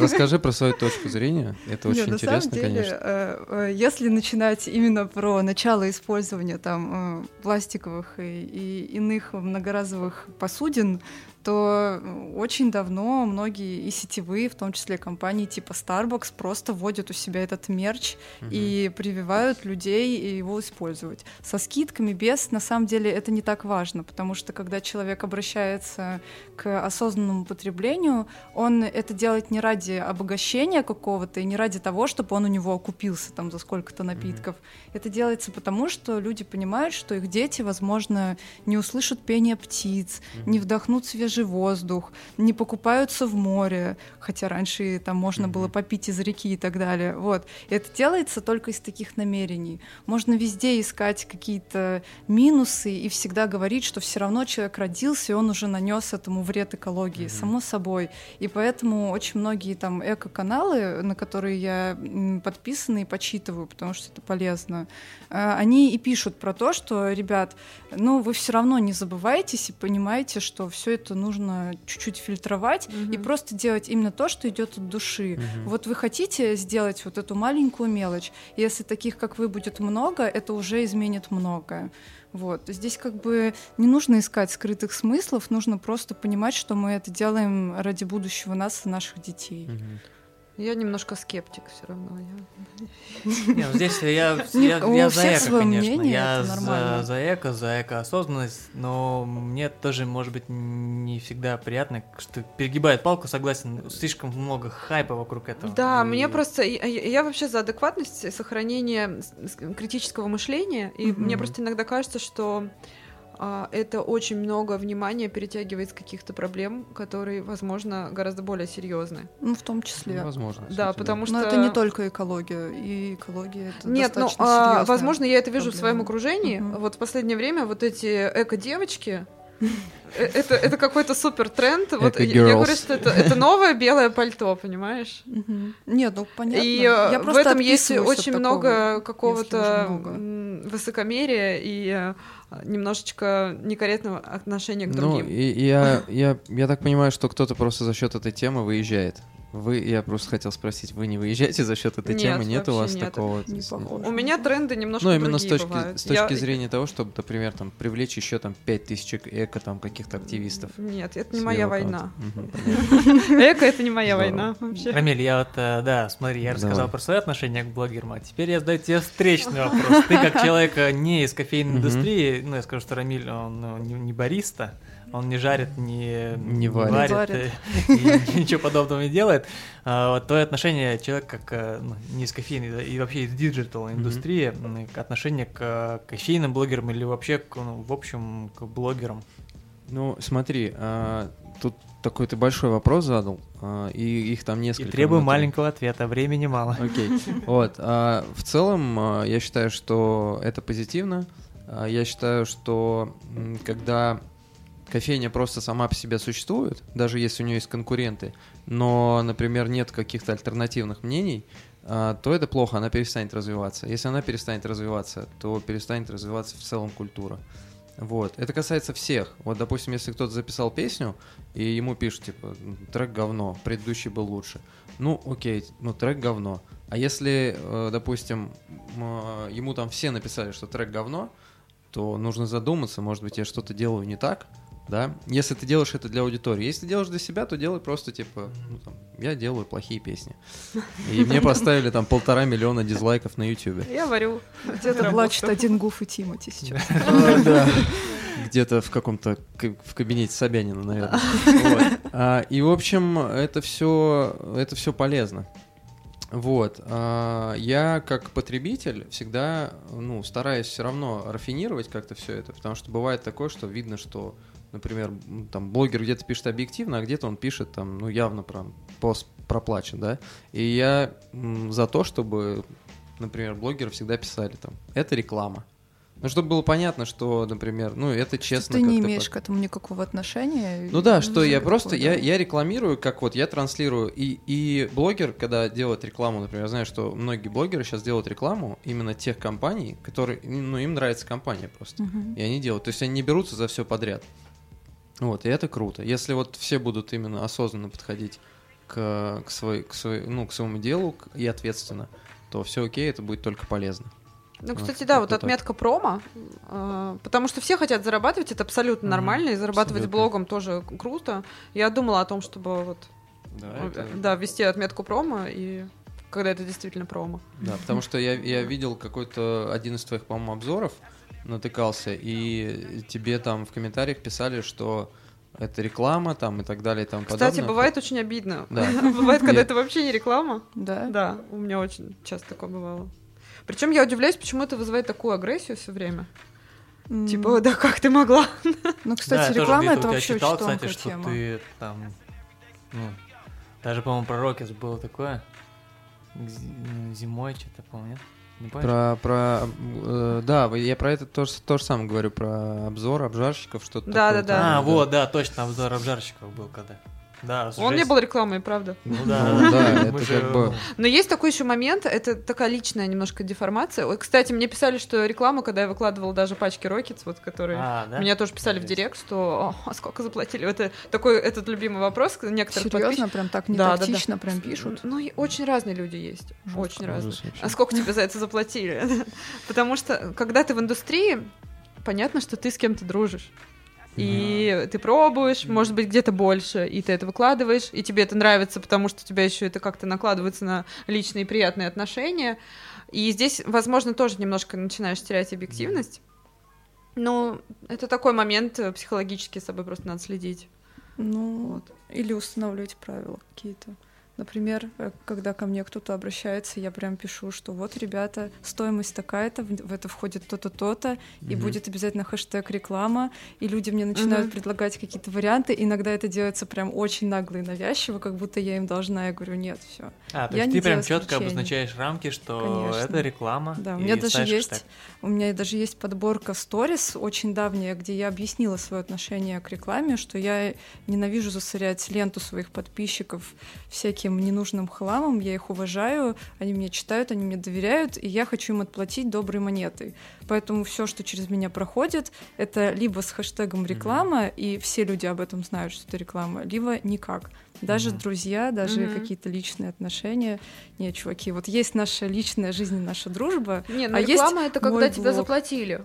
Speaker 2: расскажи про свою точку зрения. Это
Speaker 4: Не,
Speaker 2: очень
Speaker 4: на самом
Speaker 2: интересно,
Speaker 4: деле,
Speaker 2: конечно.
Speaker 4: э, э, если начинать именно про начало использования там э, пластиковых и, и иных многоразовых посудин, то э, очень давно многие и сетевые, в том числе компании типа Starbucks, просто вводят у себя этот мерч
Speaker 2: Мгм.
Speaker 4: и прививают людей его использовать. Со скидками, без, на самом деле это не так важно, потому что когда человек обращается к осознанному потреблению, он это делает не ради обогащения какого-то и не ради того, чтобы он у него окупился там за сколько-то напитков. Это делается потому, что люди понимают, что их дети, возможно, не услышат пение птиц,
Speaker 2: Мгм.
Speaker 4: не вдохнут свежий воздух, не покупаются в море, хотя раньше там можно было
Speaker 2: Мгм.
Speaker 4: попить из реки и так далее. Вот. И это делается только из таких намерений. Можно везде искать какие-то минусы и всегда говорить, что все равно человек родился, и он уже нанес этому вред экологии,
Speaker 2: Мгм.
Speaker 4: само собой. И поэтому очень многие там эко-каналы, на которые я подписана и почитываю, потому что это полезно, э, они и пишут про то, что, ребят, ну вы все равно не забывайтесь и понимаете, что все это нужно чуть-чуть фильтровать и
Speaker 3: Мгм.
Speaker 4: просто делать именно то, что идет от души.
Speaker 2: Мгм.
Speaker 4: Вот вы хотите сделать вот эту маленькую мелочь, и если таких, как вы, будет много, это уже изменит многое. Вот. Здесь как бы не нужно искать скрытых смыслов, нужно просто понимать, что мы это делаем ради будущего нас и наших детей.
Speaker 2: Мгм.
Speaker 3: Я немножко скептик все равно. я-
Speaker 1: ну здесь я, я, за эко, конечно.
Speaker 4: мнение,
Speaker 1: я за, эко, за эко-осознанность, но мне тоже, может быть, не всегда приятно, что перегибает палку, согласен, слишком много хайпа вокруг этого.
Speaker 3: Да,
Speaker 1: И-
Speaker 3: мне просто... Я, я вообще за адекватность, сохранение критического мышления, и мне просто иногда кажется, что это очень много внимания перетягивает с каких-то проблем, которые, возможно, гораздо более серьезны.
Speaker 4: Ну, в том числе.
Speaker 2: Ну, Возможно.
Speaker 3: Да, потому что...
Speaker 4: Но это не только экология, и экология это
Speaker 3: Нет, ну, а, возможно, я это вижу в своем
Speaker 4: проблема.
Speaker 3: окружении.
Speaker 4: Мгм.
Speaker 3: Вот в последнее время вот эти эко-девочки, это, это какой-то супер тренд. Вот я- я говорю, что это, это новое белое пальто, понимаешь?
Speaker 4: Мгм. Нет, ну понятно.
Speaker 3: И
Speaker 4: Я
Speaker 3: э, в этом есть очень много какого-то высокомерия и э, немножечко некорректного отношения к
Speaker 2: Ну,
Speaker 3: другим.
Speaker 2: и, и я, я, я так понимаю, что кто-то просто за счет этой темы выезжает. Вы, я просто хотел спросить, вы не выезжаете за счет этой
Speaker 3: Нет,
Speaker 2: темы? Нет у вас
Speaker 3: нет.
Speaker 2: такого?
Speaker 4: Не похоже.
Speaker 3: У меня тренды немножко
Speaker 2: Ну, именно с точки,
Speaker 3: бывают.
Speaker 2: с точки
Speaker 3: Я-
Speaker 2: зрения того, чтобы, например, там, привлечь еще там 5000 эк- эко там каких-то активистов.
Speaker 3: Нет, это не моя война. Эко — это не моя война вообще.
Speaker 1: Рамиль, я вот, э, да, смотри, я рассказал про свое отношение к блогерам, а теперь я задаю тебе встречный вопрос. Ты как человек э, не из кофейной индустрии, ну, я скажу, что Рамиль, он ну, не бариста, он не жарит, не,
Speaker 2: Не варит.
Speaker 1: э, и ничего подобного не делает. А вот твое отношение человека как э, ну, не из кофейной, и вообще из digital индустрии, к- отношение к э, кофейным блогерам или вообще, к, ну, в общем, к блогерам?
Speaker 2: Ну, смотри, а, тут такой ты большой вопрос задал, а, и их там
Speaker 1: И
Speaker 2: несколько.
Speaker 1: требую
Speaker 2: внутри.
Speaker 1: маленького ответа, времени мало.
Speaker 2: Окей. Вот. а, в целом, а, я считаю, что это позитивно. А, Я считаю, что м, когда кофейня просто сама по себе существует, даже если у нее есть конкуренты, но, например, нет каких-то альтернативных мнений, а, то это плохо, она перестанет развиваться. Если она перестанет развиваться, то перестанет развиваться в целом культура. Вот. Это касается всех. Вот, допустим, если кто-то записал песню, и ему пишут, типа, трек говно, предыдущий был лучше. Ну, окей, ну, трек говно. А если, э, допустим, э, ему там все написали, что трек говно, то нужно задуматься, может быть, я что-то делаю не так, да? Если ты делаешь это для аудитории. Если делаешь для себя, то делай просто, типа, ну, там, я делаю плохие песни. И мне поставили там полтора миллиона дизлайков на ютубе.
Speaker 3: Я варю.
Speaker 4: Где-то плачет один Гуф и Тимати сейчас.
Speaker 2: Да. Где-то в каком-то в кабинете Собянина, наверное. А, И, в общем, это все это все полезно. Вот. а, Я как потребитель всегда ну, стараюсь все равно рафинировать как-то все это, потому что бывает такое, что видно, что, например, там блогер где-то пишет объективно, а где-то он пишет там, ну, явно прям пост проплачен, да. И я за то, чтобы, например, блогеры всегда писали там, это реклама. Ну, чтобы было понятно, что, например, ну, это честно.
Speaker 4: Ты не имеешь
Speaker 2: под-
Speaker 4: к этому никакого отношения.
Speaker 2: ну да, что я просто, я, я рекламирую, как вот я транслирую, и, и блогер, когда делает рекламу, например, я знаю, что многие блогеры сейчас делают рекламу именно тех компаний, которые, ну, им нравится компания просто,
Speaker 4: Мгм.
Speaker 2: и они делают, то есть они не берутся за все подряд. Вот, и это круто. Если вот все будут именно осознанно подходить к, к, своей, к, своей, ну, к своему делу и ответственно, то все окей, это будет только полезно.
Speaker 3: Ну,
Speaker 2: Вот,
Speaker 3: кстати, да, вот
Speaker 2: так.
Speaker 3: отметка промо, э, потому что все хотят зарабатывать, это абсолютно
Speaker 1: Мгм,
Speaker 3: нормально, и зарабатывать
Speaker 2: абсолютно.
Speaker 3: блогом тоже круто. Я думала о том, чтобы вот,
Speaker 2: Да, это-
Speaker 3: да, ввести отметку промо, и когда это действительно промо.
Speaker 2: Да, потому что я, я видел какой-то один из твоих, по-моему, обзоров, натыкался, и тебе там в комментариях писали, что это реклама там и так далее и тому
Speaker 3: Кстати,
Speaker 2: подобное.
Speaker 3: бывает очень обидно.
Speaker 2: Да.
Speaker 3: Бывает, когда это вообще не реклама.
Speaker 4: Да?
Speaker 3: Да, у меня очень часто такое бывало. Причем я удивляюсь, почему это вызывает такую агрессию все время. Типа, да как ты могла?
Speaker 4: Ну, кстати, реклама это вообще
Speaker 1: читал,
Speaker 4: очень
Speaker 1: кстати, что
Speaker 4: тема.
Speaker 1: ты там, ну, даже, по-моему, про Рокетс было такое, Зи- зимой что-то, помню, не помнишь?
Speaker 2: Про, про, э, да, я про это тоже, то же самое говорю, про обзор обжарщиков, что-то
Speaker 3: Да,
Speaker 2: такое
Speaker 3: да, да.
Speaker 1: А, вот, да, точно, обзор обжарщиков был когда. Да,
Speaker 3: Он не
Speaker 1: жесть.
Speaker 3: был рекламой, правда.
Speaker 1: Ну да,
Speaker 2: Ну да, это
Speaker 1: же,
Speaker 2: как бы-
Speaker 3: Но есть такой еще момент, это такая личная немножко деформация. Ой, кстати, мне писали, что реклама, когда я выкладывала даже пачки Рокетс, вот которые...
Speaker 1: А, да?
Speaker 3: Меня тоже писали в директ, что «О, а сколько заплатили? Это такой этот любимый вопрос некоторых
Speaker 4: Серьезно, прям так не
Speaker 3: Да, да, да.
Speaker 4: тактично прям пишут.
Speaker 3: Ну, и очень разные люди есть.
Speaker 4: Жестко.
Speaker 3: Очень разные. А сколько тебе за это заплатили? Потому что, когда ты в индустрии, понятно, что ты с кем-то дружишь. И ты пробуешь, может быть, где-то больше, и ты это выкладываешь, и тебе это нравится, потому что у тебя еще это как-то накладывается на личные приятные отношения. И здесь, возможно, тоже немножко начинаешь терять объективность. Ну, это такой момент э, психологически с собой просто надо следить.
Speaker 4: Ну,
Speaker 3: Вот.
Speaker 4: или устанавливать правила какие-то. Например, э, когда ко мне кто-то обращается, я прям пишу, что вот, ребята, стоимость такая-то, в это входит то-то, то-то, и
Speaker 2: Мгм.
Speaker 4: будет обязательно хэштег реклама, и люди мне начинают
Speaker 3: Мгм.
Speaker 4: предлагать какие-то варианты. Иногда это делается прям очень нагло и навязчиво, как будто я им должна. Я говорю, нет, все.
Speaker 1: А, то
Speaker 4: я
Speaker 1: есть ты прям четко обозначаешь рамки, что
Speaker 4: Конечно.
Speaker 1: это реклама.
Speaker 4: Да, у
Speaker 1: и
Speaker 4: меня даже есть,
Speaker 1: хэштег.
Speaker 4: у меня даже есть подборка сторис очень давняя, где я объяснила свое отношение к рекламе, что я ненавижу засорять ленту своих подписчиков всяким всяким ненужным хламом, я их уважаю, они меня читают, они мне доверяют, и я хочу им отплатить доброй монетой. Поэтому все, что через меня проходит, это либо с хэштегом реклама, и все люди об этом знают, что это реклама, либо никак. Даже
Speaker 1: Мгм.
Speaker 4: друзья, даже
Speaker 3: Мгм.
Speaker 4: какие-то личные отношения. Нет, чуваки, вот есть наша личная жизнь, и наша дружба.
Speaker 3: Не, ну
Speaker 4: А есть
Speaker 3: реклама это когда тебе
Speaker 4: блог.
Speaker 3: заплатили.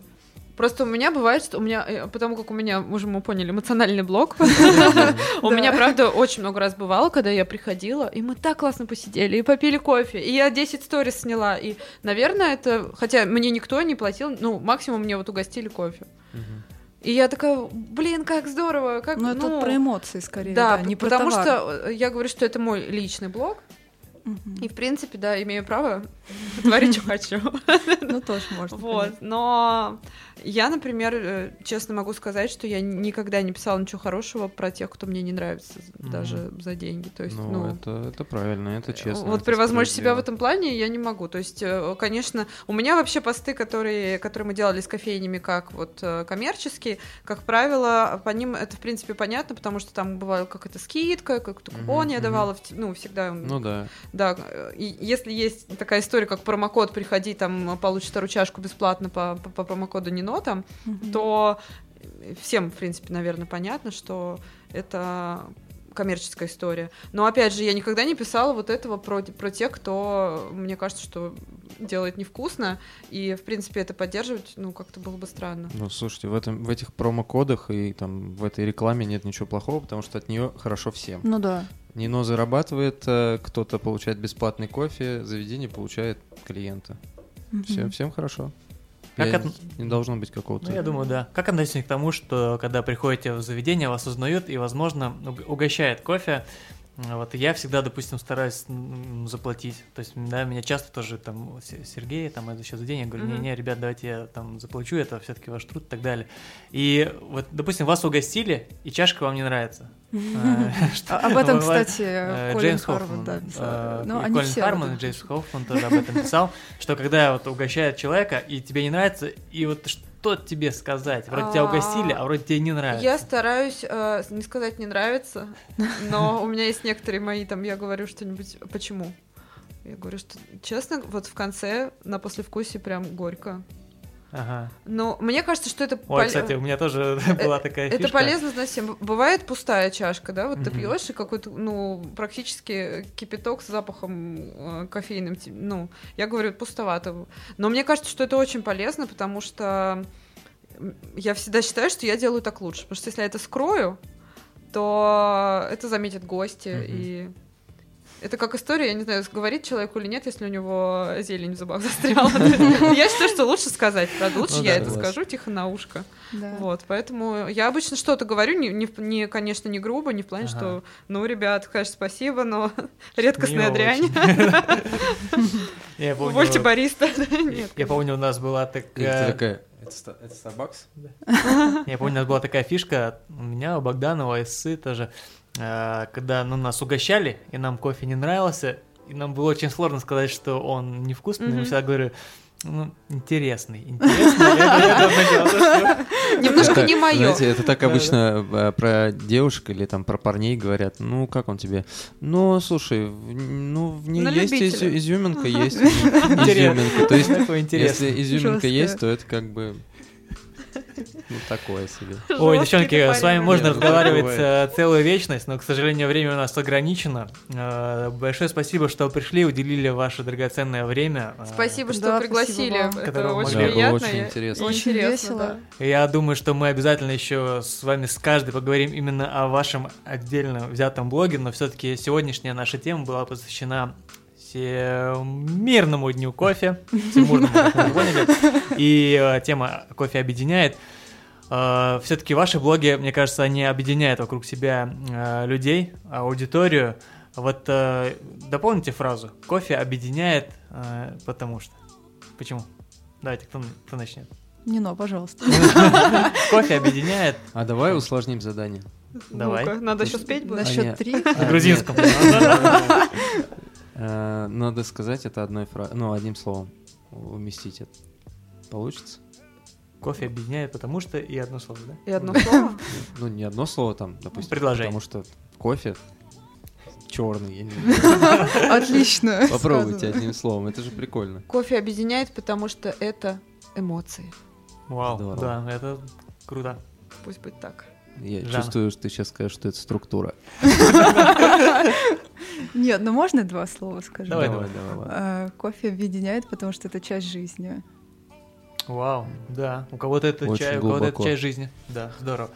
Speaker 3: Просто у меня бывает, что у меня, э, потому как у меня, уже мы поняли, эмоциональный блок, у меня, правда, очень много раз бывало, когда я приходила, и мы так классно посидели, и попили кофе, и я 10 сторис сняла, и, наверное, это, хотя мне никто не платил, ну, максимум мне вот угостили кофе. И я такая, блин, как здорово, как,
Speaker 4: Ну, это
Speaker 3: ну,
Speaker 4: про эмоции скорее,
Speaker 3: да,
Speaker 4: не про
Speaker 3: потому что э, я говорю, что это мой личный блог. И, в принципе, да, имею право творить, что хочу.
Speaker 4: Ну, тоже можно.
Speaker 3: Вот, но я, например, э, честно могу сказать, что я никогда не писала ничего хорошего про тех, кто мне не нравится, даже за деньги. То есть,
Speaker 2: Ну,
Speaker 3: ну,
Speaker 2: это, это правильно, это честно.
Speaker 3: вот превозмочь себя в этом плане я не могу. То есть, э, конечно, у меня вообще посты, которые, которые мы делали с кофейнями, как вот э, коммерческие, как правило, по ним это в принципе понятно, потому что там бывала какая-то скидка, какой-то
Speaker 2: Мгм,
Speaker 3: купон я давала, ну всегда.
Speaker 2: Ну да.
Speaker 3: Да, э, и если есть такая история, как промокод, приходи, там получишь вторую чашку бесплатно по, по, по промокоду НИНО, там,
Speaker 4: Мгм.
Speaker 3: то всем, в принципе, наверное, понятно, что это коммерческая история. Но опять же, я никогда не писала вот этого про, про тех, кто, мне кажется, что делает невкусно, и, в принципе, это поддерживать, ну, как-то было бы странно.
Speaker 2: Ну, слушайте, в, этом, в этих промокодах и там в этой рекламе нет ничего плохого, потому что от нее хорошо всем.
Speaker 4: Ну да.
Speaker 2: Нино зарабатывает, э, кто-то получает бесплатный кофе, заведение получает клиента. Все,
Speaker 4: Мгм.
Speaker 2: всем хорошо.
Speaker 1: Как
Speaker 2: Я-
Speaker 1: от-
Speaker 2: Не должно быть какого-то...
Speaker 1: Ну, я думаю, да. Как относитесь к тому, что когда приходите в заведение, вас узнают и, возможно, уг- угощает кофе? Вот я всегда, допустим, стараюсь заплатить. То есть, да, меня часто тоже там Се- Сергей, там это еще заведение, я говорю,
Speaker 3: Мгм.
Speaker 1: не-не, ребят, давайте я там заплачу, это все-таки ваш труд и так далее. И вот, допустим, вас угостили, и чашка вам не нравится. Э,
Speaker 4: А- Об этом, кстати,
Speaker 1: э, Джеймс Хоффман, э,
Speaker 4: Ну,
Speaker 1: Колин Харман, и Джеймс. Хоффман тоже об этом писал, что когда вот угощают человека, и тебе не нравится, и вот что тебе сказать? Вроде тебя
Speaker 3: А,
Speaker 1: угостили, а вроде тебе не нравится.
Speaker 3: Я стараюсь не сказать не нравится, но у меня есть некоторые мои, там, я говорю что-нибудь, почему? Я говорю, что, честно, вот в конце на послевкусие прям горько.
Speaker 1: Ага.
Speaker 3: Но мне кажется, что это...
Speaker 1: Ой,
Speaker 3: пол-
Speaker 1: кстати, у меня тоже была такая
Speaker 3: Это
Speaker 1: фишка.
Speaker 3: полезно знать всем. Бывает пустая чашка, да, вот ты пьешь и какой-то, ну, практически кипяток с запахом э, кофейным, ну, я говорю, пустовато. Но мне кажется, что это очень полезно, потому что я всегда считаю, что я делаю так лучше. Потому что если я это скрою, то это заметят гости
Speaker 2: Мгм.
Speaker 3: и это как история, я не знаю, говорит человеку или нет, если у него зелень в зубах застряла. Я считаю, что лучше сказать, правда. Лучше
Speaker 2: Ну
Speaker 3: я это скажу тихо на ушко. Вот, поэтому я обычно что-то говорю, не, конечно, не грубо, не в плане, что, ну, ребят, конечно, спасибо, но редкостная дрянь.
Speaker 1: очень. Я помню,
Speaker 3: Увольте бариста. Нет,
Speaker 1: я помню, у нас была такая...
Speaker 2: это, это Starbucks?
Speaker 1: Я помню, у нас была такая фишка, у меня, у Богданова, у Иссы тоже, когда ну, нас угощали, и нам кофе не нравился, и нам было очень сложно сказать, что он невкусный, мы
Speaker 3: Мгм.
Speaker 1: всегда говорю, ну, интересный, интересный. Что-
Speaker 3: Немножко не мое.
Speaker 2: Знаете, это так обычно э, про девушек или там про парней говорят. Ну, как он тебе? Ну, слушай, ну, в ней
Speaker 3: На
Speaker 2: есть изюминка, есть изюминка. То есть, если изюминка есть, то это как бы ну, такое себе.
Speaker 1: Ой, девчонки, с вами можно разговаривать э, целую вечность, но, к сожалению, время у нас ограничено. Э, Большое спасибо, что пришли, уделили ваше драгоценное время. Э,
Speaker 3: Спасибо, что пригласили. Это очень приятно.
Speaker 2: очень интересно.
Speaker 3: Очень
Speaker 4: весело.
Speaker 1: Я думаю, что мы обязательно еще с вами с каждой поговорим именно о вашем отдельно взятом блоге, но все-таки сегодняшняя наша тема была посвящена Всемирному дню кофе, всемирному, как мы поняли, и тема кофе объединяет. Все-таки ваши блоги, мне кажется, они объединяют вокруг себя э, людей, аудиторию. Вот э, дополните фразу. Кофе объединяет, э, потому что. Почему? Давайте, кто, кто начнет?
Speaker 4: Нино, пожалуйста.
Speaker 1: Кофе объединяет.
Speaker 2: А давай усложним задание.
Speaker 1: Давай.
Speaker 3: Надо еще спеть
Speaker 4: На
Speaker 3: будет.
Speaker 2: А,
Speaker 4: счет три.
Speaker 1: На грузинском.
Speaker 2: Э, Надо сказать это одной фразой, ну, одним словом уместить это. Получится?
Speaker 1: Кофе объединяет, потому что и одно слово, да?
Speaker 3: И одно слово.
Speaker 2: Ну, не одно слово там, допустим.
Speaker 1: Предложение.
Speaker 2: Потому что кофе черный. я не знаю.
Speaker 4: Отлично.
Speaker 2: Попробуйте одним словом, это же прикольно.
Speaker 3: Кофе объединяет, потому что это эмоции.
Speaker 1: Вау,
Speaker 2: Здорово.
Speaker 1: да, это круто.
Speaker 3: Пусть будет так.
Speaker 2: Я
Speaker 1: Жанна.
Speaker 2: чувствую, что ты сейчас скажешь, что это структура.
Speaker 4: Нет, ну можно два слова скажу?
Speaker 1: Давай,
Speaker 2: давай, давай.
Speaker 4: А, Кофе объединяет, потому что это часть жизни.
Speaker 1: Вау, да. У кого-то это
Speaker 2: Очень
Speaker 1: чай, у кого-то это часть жизни. Да, здорово.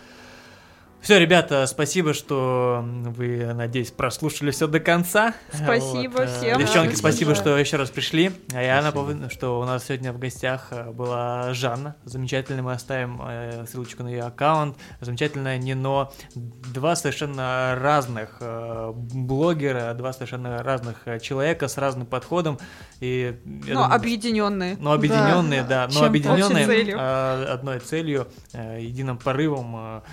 Speaker 1: Все, ребята, спасибо, что вы, надеюсь, прослушали все до конца.
Speaker 3: Спасибо
Speaker 1: э,
Speaker 3: всем.
Speaker 1: Девчонки,
Speaker 4: Да,
Speaker 1: спасибо,
Speaker 4: да.
Speaker 1: что еще раз пришли. А я напомню, что у нас сегодня в гостях э, была Жанна. Замечательная, мы оставим э, ссылочку на ее аккаунт. Замечательная Нино. Два совершенно разных блогера, два совершенно разных человека с разным подходом. И,
Speaker 3: Но
Speaker 1: думаю,
Speaker 3: объединенные.
Speaker 1: но объединенные, да, но
Speaker 4: Чем-то.
Speaker 1: объединенные
Speaker 3: целью.
Speaker 1: одной целью, единым порывом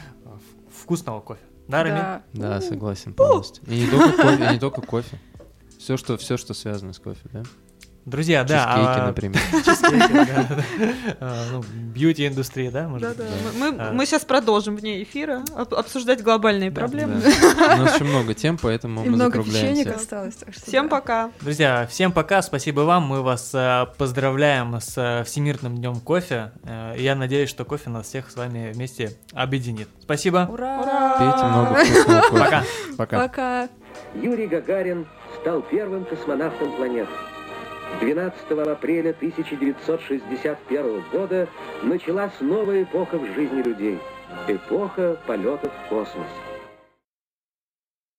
Speaker 1: вкусного кофе. Да, Рами?
Speaker 4: Да.
Speaker 2: Да, согласен полностью. И не только кофе, и не только кофе. Все, что, все, что связано с кофе, да?
Speaker 1: Друзья, да.
Speaker 2: Чизкейки,
Speaker 1: а,
Speaker 2: например.
Speaker 1: чизкейки, да, да. А, ну, Бьюти-индустрия, да, может
Speaker 3: Да-да. Мы,
Speaker 1: А.
Speaker 3: мы сейчас продолжим вне эфира об- обсуждать глобальные проблемы.
Speaker 2: Да. У нас еще много тем, поэтому мы закругляемся.
Speaker 4: осталось.
Speaker 3: Всем пока.
Speaker 1: Друзья, всем пока, спасибо вам, мы вас э, поздравляем с э, Всемирным днем кофе. Э, я надеюсь, что кофе нас всех с вами вместе объединит. Спасибо,
Speaker 4: Ура!
Speaker 3: Ура!
Speaker 2: Пейте много вкусного кофе.
Speaker 1: пока.
Speaker 2: Пока.
Speaker 4: Пока!
Speaker 5: Юрий Гагарин стал первым космонавтом планеты. 12 апреля 1961 года началась новая эпоха в жизни людей. Эпоха полетов в космос.